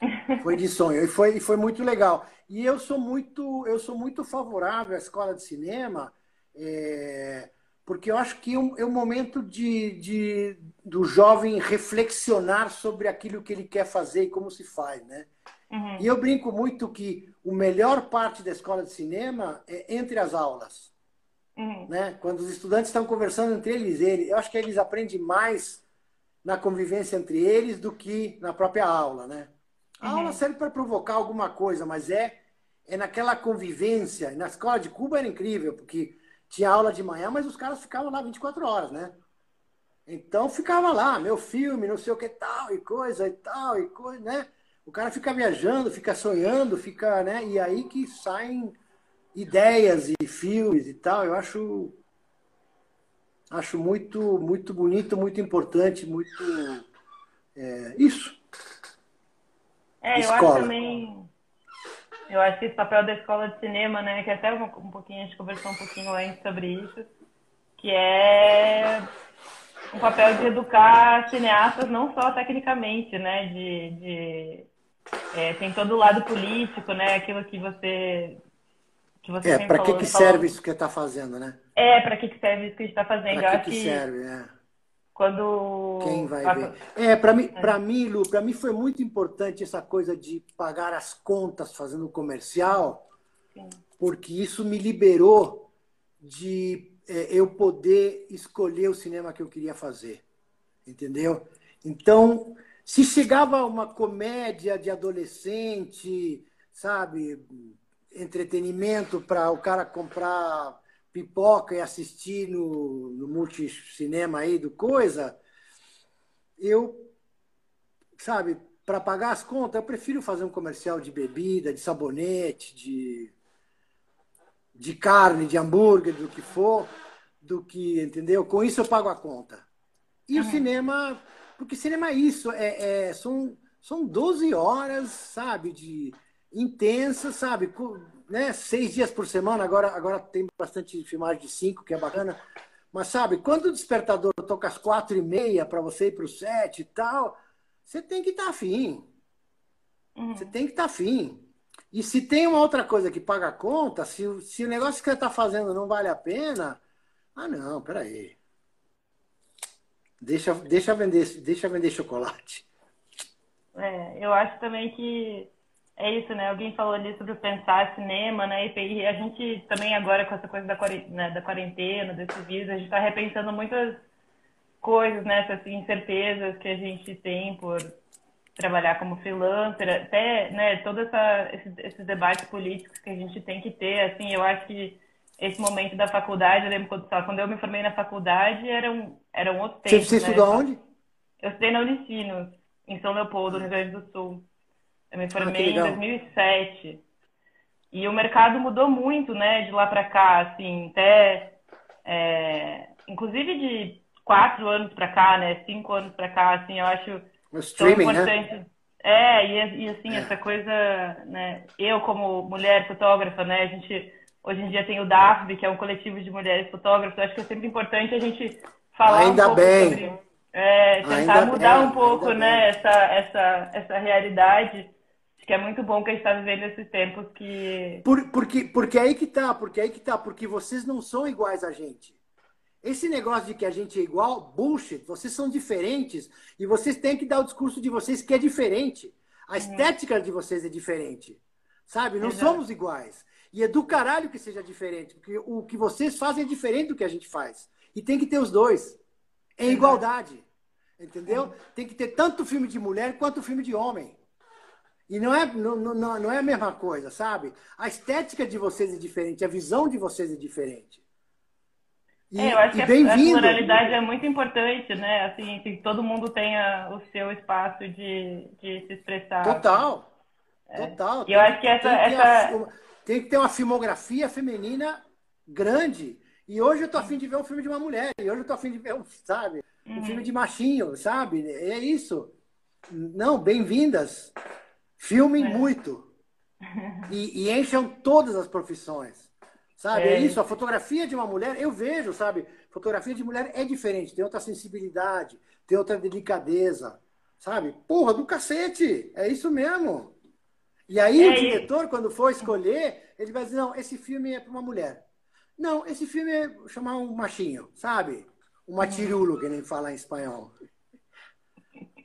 [laughs] Foi de sonho e foi, foi muito legal. E eu sou muito, eu sou muito favorável à escola de cinema, é, porque eu acho que é um, é momento de, de, do jovem reflexionar sobre aquilo que ele quer fazer e como se faz, né? Uhum. E eu brinco muito que o melhor parte da escola de cinema é entre as aulas. Uhum. Né? Quando os estudantes estão conversando entre eles, eles, eu acho que eles aprendem mais na convivência entre eles do que na própria aula, né? A uhum. aula serve para provocar alguma coisa, mas é, é naquela convivência. Na escola de Cuba era incrível, porque tinha aula de manhã, mas os caras ficavam lá 24 horas, né? Então ficava lá, meu filme, não sei o que tal, e coisa e tal, e coisa, né? O cara fica viajando, fica sonhando, fica, né? E aí que saem ideias e filmes e tal. Eu acho acho muito muito bonito, muito importante, muito é, isso. É, eu acho também. Eu acho que esse papel da escola de cinema, né, que até um, um pouquinho a gente conversou um pouquinho antes sobre isso, que é um papel de educar cineastas não só tecnicamente, né, de, de é, tem todo o lado político, né, aquilo que você que você é, para que, que serve isso que está fazendo, né? É, para que, que serve isso que a gente está fazendo. Para que, que, serve, é. Quando. Quem vai ver? É, para mim, para mim, Lu, para mim foi muito importante essa coisa de pagar as contas fazendo comercial, Sim. porque isso me liberou de é, eu poder escolher o cinema que eu queria fazer. Entendeu? Então, se chegava uma comédia de adolescente, sabe, entretenimento para o cara comprar pipoca e assistir no, no multicinema aí do coisa, eu, sabe, para pagar as contas, eu prefiro fazer um comercial de bebida, de sabonete, de, de carne, de hambúrguer, do que for, do que, entendeu? Com isso eu pago a conta. E uhum. o cinema, porque cinema é isso, é, é, são, são 12 horas, sabe, de intensas, sabe? Né, seis dias por semana, agora, agora tem bastante filmagem de cinco, que é bacana. Mas sabe, quando o despertador toca às quatro e meia para você ir para o set e tal, você tem que estar tá afim. Uhum. Você tem que estar tá afim. E se tem uma outra coisa que paga a conta, se, se o negócio que você está fazendo não vale a pena, ah não, peraí. Deixa, deixa, vender, deixa vender chocolate. É, eu acho também que é isso, né? Alguém falou ali sobre pensar cinema, né? E a gente também agora com essa coisa da quarentena, né, da quarentena desse vírus, a gente está repensando muitas coisas, né? Essas incertezas que a gente tem por trabalhar como freelancer, até, né? Todos esses, esses debates políticos que a gente tem que ter, assim, eu acho que esse momento da faculdade, eu lembro quando, quando eu me formei na faculdade, era um, era um outro tempo, Você, você né? estudou onde? Eu estudei na Unicinos, em São Leopoldo, no Rio Grande do Sul. Eu me formei ah, em 2007. E o mercado mudou muito, né, de lá para cá, assim, até, é, inclusive de quatro anos para cá, né, cinco anos para cá, assim, eu acho o streaming, tão né? importante. Né? É, e, e assim, é. essa coisa, né, eu como mulher fotógrafa, né, a gente hoje em dia tem o DAFB, que é um coletivo de mulheres fotógrafas, eu acho que é sempre importante a gente falar Ainda um pouco bem. sobre é, tentar ainda mudar bem, um pouco, né, essa, essa, essa realidade que é muito bom que a gente está vivendo esses tempos que. Por, porque, porque aí que tá, porque aí que tá, porque vocês não são iguais a gente. Esse negócio de que a gente é igual, bullshit, vocês são diferentes e vocês têm que dar o discurso de vocês que é diferente. A uhum. estética de vocês é diferente. Sabe? Não Exato. somos iguais. E é do caralho que seja diferente, porque o que vocês fazem é diferente do que a gente faz. E tem que ter os dois. Em Exato. igualdade. Entendeu? Tem que ter tanto filme de mulher quanto filme de homem. E não é, não, não, não é a mesma coisa, sabe? A estética de vocês é diferente, a visão de vocês é diferente. E, é, eu acho que a, a pluralidade é muito importante, né? Assim, que todo mundo tenha o seu espaço de, de se expressar. Total. É. Total. E eu acho que essa. Tem que, essa... tem que ter uma filmografia feminina grande. E hoje eu tô afim de ver um filme de uma mulher. E hoje eu tô afim de ver um, sabe? Um uhum. filme de machinho, sabe? É isso. Não, bem-vindas. Filmem é. muito. E, e, encham todas as profissões. Sabe? É. é. isso. A fotografia de uma mulher, eu vejo, sabe? Fotografia de mulher é diferente. Tem outra sensibilidade, tem outra delicadeza. Sabe? Porra, do cacete. É isso mesmo. E aí é. o diretor, quando for escolher, ele vai dizer, não, esse filme é para uma mulher. Não, esse filme é chamar um machinho, sabe? Um machirulo, que nem fala em espanhol.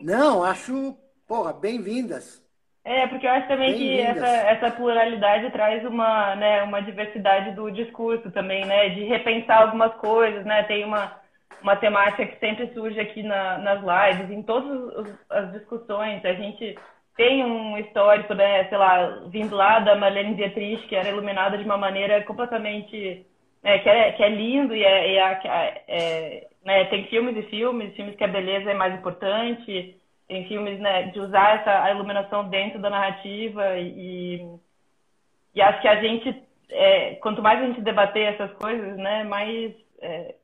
Não, acho, porra, bem-vindas. É, porque eu acho também que essa, essa pluralidade traz uma, né, uma diversidade do discurso também, né? De repensar algumas coisas, né? Tem uma, uma temática que sempre surge aqui na, nas lives, em todas as discussões. A gente tem um histórico, né, sei lá, vindo lá da Marlene Dietrich, que era iluminada de uma maneira completamente... Né, que, é, que é lindo e, é, é, é né, tem filmes e filmes, filmes que a beleza é mais importante em filmes, né, de usar essa a iluminação dentro da narrativa e, e acho que a gente, é, quanto mais a gente debater essas coisas, né, mais é,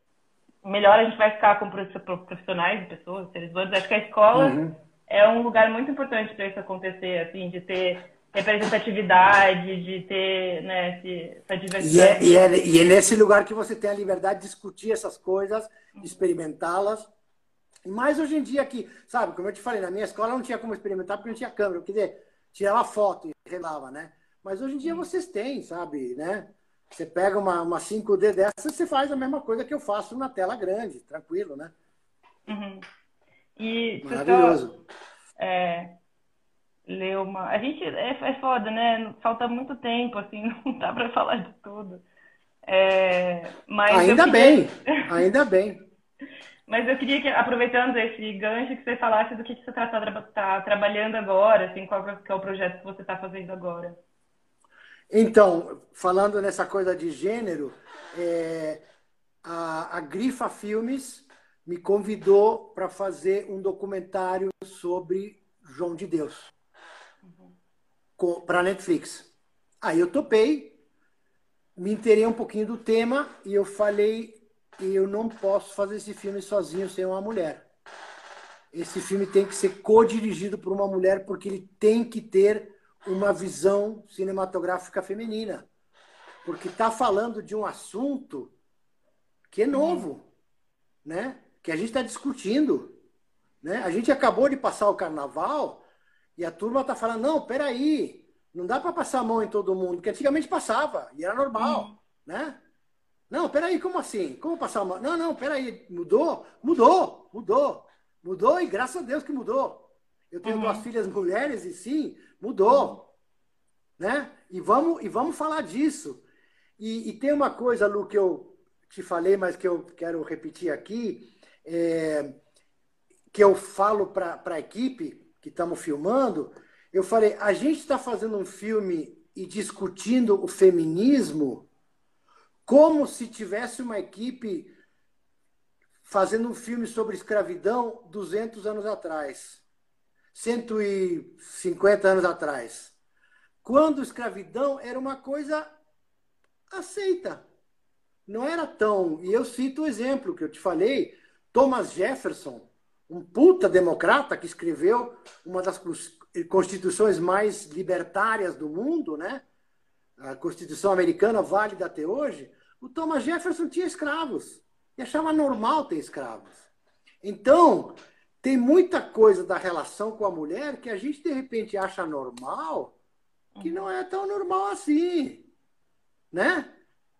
melhor a gente vai ficar com profissionais, pessoas, seres humanos. Acho que a escola uhum. é um lugar muito importante para isso acontecer, assim, de ter representatividade, de ter né, essa diversidade. E é, e, é, e é nesse lugar que você tem a liberdade de discutir essas coisas, experimentá-las mas hoje em dia aqui, sabe, como eu te falei, na minha escola não tinha como experimentar porque não tinha câmera. Quer dizer, tirava foto e relava, né? Mas hoje em dia vocês têm, sabe, né? Você pega uma, uma 5D dessa, você faz a mesma coisa que eu faço na tela grande, tranquilo, né? Uhum. E Maravilhoso. é, ler uma. A gente é, é foda, né? Falta muito tempo, assim, [laughs] não dá para falar de tudo. É, mas ainda queria... bem, ainda bem. Mas eu queria que, aproveitando esse gancho, que você falasse do que, que você está tá, tá trabalhando agora, assim, qual é o projeto que você está fazendo agora. Então, falando nessa coisa de gênero, é, a, a Grifa Filmes me convidou para fazer um documentário sobre João de Deus uhum. para Netflix. Aí eu topei, me interei um pouquinho do tema e eu falei e eu não posso fazer esse filme sozinho sem uma mulher. Esse filme tem que ser co-dirigido por uma mulher porque ele tem que ter uma visão cinematográfica feminina. Porque está falando de um assunto que é novo, né? que a gente está discutindo. Né? A gente acabou de passar o carnaval E a turma está falando, não, peraí, não dá para passar a mão em todo mundo, porque antigamente passava, e era normal, hum. né? Não, peraí, como assim? Como passar a mão? Não, não, peraí, mudou? Mudou, mudou. Mudou e graças a Deus que mudou. Eu tenho uhum. duas filhas mulheres e sim, mudou. Uhum. Né? E vamos, e vamos falar disso. E, e, tem uma coisa, Lu, que eu te falei, mas que eu quero repetir aqui, é, que eu falo para a equipe que estamos filmando, eu falei, a gente está fazendo um filme e discutindo o feminismo como se tivesse uma equipe fazendo um filme sobre escravidão 200 anos atrás, 150 anos atrás, quando escravidão era uma coisa aceita. Não era tão. E eu cito o exemplo que eu te falei: Thomas Jefferson, um puta democrata que escreveu uma das constituições mais libertárias do mundo, né? A Constituição americana válida até hoje. O Thomas Jefferson tinha escravos e achava normal ter escravos. Então, tem muita coisa da relação com a mulher que a gente de repente acha normal, que não é tão normal assim, né?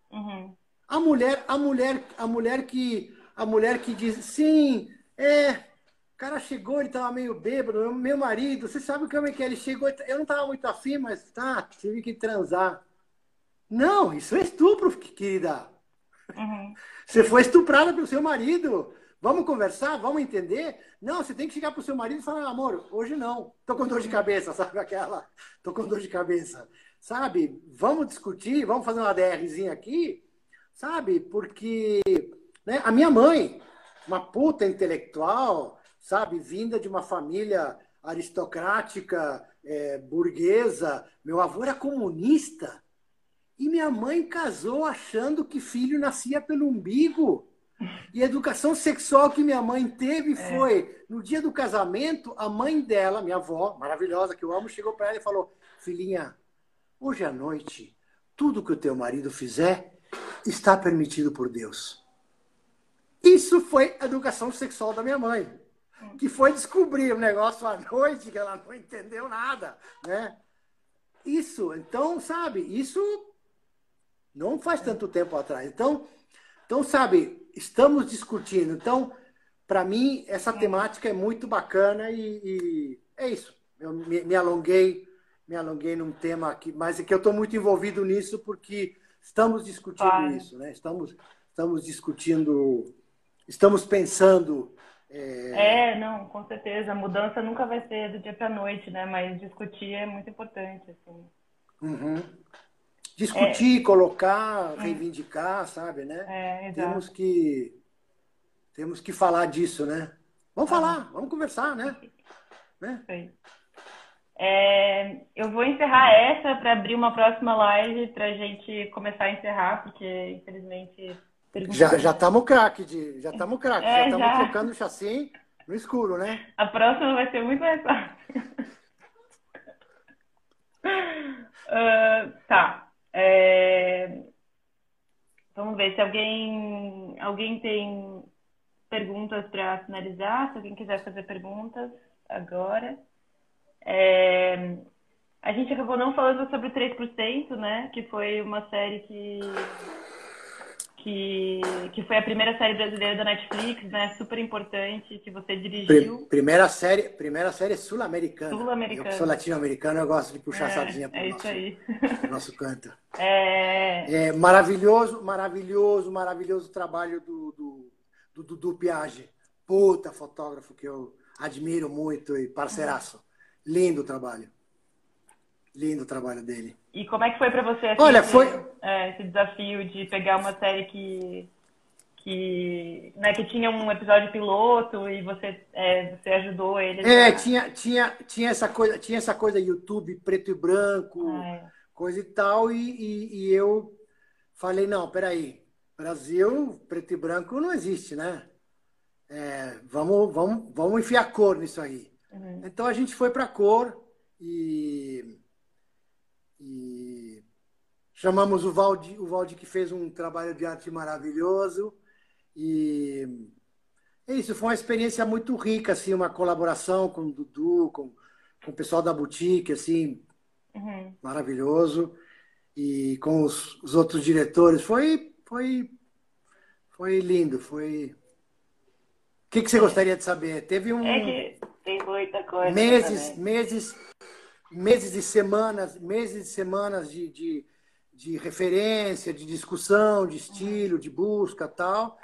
Uhum. A mulher, a mulher, a mulher que a mulher que diz sim, é, o cara chegou, ele estava meio bêbado, meu marido, você sabe como é que é? Ele chegou, eu não estava muito afim, mas tá, tive que transar. Não, isso é estupro, querida. Uhum. Você foi estuprada pelo seu marido. Vamos conversar? Vamos entender? Não, você tem que chegar pro seu marido e falar, amor, hoje não. Tô com dor de cabeça, [laughs] sabe aquela? Tô com dor de cabeça. Sabe? Vamos discutir, vamos fazer uma DRzinha aqui, sabe? Porque né, a minha mãe, uma puta intelectual, sabe? Vinda de uma família aristocrática, é, burguesa. Meu avô era comunista. E minha mãe casou achando que filho nascia pelo umbigo. E a educação sexual que minha mãe teve é. foi, no dia do casamento, a mãe dela, minha avó, maravilhosa, que eu amo, chegou para ela e falou: Filhinha, hoje à noite, tudo que o teu marido fizer está permitido por Deus. Isso foi a educação sexual da minha mãe, que foi descobrir o um negócio à noite que ela não entendeu nada, né? Isso, então, sabe, isso não faz tanto tempo atrás. Então, então sabe, estamos discutindo. Então, para mim, essa temática é muito bacana e, e é isso. Eu me, me, alonguei, me alonguei num tema aqui, mas é que eu estou muito envolvido nisso porque estamos discutindo isso, né? Estamos, estamos discutindo, estamos pensando. É... é... não, com certeza. A mudança nunca vai ser do dia para a noite, né? Mas discutir é muito importante. Assim. Uhum discutir, é. colocar, é. reivindicar, sabe, né? É, temos que temos que falar disso, né? Vamos falar, vamos conversar, né? [laughs] né? É, eu vou encerrar essa para abrir uma próxima live para a gente começar a encerrar, porque infelizmente já já estamos craque de já estamos craque, [laughs] é, já estamos trocando o chassi no escuro, né? A próxima vai ser muito mais fácil. uh, [laughs] tá. É... Vamos ver se alguém, alguém tem perguntas para finalizar, se alguém quiser fazer perguntas agora. É... A gente acabou não falando sobre o 3%, né? Que foi uma série que que, que foi a primeira série brasileira da Netflix, né? Super importante, que você dirigiu. Primeira série, primeira série sul-americana. Sul-americana. Eu sou latino-americano, eu gosto de puxar é, sardinha para o é nosso, aí. nosso canto. [laughs] É... é... maravilhoso, maravilhoso, maravilhoso trabalho do, do, do Dudu Piage. Puta fotógrafo que eu admiro muito e parceiraço. Lindo trabalho. Lindo o trabalho dele. E como é que foi para você assim, Olha, foi... É, esse desafio de pegar uma série que que, né, que tinha um episódio piloto e você, é, você ajudou ele. É, tinha, tinha, tinha essa coisa, tinha essa coisa YouTube preto e branco, ah, é. coisa e tal, e, e, e, eu falei, não, peraí, Brasil, preto e branco não existe, né? É, vamos, vamos, vamos enfiar cor nisso aí. Uhum. Então a gente foi para cor e chamamos o Valdi, o Valdi que fez um trabalho de arte maravilhoso. E é isso, foi uma experiência muito rica, assim, uma colaboração com o Dudu, com, com o pessoal da boutique, assim, uhum. maravilhoso. E com os, os, outros diretores. Foi, foi, foi lindo. Foi. O que, que você gostaria de saber? Teve um. É que tem muita coisa. Meses, meses, meses de semanas, meses de semanas de, de, de referência, de discussão, de estilo, de busca tal.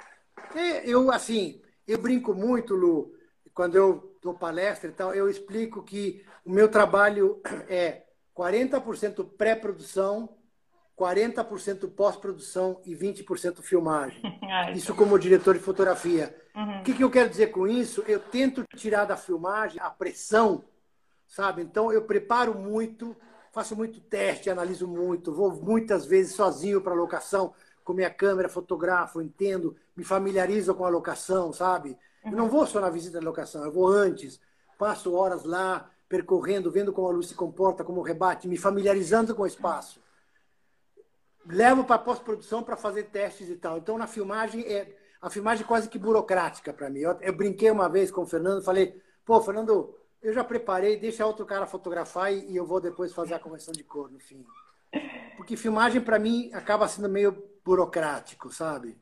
E eu, assim, eu brinco muito, Lu, quando eu dou palestra e tal, eu explico que o meu trabalho é 40% pré-produção, 40% pós-produção e 20% filmagem. [laughs] Isso como diretor de fotografia. Uhum. O que, que eu quero dizer com isso? Eu tento tirar da filmagem a pressão, sabe? Então eu preparo muito, faço muito teste, analiso muito, vou muitas vezes sozinho para locação, com minha câmera, fotografo, entendo, me familiarizo com a locação, sabe? Uhum. Eu não vou só na visita da locação, eu vou antes, passo horas lá, percorrendo, vendo como a luz se comporta, como rebate, me familiarizando com o espaço. Levo para pós-produção para fazer testes e tal. Então, na filmagem, é a filmagem é quase que burocrática para mim. Eu, eu, brinquei uma vez com o Fernando, falei, pô, Fernando, eu já preparei, deixa outro cara fotografar e, eu vou depois fazer a conversão de cor no fim. Porque filmagem, para mim, acaba sendo meio burocrático, sabe?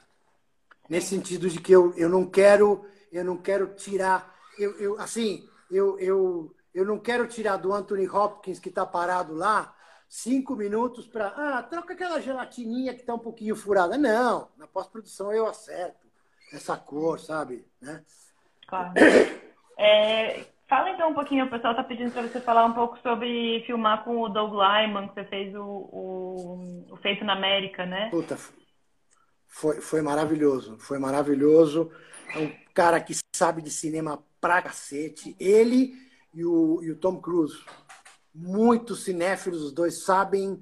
Nesse sentido de que eu, eu não quero eu não quero tirar eu, eu assim eu, eu eu não quero tirar do Anthony Hopkins que está parado lá cinco minutos para ah troca aquela gelatininha que está um pouquinho furada não na pós-produção eu acerto essa cor sabe né claro [coughs] é, Fala então um pouquinho, o pessoal está pedindo para você falar um pouco sobre filmar com o Doug Lyman, que você fez o, o, o Feito na América, né? Puta, foi, foi maravilhoso, foi maravilhoso. É um cara que sabe de cinema pra cacete. Ele e o, e o Tom Cruise, muito cinéfilos, os dois sabem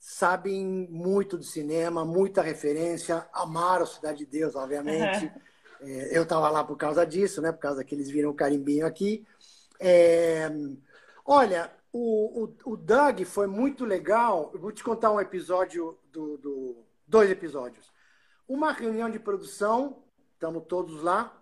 sabem muito de cinema, muita referência, amaram Cidade de Deus, obviamente. Uhum. É, eu estava lá por causa disso, né? Por causa que eles viram o carimbinho aqui. É, olha, o, o, o, Doug foi muito legal. Eu vou te contar um episódio do, do dois episódios. Uma reunião de produção, estamos todos lá,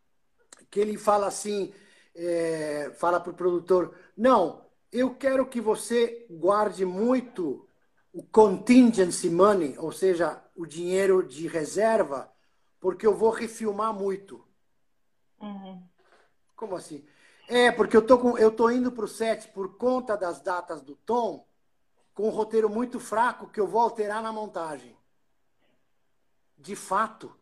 que ele fala assim, é, fala para o produtor, não, eu quero que você guarde muito o contingency money, ou seja, o dinheiro de reserva, porque eu vou refilmar muito. Uhum. Como assim? É, porque eu tô, com, eu tô indo para o set por conta das datas do Tom, com um roteiro muito fraco que eu vou alterar na montagem. De fato,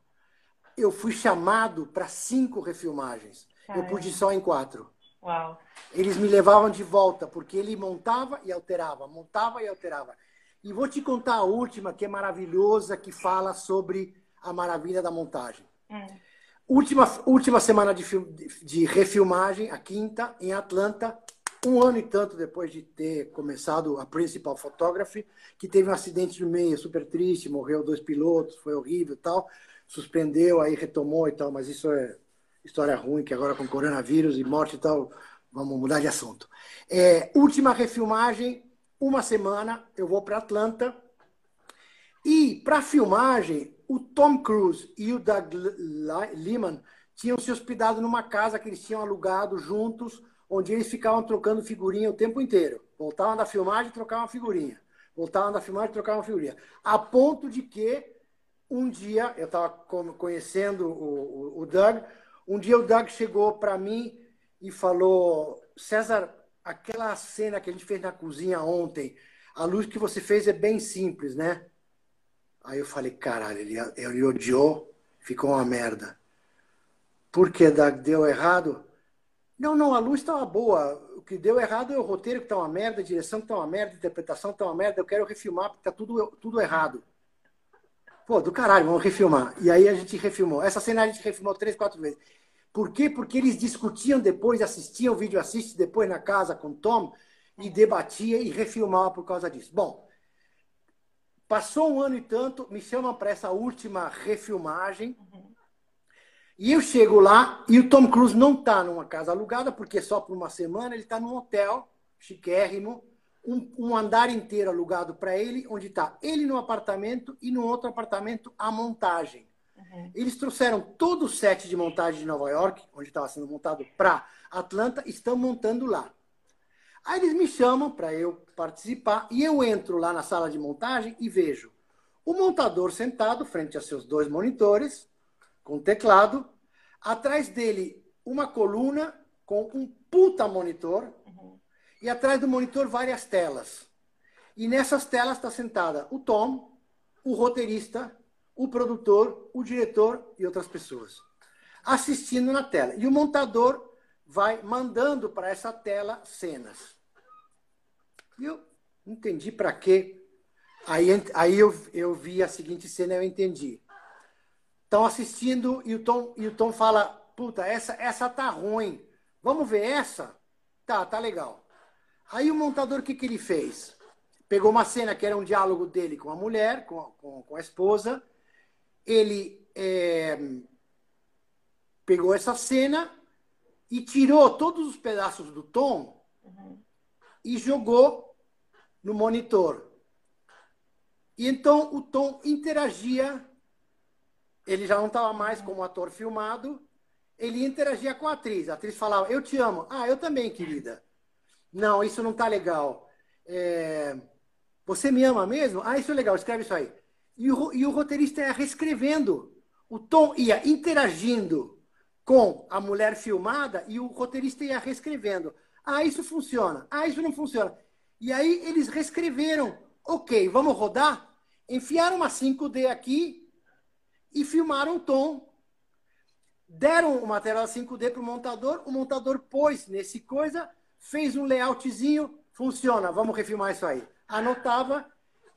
eu fui chamado para cinco refilmagens. Caramba. Eu pude só em quatro. Uau. Eles me levavam de volta, porque ele montava e alterava, montava e alterava. E vou te contar a última, que é maravilhosa, que fala sobre a maravilha da montagem. Hum. Última, última semana de, de refilmagem, a quinta, em Atlanta, um ano e tanto depois de ter começado a Principal Photography, que teve um acidente no meio super triste, morreu dois pilotos, foi horrível e tal, suspendeu, aí retomou e tal, mas isso é história ruim, que agora com coronavírus e morte e tal, vamos mudar de assunto. É, última refilmagem, uma semana, eu vou para Atlanta, e para filmagem, o Tom Cruise e o Doug Liman tinham se hospedado numa casa que eles tinham alugado juntos, onde eles ficavam trocando figurinha o tempo inteiro. Voltavam da filmagem e trocavam figurinha. Voltavam da filmagem e trocavam figurinha. A ponto de que um dia, eu estava conhecendo o, o, o Doug, um dia o Doug chegou para mim e falou: César, aquela cena que a gente fez na cozinha ontem, a luz que você fez é bem simples, né? Aí eu falei, caralho, ele, ele odiou, ficou uma merda. Por que deu errado? Não, não, a luz estava boa. O que deu errado é o roteiro que está uma merda, a direção que está uma merda, a interpretação que está uma merda. Eu quero refilmar porque está tudo, tudo errado. Pô, do caralho, vamos refilmar. E aí a gente refilmou. Essa cena a gente refilmou três, quatro vezes. Por quê? Porque eles discutiam depois, assistiam o vídeo, assiste depois na casa com Tom e debatia e refilmava por causa disso. Bom, Passou um ano e tanto, me chamam para essa última refilmagem. Uhum. E eu chego lá e o Tom Cruise não está numa casa alugada, porque só por uma semana ele está num hotel chiquérrimo, um, um andar inteiro alugado para ele, onde está ele no apartamento e no outro apartamento a montagem. Uhum. Eles trouxeram todo o set de montagem de Nova York, onde estava sendo montado para Atlanta, estão montando lá. Aí eles me chamam para eu participar e eu entro lá na sala de montagem e vejo o montador sentado frente a seus dois monitores, com teclado, atrás dele uma coluna com um puta monitor uhum. e atrás do monitor várias telas. E nessas telas está sentada o Tom, o roteirista, o produtor, o diretor e outras pessoas assistindo na tela. E o montador vai mandando para essa tela cenas. E eu entendi para quê. Aí, aí eu, eu vi a seguinte cena eu entendi. Estão assistindo e o Tom, e o Tom fala: Puta, essa, essa tá ruim. Vamos ver essa? Tá, tá legal. Aí o montador, o que, que ele fez? Pegou uma cena que era um diálogo dele com a mulher, com, com, com a esposa. Ele é, pegou essa cena e tirou todos os pedaços do Tom uhum. e jogou no monitor. E então o Tom interagia, ele já não estava mais como ator filmado, ele interagia com a atriz. A atriz falava, eu te amo. Ah, eu também, querida. Não, isso não está legal. É... Você me ama mesmo? Ah, isso é legal, escreve isso aí. E o, e o roteirista ia reescrevendo. O Tom ia interagindo com a mulher filmada e o roteirista ia reescrevendo. Ah, isso funciona. Ah, isso não funciona. E aí eles reescreveram. Ok, vamos rodar? Enfiaram uma 5D aqui e filmaram o tom. Deram o material 5D para o montador, o montador pôs nesse coisa, fez um layoutzinho, funciona, vamos refilmar isso aí. Anotava,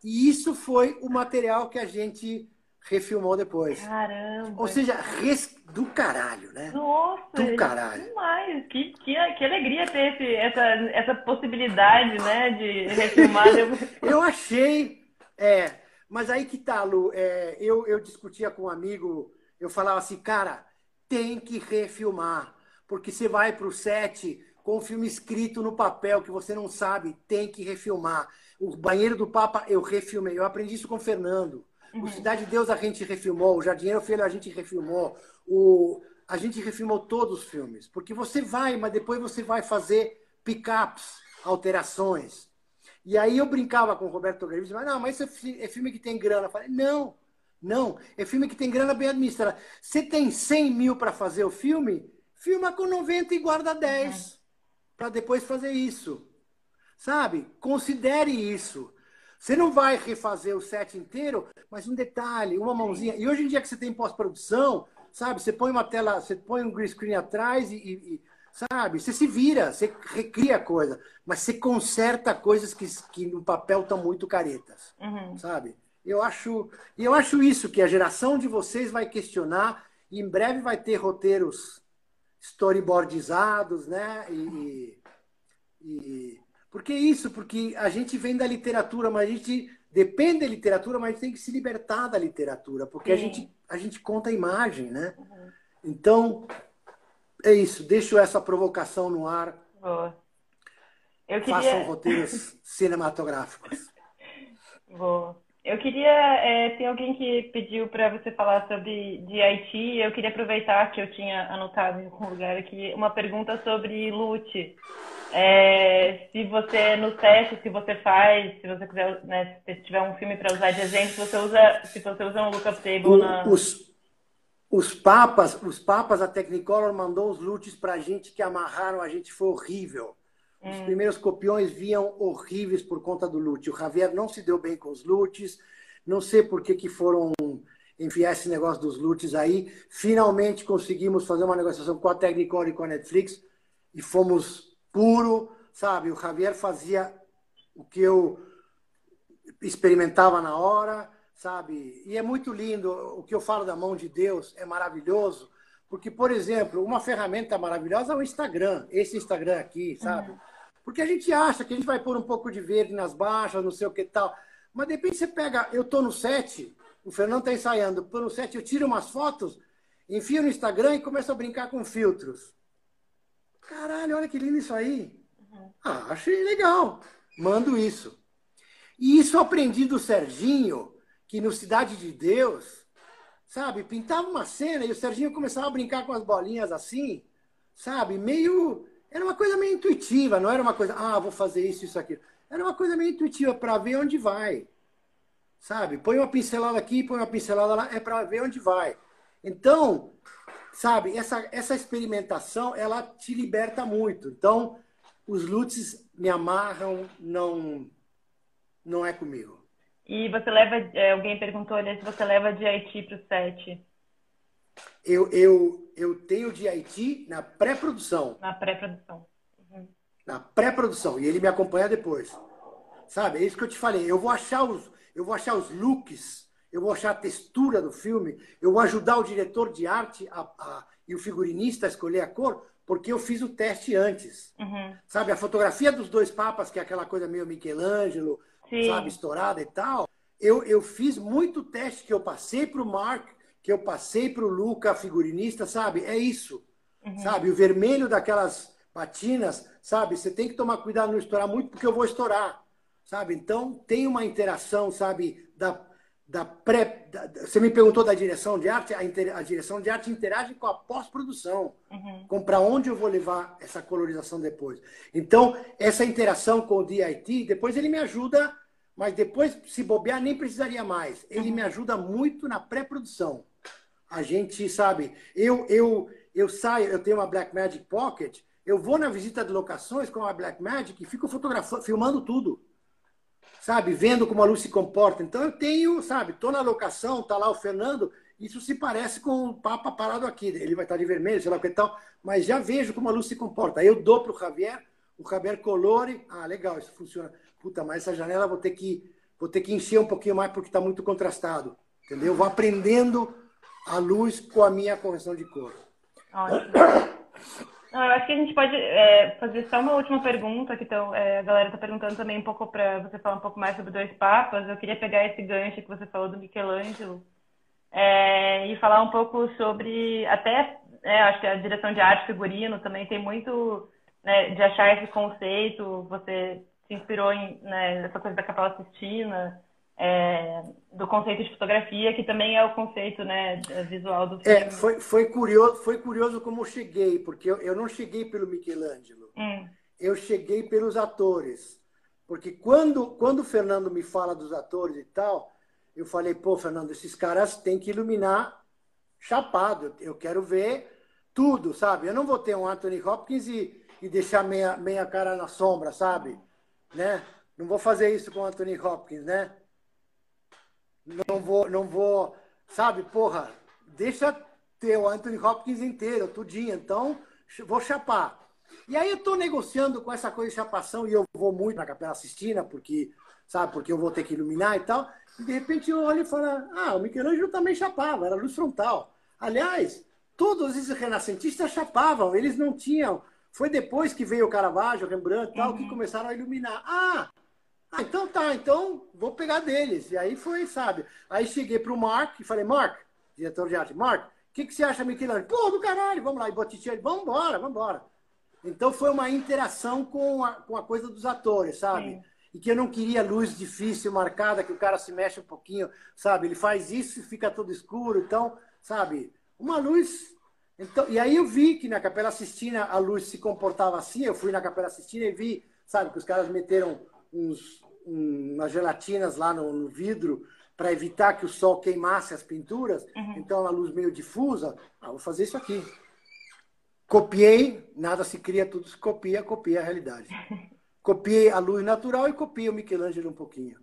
e isso foi o material que a gente refilmou depois. Caramba! Ou seja, res... do caralho, né? Nossa! Do caralho. Demais! Que, que, que alegria ter esse, essa, essa possibilidade, né, de refilmar. [laughs] eu achei, é, mas aí que tá, Lu, é, eu, eu discutia com um amigo, eu falava assim, cara, tem que refilmar, porque você vai para o set com o filme escrito no papel que você não sabe, tem que refilmar. O Banheiro do Papa eu refilmei, eu aprendi isso com o Fernando. Uhum. O Cidade de Deus a gente refilmou, o Jardinheiro Filho a gente refilmou, o... a gente refilmou todos os filmes. Porque você vai, mas depois você vai fazer pickups, alterações. E aí eu brincava com o Roberto Greves, mas não, mas isso é filme que tem grana. Eu falei, não, não, é filme que tem grana bem administrada. Você tem 100 mil para fazer o filme, filma com 90 e guarda 10 uhum. para depois fazer isso. Sabe? Considere isso. Você não vai refazer o set inteiro, mas um detalhe, uma mãozinha. E hoje em dia que você tem pós-produção, sabe? Você põe uma tela, você põe um green screen atrás e, e, sabe? Você se vira, você recria coisa, mas você conserta coisas que, que no papel estão muito caretas, uhum. sabe? Eu acho, e eu acho isso que a geração de vocês vai questionar e em breve vai ter roteiros storyboardizados, né? E, e, por que isso? Porque a gente vem da literatura, mas a gente depende da literatura, mas a gente tem que se libertar da literatura, porque a gente, a gente conta a imagem, né? Uhum. Então, é isso. Deixo essa provocação no ar. Boa. Eu queria... Façam roteiros [laughs] cinematográficos. Boa. Eu queria. É, tem alguém que pediu para você falar sobre de Haiti. Eu queria aproveitar que eu tinha anotado em algum lugar aqui uma pergunta sobre lute. É, se você no teste, se você faz, se você quiser, né, se tiver um filme para usar de exemplo, você usa, se você usa um lookup table o, na... os, os papas, os papas, a Technicolor mandou os lutes para a gente que amarraram a gente, foi horrível. Os hum. primeiros copiões vinham horríveis por conta do lute. O Javier não se deu bem com os lutes, não sei por que, que foram enviar esse negócio dos lutes aí. Finalmente conseguimos fazer uma negociação com a Technicolor e com a Netflix e fomos puro, sabe? O Javier fazia o que eu experimentava na hora, sabe? E é muito lindo. O que eu falo da mão de Deus é maravilhoso, porque, por exemplo, uma ferramenta maravilhosa é o Instagram, esse Instagram aqui, sabe? Uhum. Porque a gente acha que a gente vai pôr um pouco de verde nas baixas, não sei o que tal. Mas de repente você pega, eu tô no set, o Fernando tá ensaiando, tô no set, eu tiro umas fotos, enfio no Instagram e começo a brincar com filtros. Caralho, olha que lindo isso aí. Uhum. Ah, achei legal. Mando isso. E isso eu aprendi do Serginho, que no Cidade de Deus, sabe, pintava uma cena e o Serginho começava a brincar com as bolinhas assim, sabe, meio. era uma coisa meio intuitiva, não era uma coisa, ah, vou fazer isso, isso, aquilo. Era uma coisa meio intuitiva para ver onde vai. Sabe? Põe uma pincelada aqui, põe uma pincelada lá, é para ver onde vai. Então, sabe, essa, essa experimentação, ela te liberta muito. Então, os lutes me amarram, não, não é comigo. E você leva, é, alguém perguntou ali se você leva de Haiti para o set. Eu, eu, eu tenho de Haiti na pré-produção. Na pré-produção. Uhum. Na pré-produção. E ele me acompanha depois. Sabe? É isso que eu te falei. Eu vou achar os, eu vou achar os looks, eu vou achar a textura do filme, eu vou ajudar o diretor de arte a, a, e o figurinista a escolher a cor, porque eu fiz o teste antes. Uhum. Sabe? A fotografia dos dois papas, que é aquela coisa meio Michelangelo, Sim. sabe, estourada e tal. Eu, eu fiz muito teste que eu passei para o Mark, que eu passei para o Luca, figurinista, sabe? É isso. Uhum. Sabe? O vermelho daquelas patinas, sabe? Você tem que tomar cuidado não estourar muito, porque eu vou estourar. Sabe? Então, tem uma interação, sabe? Da, da pré. Da, você me perguntou da direção de arte, a, inter, a direção de arte interage com a pós-produção, uhum. com para onde eu vou levar essa colorização depois. Então, essa interação com o DIT, depois ele me ajuda, mas depois, se bobear, nem precisaria mais. Ele uhum. me ajuda muito na pré-produção. A gente sabe, eu, eu, eu saio, eu tenho uma Blackmagic Pocket, eu vou na visita de locações com a Blackmagic e fico fotografando, filmando tudo sabe, vendo como a luz se comporta. Então eu tenho, sabe, estou na locação, está lá o Fernando, isso se parece com o Papa parado aqui. Ele vai estar de vermelho, sei lá o que tal, mas já vejo como a luz se comporta. Aí eu dou para o Javier, o Javier colore. Ah, legal, isso funciona. Puta, mas essa janela vou ter que, vou ter que encher um pouquinho mais porque está muito contrastado. Entendeu? Vou aprendendo a luz com a minha correção de cor. Ótimo. [coughs] Não, eu acho que a gente pode é, fazer só uma última pergunta, que então, é, a galera está perguntando também um pouco para você falar um pouco mais sobre Dois Papas. Eu queria pegar esse gancho que você falou do Michelangelo é, e falar um pouco sobre, até, é, acho que a direção de arte figurino também tem muito né, de achar esse conceito. Você se inspirou em, né, nessa coisa da Capela Sistina, é, do conceito de fotografia, que também é o conceito né, visual do é, filme. É, foi, foi, curioso, foi curioso como eu cheguei, porque eu, eu não cheguei pelo Michelangelo, hum. eu cheguei pelos atores. Porque quando, quando o Fernando me fala dos atores e tal, eu falei, pô, Fernando, esses caras têm que iluminar chapado, eu quero ver tudo, sabe? Eu não vou ter um Anthony Hopkins e, e deixar meia, meia cara na sombra, sabe? Né? Não vou fazer isso com o Anthony Hopkins, né? Não vou, não vou, sabe, porra, deixa ter o Anthony Hopkins inteiro, tudinho, então vou chapar. E aí eu estou negociando com essa coisa de chapação e eu vou muito na Capela Sistina, porque, sabe, porque eu vou ter que iluminar e tal. E de repente eu olho e falo, ah, o Michelangelo também chapava, era luz frontal. Aliás, todos esses renascentistas chapavam, eles não tinham. Foi depois que veio o Caravaggio, Rembrandt e tal, uhum. que começaram a iluminar. Ah, ah, então tá, então vou pegar deles. E aí foi, sabe? Aí cheguei pro Mark e falei, Mark, diretor de arte, Mark, o que, que você acha, Michelangelo? Pô, do caralho, vamos lá. E Botticelli, vamos embora, vamos embora. Então foi uma interação com a, com a coisa dos atores, sabe? Sim. E que eu não queria luz difícil, marcada, que o cara se mexe um pouquinho, sabe? Ele faz isso e fica todo escuro. Então, sabe? Uma luz. Então, e aí eu vi que na Capela Sistina a luz se comportava assim. Eu fui na Capela Sistina e vi, sabe, que os caras meteram uns, umas gelatinas lá no, no vidro para evitar que o sol queimasse as pinturas. Uhum. Então, a luz meio difusa. Ah, vou fazer isso aqui. Copiei, nada se cria, tudo se copia, copia a realidade. [laughs] Copiei a luz natural e copiei o Michelangelo um pouquinho.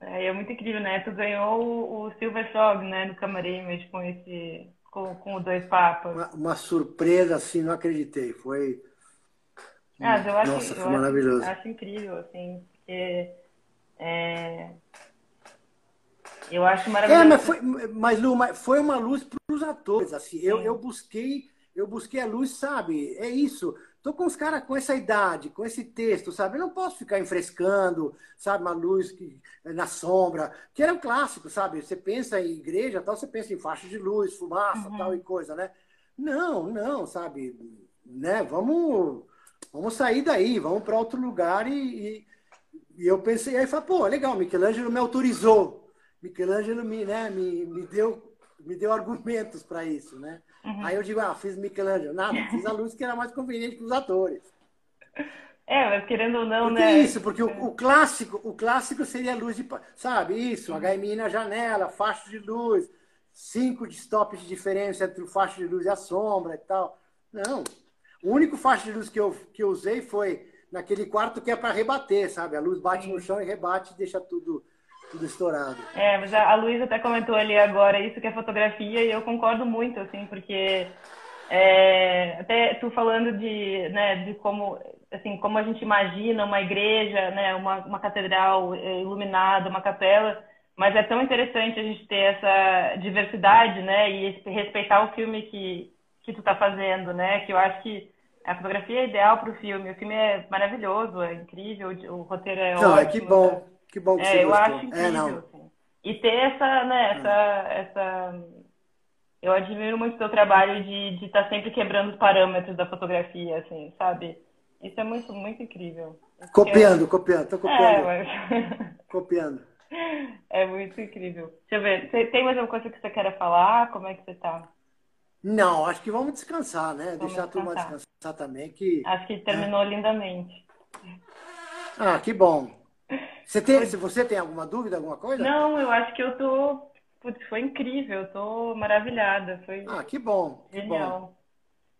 É, é muito incrível, né? Tu ganhou o, o Silver Frog, né, no Camarim, com esse, com, com os dois papas. Uma, uma surpresa, assim, não acreditei. Foi ah, eu acho, Nossa, foi eu maravilhoso. Acho, acho, incrível, assim, porque é... eu acho maravilhoso. É, mas, foi, mas Lu, foi uma luz para os atores, assim. Eu, eu busquei, eu busquei a luz, sabe? É isso. Tô com os caras com essa idade, com esse texto, sabe? Eu não posso ficar enfrescando, sabe, uma luz que, na sombra, que era um clássico, sabe? Você pensa em igreja, tal, você pensa em faixas de luz, fumaça, uhum. tal e coisa, né? Não, não, sabe? Né? Vamos vamos sair daí, vamos para outro lugar. E, e, e, eu pensei, aí falei, pô, legal, Michelangelo me autorizou. Michelangelo me, né, me, me deu me deu argumentos para isso, né? Uhum. Aí eu digo, ah, fiz Michelangelo. Nada, [laughs] fiz a luz que era mais conveniente para os atores. É, mas querendo ou não, porque né? Isso, porque o, o, clássico, o clássico seria luz de, sabe, isso, HMI na janela, faixa de luz, cinco stops de diferença entre o faixa de luz e a sombra e tal. Não. O único faixa de luz que eu, que eu usei foi naquele quarto que é para rebater, sabe? A luz bate no chão e rebate e deixa tudo tudo estourado. É, mas a Luísa até comentou ali agora isso que é fotografia e eu concordo muito, assim, porque é, até tu falando de, né, de como, assim, como a gente imagina uma igreja, né, uma, uma catedral é, iluminada, uma capela, mas é tão interessante a gente ter essa diversidade, né, e respeitar o filme que, que tu tá fazendo, né, que eu acho que a fotografia é ideal para o filme, o filme é maravilhoso, é incrível, o roteiro é Não, ótimo. É que bom. Tá? Que bom que é, você eu gostou. acho é, incrível. É, não. Assim. E ter essa, né, essa, essa... Eu admiro muito o seu trabalho de, de estar tá sempre quebrando os parâmetros da fotografia, assim, sabe? Isso é muito, muito incrível. Copiando, é... copiando, tô copiando. É, mas... [laughs] copiando. É muito incrível. Deixa eu ver, tem mais alguma coisa que você queira falar? Como é que você tá? Não, acho que vamos descansar, né? Vamos Deixar a turma descansar também. Que, acho que terminou lindamente. Ah, que bom. Você tem, se você tem alguma dúvida, alguma coisa? Não, eu acho que eu tô. Putz, foi incrível, eu tô maravilhada. Foi ah, que bom. Genial.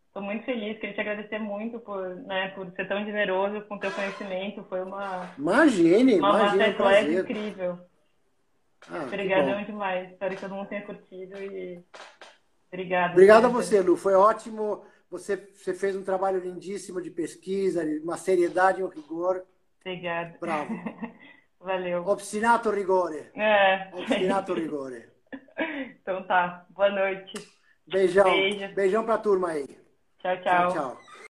Estou muito feliz, queria te agradecer muito por, né, por ser tão generoso com o teu conhecimento. Foi uma. Imagine, uma imagine. Uma prazer. incrível. Ah, Obrigadão demais. Espero que todo mundo tenha curtido e. Obrigada. Obrigado a você, Lu. Foi ótimo. Você, você fez um trabalho lindíssimo de pesquisa, uma seriedade e um rigor. Obrigada. Bravo. [laughs] Valeu. Obstinato rigore. É. Obstinato rigore. [laughs] Então tá. Boa noite. Beijão. Beijo. Beijão pra turma aí. Tchau, tchau. Tchau, tchau.